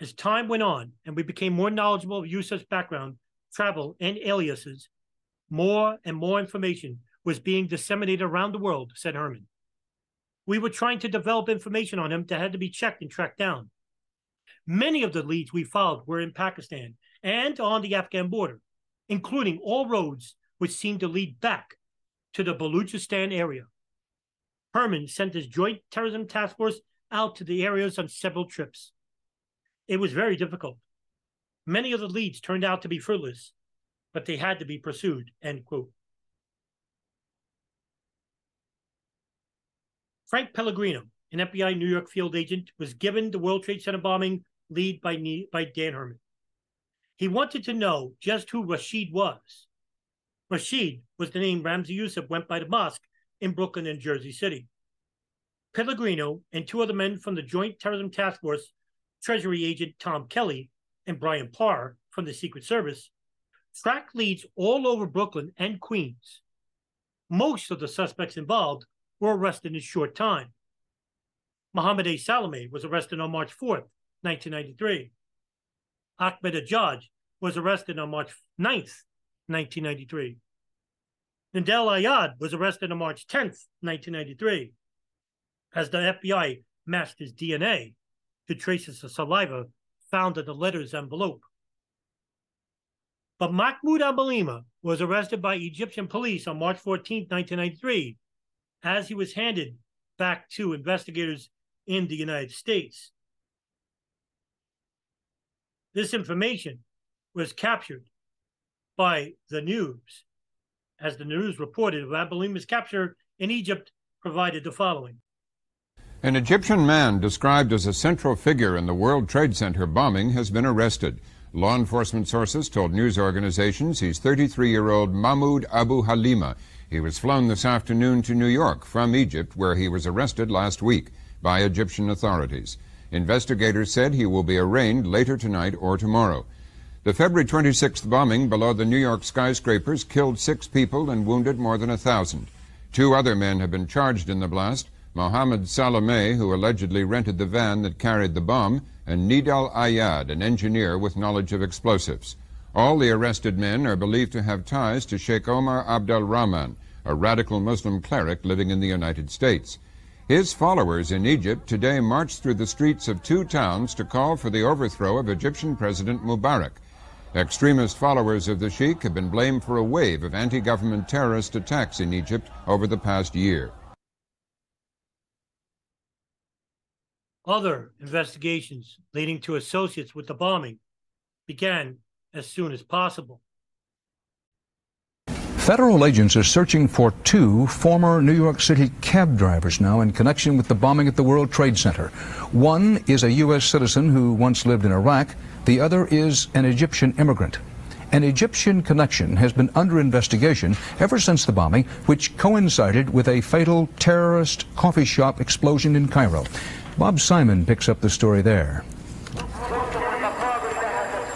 as time went on and we became more knowledgeable of Yousef's background, travel, and aliases, more and more information was being disseminated around the world, said Herman. We were trying to develop information on him that had to be checked and tracked down. Many of the leads we followed were in Pakistan and on the Afghan border, including all roads which seemed to lead back to the Baluchistan area. Herman sent his Joint Terrorism Task Force out to the areas on several trips. It was very difficult. Many of the leads turned out to be fruitless, but they had to be pursued. End quote. Frank Pellegrino, an FBI New York field agent, was given the World Trade Center bombing lead by, by Dan Herman. He wanted to know just who Rashid was. Rashid was the name Ramzi Yousef went by the mosque in Brooklyn and Jersey City. Pellegrino and two other men from the Joint Terrorism Task Force, Treasury agent Tom Kelly and Brian Parr from the Secret Service, tracked leads all over Brooklyn and Queens. Most of the suspects involved were arrested in a short time. Mohammed A. Salame was arrested on March 4th, 1993. Ahmed Ajaj was arrested on March 9th, 1993. Nidal Ayad was arrested on March 10th, 1993, as the FBI matched his DNA to traces of saliva found in the letter's envelope. But Mahmoud Abouhalima was arrested by Egyptian police on March 14, 1993, as he was handed back to investigators in the United States. This information was captured by the news. As the news reported, of Abouhalima's capture in Egypt provided the following. An Egyptian man described as a central figure in the World Trade Center bombing has been arrested. Law enforcement sources told news organizations he's 33-year-old Mahmoud Abouhalima. He was flown this afternoon to New York from Egypt, where he was arrested last week by Egyptian authorities. Investigators said he will be arraigned later tonight or tomorrow. The February 26th bombing below the New York skyscrapers killed six people and wounded more than a thousand. Two other men have been charged in the blast. Mohammed Salame, who allegedly rented the van that carried the bomb, and Nidal Ayad, an engineer with knowledge of explosives. All the arrested men are believed to have ties to Sheikh Omar Abdel Rahman, a radical Muslim cleric living in the United States. His followers in Egypt today marched through the streets of two towns to call for the overthrow of Egyptian President Mubarak. Extremist followers of the Sheikh have been blamed for a wave of anti-government terrorist attacks in Egypt over the past year. Other investigations leading to associates with the bombing began as soon as possible. Federal agents are searching for two former New York City cab drivers now in connection with the bombing at the World Trade Center. One is a U.S. citizen who once lived in Iraq. The other is an Egyptian immigrant. An Egyptian connection has been under investigation ever since the bombing, which coincided with a fatal terrorist coffee shop explosion in Cairo. Bob Simon picks up the story there.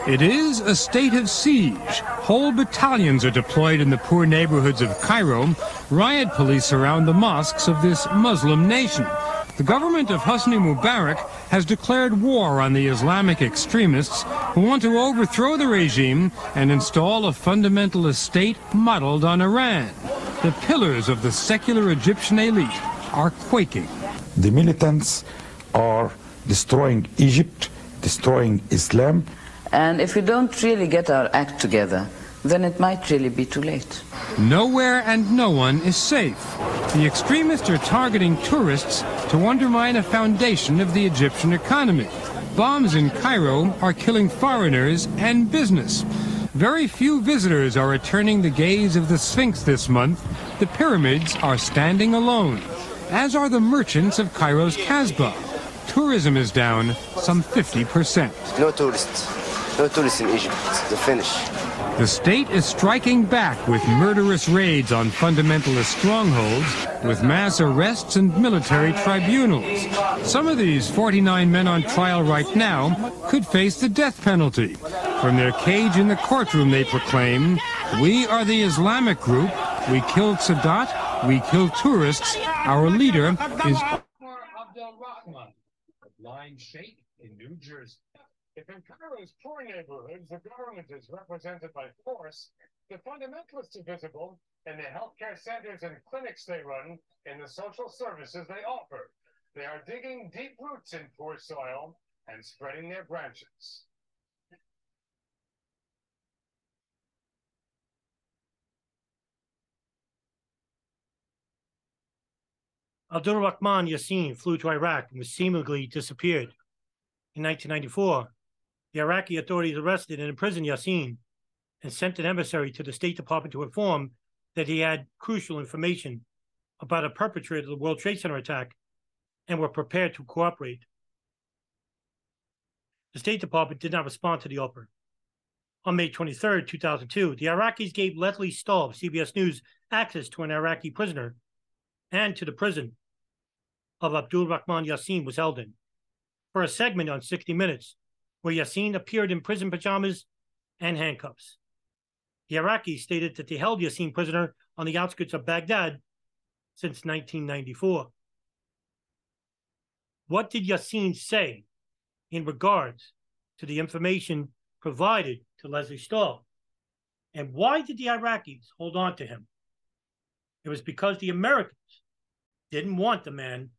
It is a state of siege. Whole battalions are deployed in the poor neighborhoods of Cairo. Riot police surround the mosques of this Muslim nation. The government of Hosni Mubarak has declared war on the Islamic extremists who want to overthrow the regime and install a fundamentalist state modeled on Iran. The pillars of the secular Egyptian elite are quaking. The militants are destroying Egypt, destroying Islam. And if we don't really get our act together, then it might really be too late. Nowhere and no one is safe. The extremists are targeting tourists to undermine a foundation of the Egyptian economy. Bombs in Cairo are killing foreigners and business. Very few visitors are returning the gaze of the Sphinx this month. The pyramids are standing alone, as are the merchants of Cairo's Kasbah. tourism is down some 50%. No tourists. No tourists in Egypt. The finish. The state is striking back with murderous raids on fundamentalist strongholds, with mass arrests and military tribunals. Some of these 49 men on trial right now could face the death penalty. From their cage in the courtroom, they proclaim, We are the Islamic group. We killed Sadat. We killed tourists. Our leader is Line Sheikh in New Jersey. If in Cairo's poor neighborhoods the government is represented by force, the fundamentalists are visible in the healthcare centers and clinics they run, in the social services they offer. They are digging deep roots in poor soil and spreading their branches. Abdul Rahman Yassin flew to Iraq and was seemingly disappeared. In 1994, the Iraqi authorities arrested and imprisoned Yassin and sent an emissary to the State Department to inform that he had crucial information about a perpetrator of the World Trade Center attack and were prepared to cooperate. The State Department did not respond to the offer. On May 23, 2002, the Iraqis gave Lesley Stahl of CBS News access to an Iraqi prisoner and to the prison of Abdul Rahman Yassin was held in for a segment on 60 Minutes where Yassin appeared in prison pajamas and handcuffs. The Iraqis stated that they held Yassin prisoner on the outskirts of Baghdad since 1994. What did Yassin say in regards to the information provided to Lesley Stahl? And why did the Iraqis hold on to him? It was because the Americans didn't want the man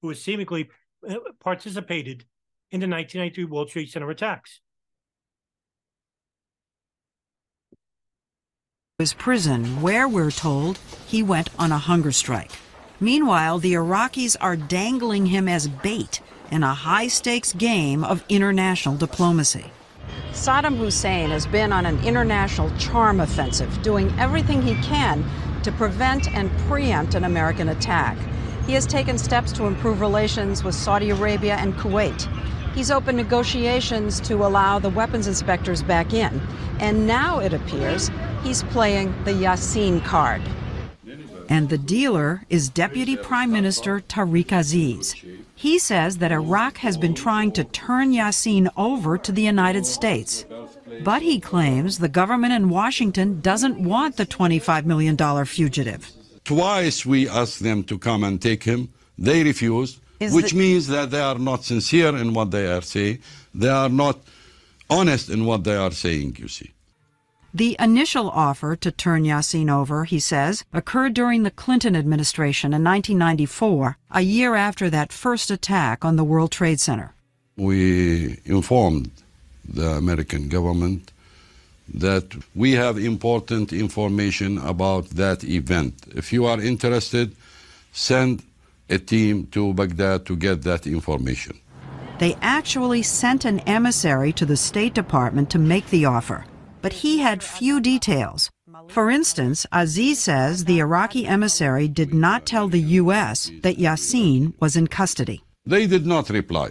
who was seemingly participated in the 1993 World Trade Center attacks. His prison, where we're told he went on a hunger strike. Meanwhile, the Iraqis are dangling him as bait in a high stakes game of international diplomacy. Saddam Hussein has been on an international charm offensive, doing everything he can to prevent and preempt an American attack. He has taken steps to improve relations with Saudi Arabia and Kuwait. He's opened negotiations to allow the weapons inspectors back in. And now it appears he's playing the Yassin card. And the dealer is Deputy Prime Minister Tariq Aziz. He says that Iraq has been trying to turn Yassin over to the United States. But he claims the government in Washington doesn't want the $25 million fugitive. Twice we asked them to come and take him. They refused, Is which the- means that they are not sincere in what they are saying. They are not honest in what they are saying, you see. The initial offer to turn Yassin over, he says, occurred during the Clinton administration in 1994, a year after that first attack on the World Trade Center. We informed the American government that we have important information about that event. If you are interested, send a team to Baghdad to get that information. They actually sent an emissary to the State Department to make the offer, but he had few details. For instance, Aziz says the Iraqi emissary did not tell the U.S. that Yassin was in custody. They did not reply.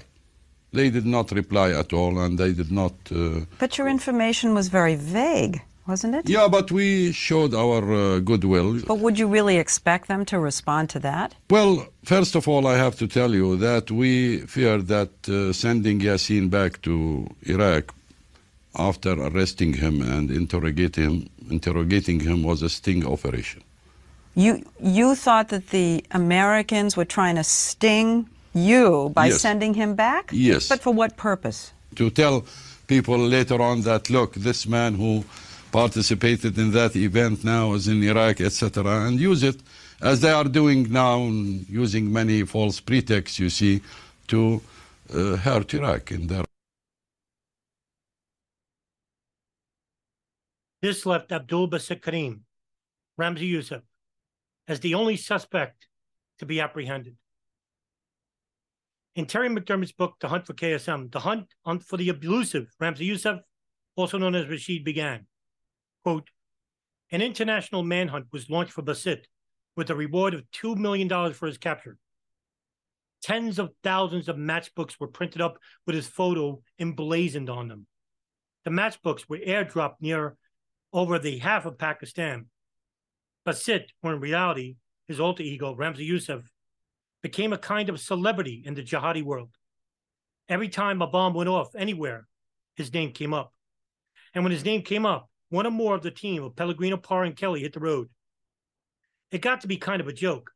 They did not reply at all, and they did not. Uh, But your information was very vague, wasn't it? yeah, but we showed our uh, goodwill. But would you really expect them to respond to that? Well, first of all, I have to tell you that we fear that uh, sending Yassin back to Iraq after arresting him and interrogating him, interrogating him was a sting operation. You you thought that the Americans were trying to sting you by Yes. sending him back? Yes. But for what purpose? To tell people later on that, look, this man who participated in that event now is in Iraq, etc., and use it as they are doing now, using many false pretexts, you see, to uh, hurt Iraq in their This left Abdul Basit Karim, Ramzi Yousef, as the only suspect to be apprehended. In Terry McDermott's book, The Hunt for KSM, the hunt for the elusive Ramzi Yousef, also known as Rashid, began. Quote, an international manhunt was launched for Basit with a reward of $2 million for his capture. Tens of thousands of matchbooks were printed up with his photo emblazoned on them. The matchbooks were airdropped near over the half of Pakistan. Basit, or in reality, his alter ego, Ramzi Yousef, became a kind of celebrity in the jihadi world. Every time a bomb went off anywhere, his name came up. And when his name came up, one or more of the team of Pellegrino, Parr, and Kelly hit the road. It got to be kind of a joke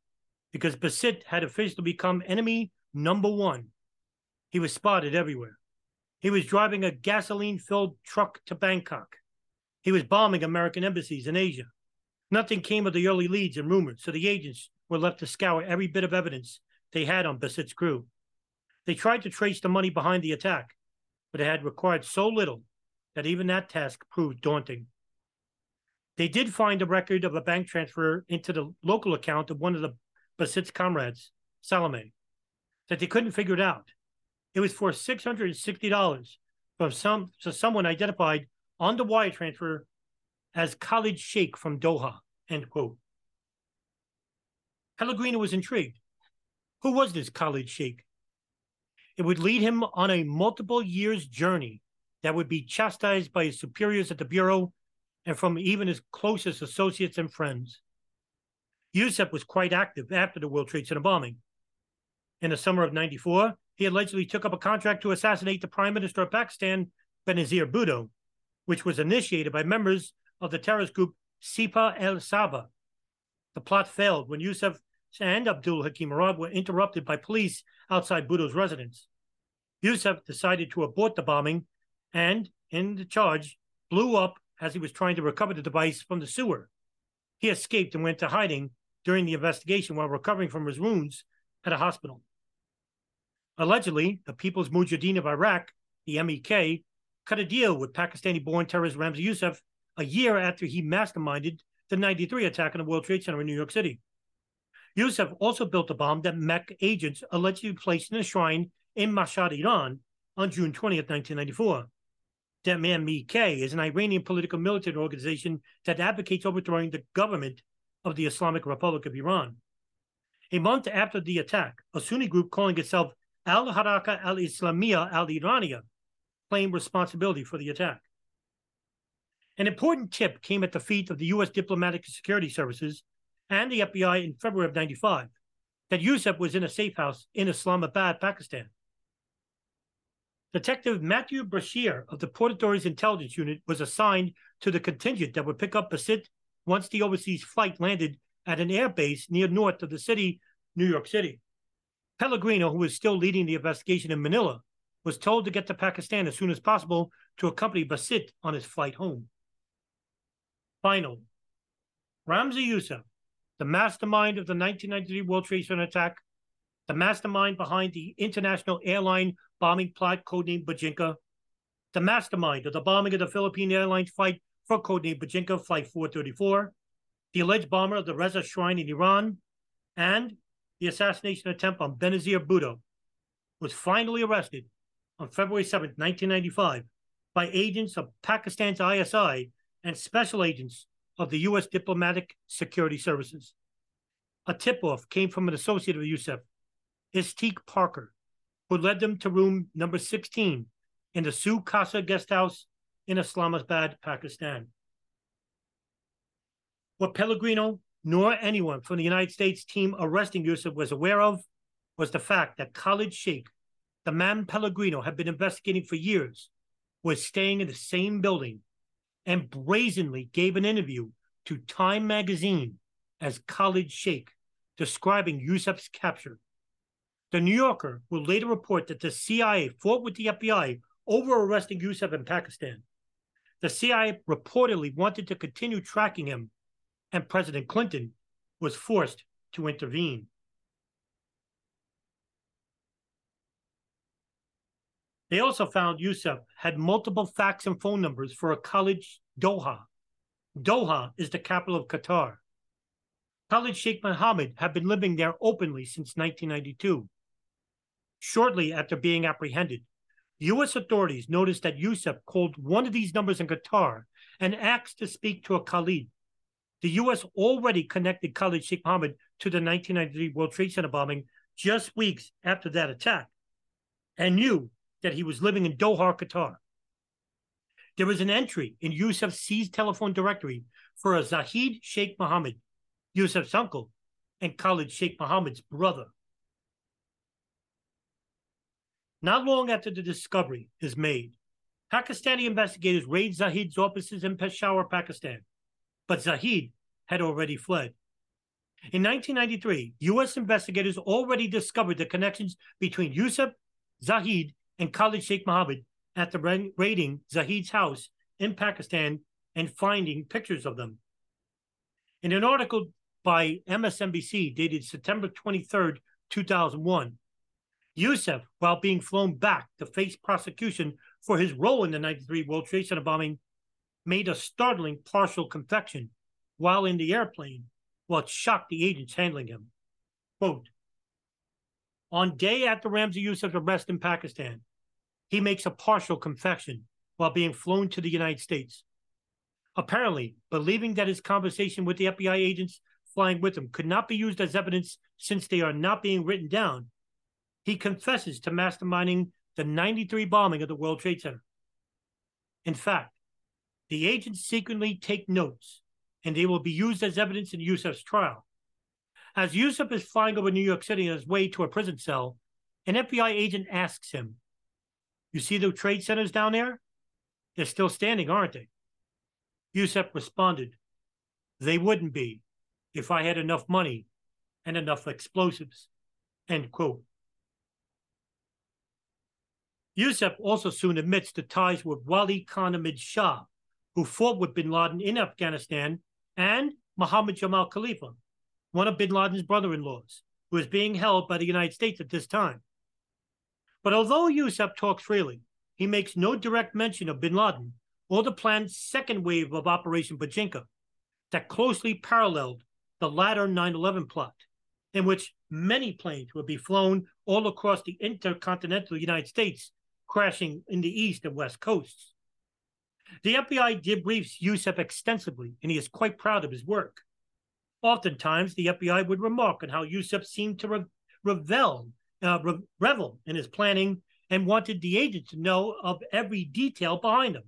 because Basit had officially become enemy number one. He was spotted everywhere. He was driving a gasoline filled truck to Bangkok. He was bombing American embassies in Asia. Nothing came of the early leads and rumors, so the agents were left to scour every bit of evidence they had on Basit's crew. They tried to trace the money behind the attack, but it had required so little that even that task proved daunting. They did find a record of a bank transfer into the local account of one of the Basit's comrades, Salame, that they couldn't figure it out. It was for $660 from some so someone identified on the wire transfer as Khalid Sheikh from Doha, end quote. Pellegrino was intrigued. Who was this Khalid Sheikh? It would lead him on a multiple years journey that would be chastised by his superiors at the Bureau and from even his closest associates and friends. Yousef was quite active after the World Trade Center bombing. In the summer of 94, he allegedly took up a contract to assassinate the Prime Minister of Pakistan, Benazir Bhutto, which was initiated by members of the terrorist group Sepah al Sabah. The plot failed when Yousef and Abdul Hakim Murad were interrupted by police outside Bhutto's residence. Yousef decided to abort the bombing and, in the charge, blew up as he was trying to recover the device from the sewer. He escaped and went to hiding during the investigation while recovering from his wounds at a hospital. Allegedly, the People's Mujahideen of Iraq, the MEK, cut a deal with Pakistani born terrorist Ramzi Yousef a year after he masterminded the 93 attack on the World Trade Center in New York City. Yousef also built a bomb that MEK agents allegedly placed in a shrine in Mashhad, Iran on June 20th, 1994. MEK is an Iranian political military organization that advocates overthrowing the government of the Islamic Republic of Iran. A month after the attack, a Sunni group calling itself Al Haraka al Islamiyah al Iraniya claimed responsibility for the attack. An important tip came at the feet of the U.S. diplomatic security services and the FBI in February of 95 that Yousef was in a safe house in Islamabad, Pakistan. Detective Matthew Brashear of the Port Authority's intelligence unit was assigned to the contingent that would pick up Basit once the overseas flight landed at an airbase near north of the city, New York City. Pellegrino, who was still leading the investigation in Manila, was told to get to Pakistan as soon as possible to accompany Basit on his flight home. Finally, Ramzi Yousef, the mastermind of the 1993 World Trade Center attack, the mastermind behind the international airline bombing plot codenamed Bojinka, the mastermind of the bombing of the Philippine Airlines flight for codenamed Bojinka Flight 434, the alleged bomber of the Reza Shrine in Iran, and the assassination attempt on Benazir Bhutto, was finally arrested on February 7, 1995, by agents of Pakistan's ISI and special agents of the U.S. Diplomatic Security Services. A tip off came from an associate of Yousef, Istiq Parker, who led them to room number 16 in the Su Casa guest house in Islamabad, Pakistan. What Pellegrino nor anyone from the United States team arresting Yousef was aware of was the fact that Khalid Sheikh, the man Pellegrino had been investigating for years, was staying in the same building and brazenly gave an interview to Time magazine as Khalid Sheikh, describing Yousef's capture the New Yorker will later report that the CIA fought with the FBI over arresting Yousef in Pakistan. The CIA reportedly wanted to continue tracking him, and President Clinton was forced to intervene. They also found Yousef had multiple fax and phone numbers for a college Doha. Doha is the capital of Qatar. Khalid Sheikh Mohammed had been living there openly since 1992 shortly after being apprehended. U.S. authorities noticed that Yousef called one of these numbers in Qatar and asked to speak to a Khalid. The U.S. already connected Khalid Sheikh Mohammed to the 1993 World Trade Center bombing just weeks after that attack and knew that he was living in Doha, Qatar. There was an entry in Yousef's seized telephone directory for a Zahid Sheikh Mohammed, Yousef's uncle, and Khalid Sheikh Mohammed's brother. Not long after the discovery is made, Pakistani investigators raid Zahid's offices in Peshawar, Pakistan, but Zahid had already fled. In 1993, U.S. investigators already discovered the connections between Yousef, Zahid, and Khalid Sheikh Mohammed after raiding Zahid's house in Pakistan and finding pictures of them. In an article by MSNBC dated September 23, 2001, Yousef, while being flown back to face prosecution for his role in the 93 World Trade Center bombing, made a startling partial confession while in the airplane, what shocked the agents handling him. Quote, on day after Ramzi Yousef's arrest in Pakistan, he makes a partial confession while being flown to the United States. Apparently, believing that his conversation with the FBI agents flying with him could not be used as evidence since they are not being written down, he confesses to masterminding the 93 bombing of the World Trade Center. In fact, the agents secretly take notes, and they will be used as evidence in Yousef's trial. As Yousef is flying over New York City on his way to a prison cell, an FBI agent asks him, You see the trade centers down there? They're still standing, aren't they? Yousef responded, They wouldn't be if I had enough money and enough explosives. End quote. Yousef also soon admits to ties with Wali Khan Ahmad Shah, who fought with bin Laden in Afghanistan, and Muhammad Jamal Khalifa, one of bin Laden's brother in laws, who is being held by the United States at this time. But although Yousef talks freely, he makes no direct mention of bin Laden or the planned second wave of Operation Bojinka that closely paralleled the latter 9 11 plot, in which many planes would be flown all across the intercontinental United States, crashing in the east and west coasts. The FBI debriefs Yousef extensively, and he is quite proud of his work. Oftentimes, the FBI would remark on how Yousef seemed to re- revel, uh, re- revel in his planning and wanted the agent to know of every detail behind him.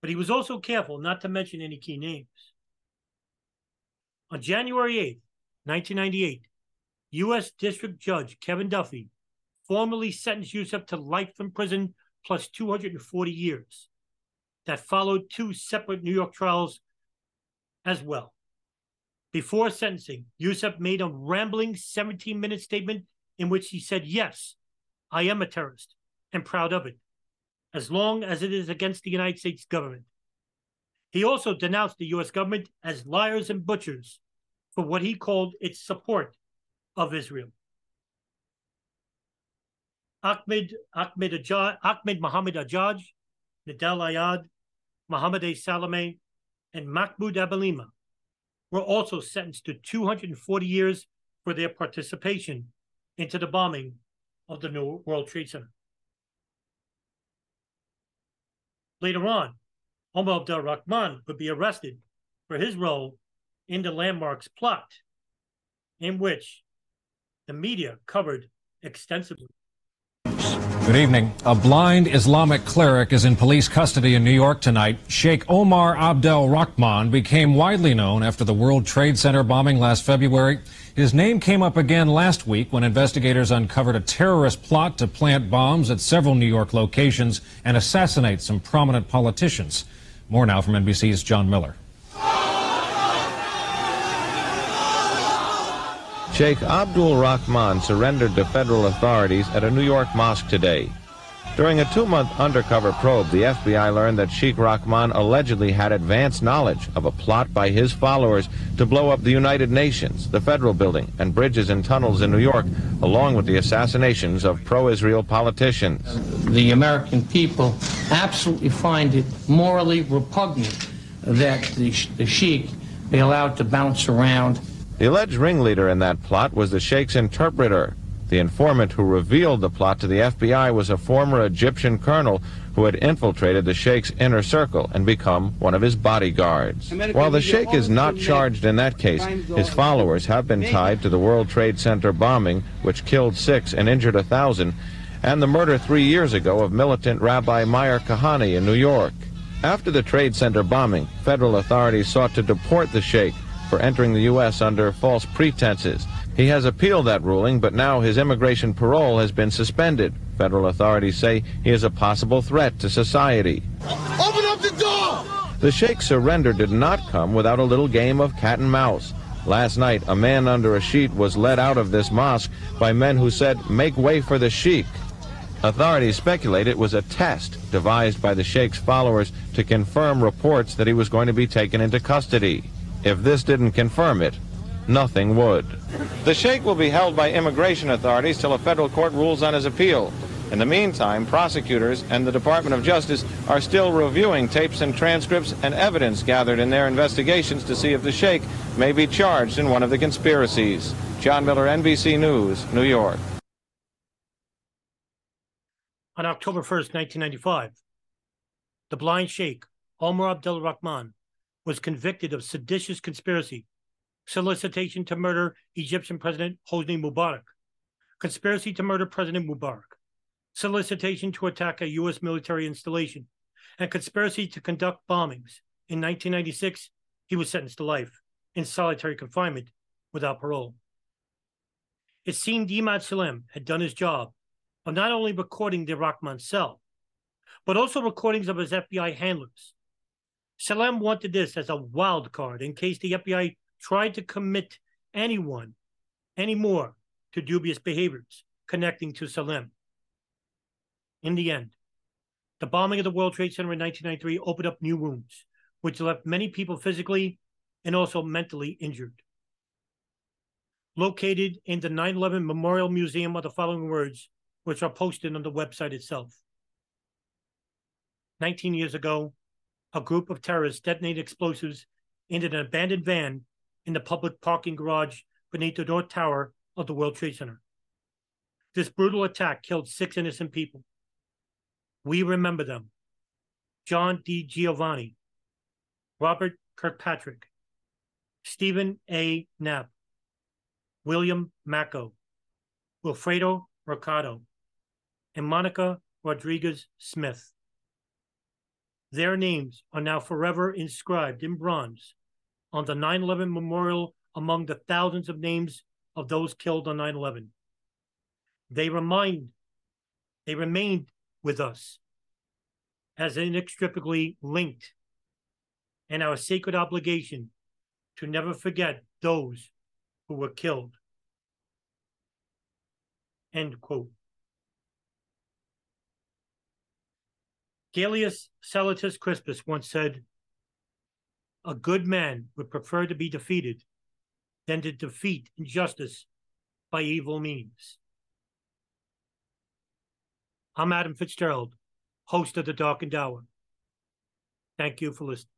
But he was also careful not to mention any key names. On January 8, 1998, U.S. District Judge Kevin Duffy formally sentenced Yousef to life in prison plus 240 years. That followed two separate New York trials as well. Before sentencing, Yousef made a rambling 17 minute statement in which he said, Yes, I am a terrorist and proud of it, as long as it is against the United States government. He also denounced the U.S. government as liars and butchers for what he called its support of Israel. Ahmed, Ahmed, Ajaj, Ahmed Mohammed Ajaj, Nidal Ayad, Mohammed A. Salameh, and Mahmoud Abouhalima were also sentenced to 240 years for their participation into the bombing of the New World Trade Center. Later on, Omar Abdel Rahman would be arrested for his role in the landmarks plot, in which the media covered extensively. Good evening. A blind Islamic cleric is in police custody in New York tonight. Sheikh Omar Abdel Rahman became widely known after the World Trade Center bombing last February. His name came up again last week when investigators uncovered a terrorist plot to plant bombs at several New York locations and assassinate some prominent politicians. More now from NBC's John Miller. Sheikh Abdul Rahman surrendered to federal authorities at a New York mosque today. During a two-month undercover probe, the FBI learned that Sheikh Rahman allegedly had advance knowledge of a plot by his followers to blow up the United Nations, the federal building, and bridges and tunnels in New York, along with the assassinations of pro-Israel politicians. The American people absolutely find it morally repugnant that the, the Sheikh be allowed to bounce around the alleged ringleader in that plot was the Sheikh's interpreter. The informant who revealed the plot to the FBI was a former Egyptian colonel who had infiltrated the Sheikh's inner circle and become one of his bodyguards. While the Sheikh is not charged in that case, his followers have been tied to the World Trade Center bombing, which killed six and injured a thousand, and the murder three years ago of militant Rabbi Meir Kahane in New York. After the Trade Center bombing, federal authorities sought to deport the Sheikh, for entering the U.S. under false pretenses. He has appealed that ruling, but now his immigration parole has been suspended. Federal authorities say he is a possible threat to society. Open up the door! The Sheikh's surrender did not come without a little game of cat and mouse. Last night, a man under a sheet was led out of this mosque by men who said, make way for the sheikh. Authorities speculate it was a test devised by the sheikh's followers to confirm reports that he was going to be taken into custody. If this didn't confirm it, nothing would. The sheikh will be held by immigration authorities till a federal court rules on his appeal. In the meantime, prosecutors and the Department of Justice are still reviewing tapes and transcripts and evidence gathered in their investigations to see if the sheikh may be charged in one of the conspiracies. John Miller, NBC News, New York. On October 1st, 1995, the blind sheikh, Omar Abdel Rahman, was convicted of seditious conspiracy, solicitation to murder Egyptian President Hosni Mubarak, conspiracy to murder President Mubarak, solicitation to attack a U.S. military installation, and conspiracy to conduct bombings. In 1996, he was sentenced to life in solitary confinement without parole. It seemed Emad Salem had done his job of not only recording the Rahman cell, but also recordings of his FBI handlers. Salem wanted this as a wild card in case the FBI tried to commit anyone anymore to dubious behaviors connecting to Salem. In the end, the bombing of the World Trade Center in 1993 opened up new wounds, which left many people physically and also mentally injured. Located in the 9 11 Memorial Museum are the following words, which are posted on the website itself. 19 years ago, a group of terrorists detonated explosives into an abandoned van in the public parking garage beneath the North Tower of the World Trade Center. This brutal attack killed six innocent people. We remember them John DiGiovanni, Robert Kirkpatrick, Stephen A. Knapp, William Macko, Wilfredo Mercado, and Monica Rodriguez Smith. Their names are now forever inscribed in bronze on the 9 11 memorial among the thousands of names of those killed on 9 11. They remind, they remained with us as inextricably linked and our sacred obligation to never forget those who were killed. End quote. Galeus Sallutus Crispus once said, A good man would prefer to be defeated than to defeat injustice by evil means. I'm Adam Fitzgerald, host of The Darkened Hour. Thank you for listening.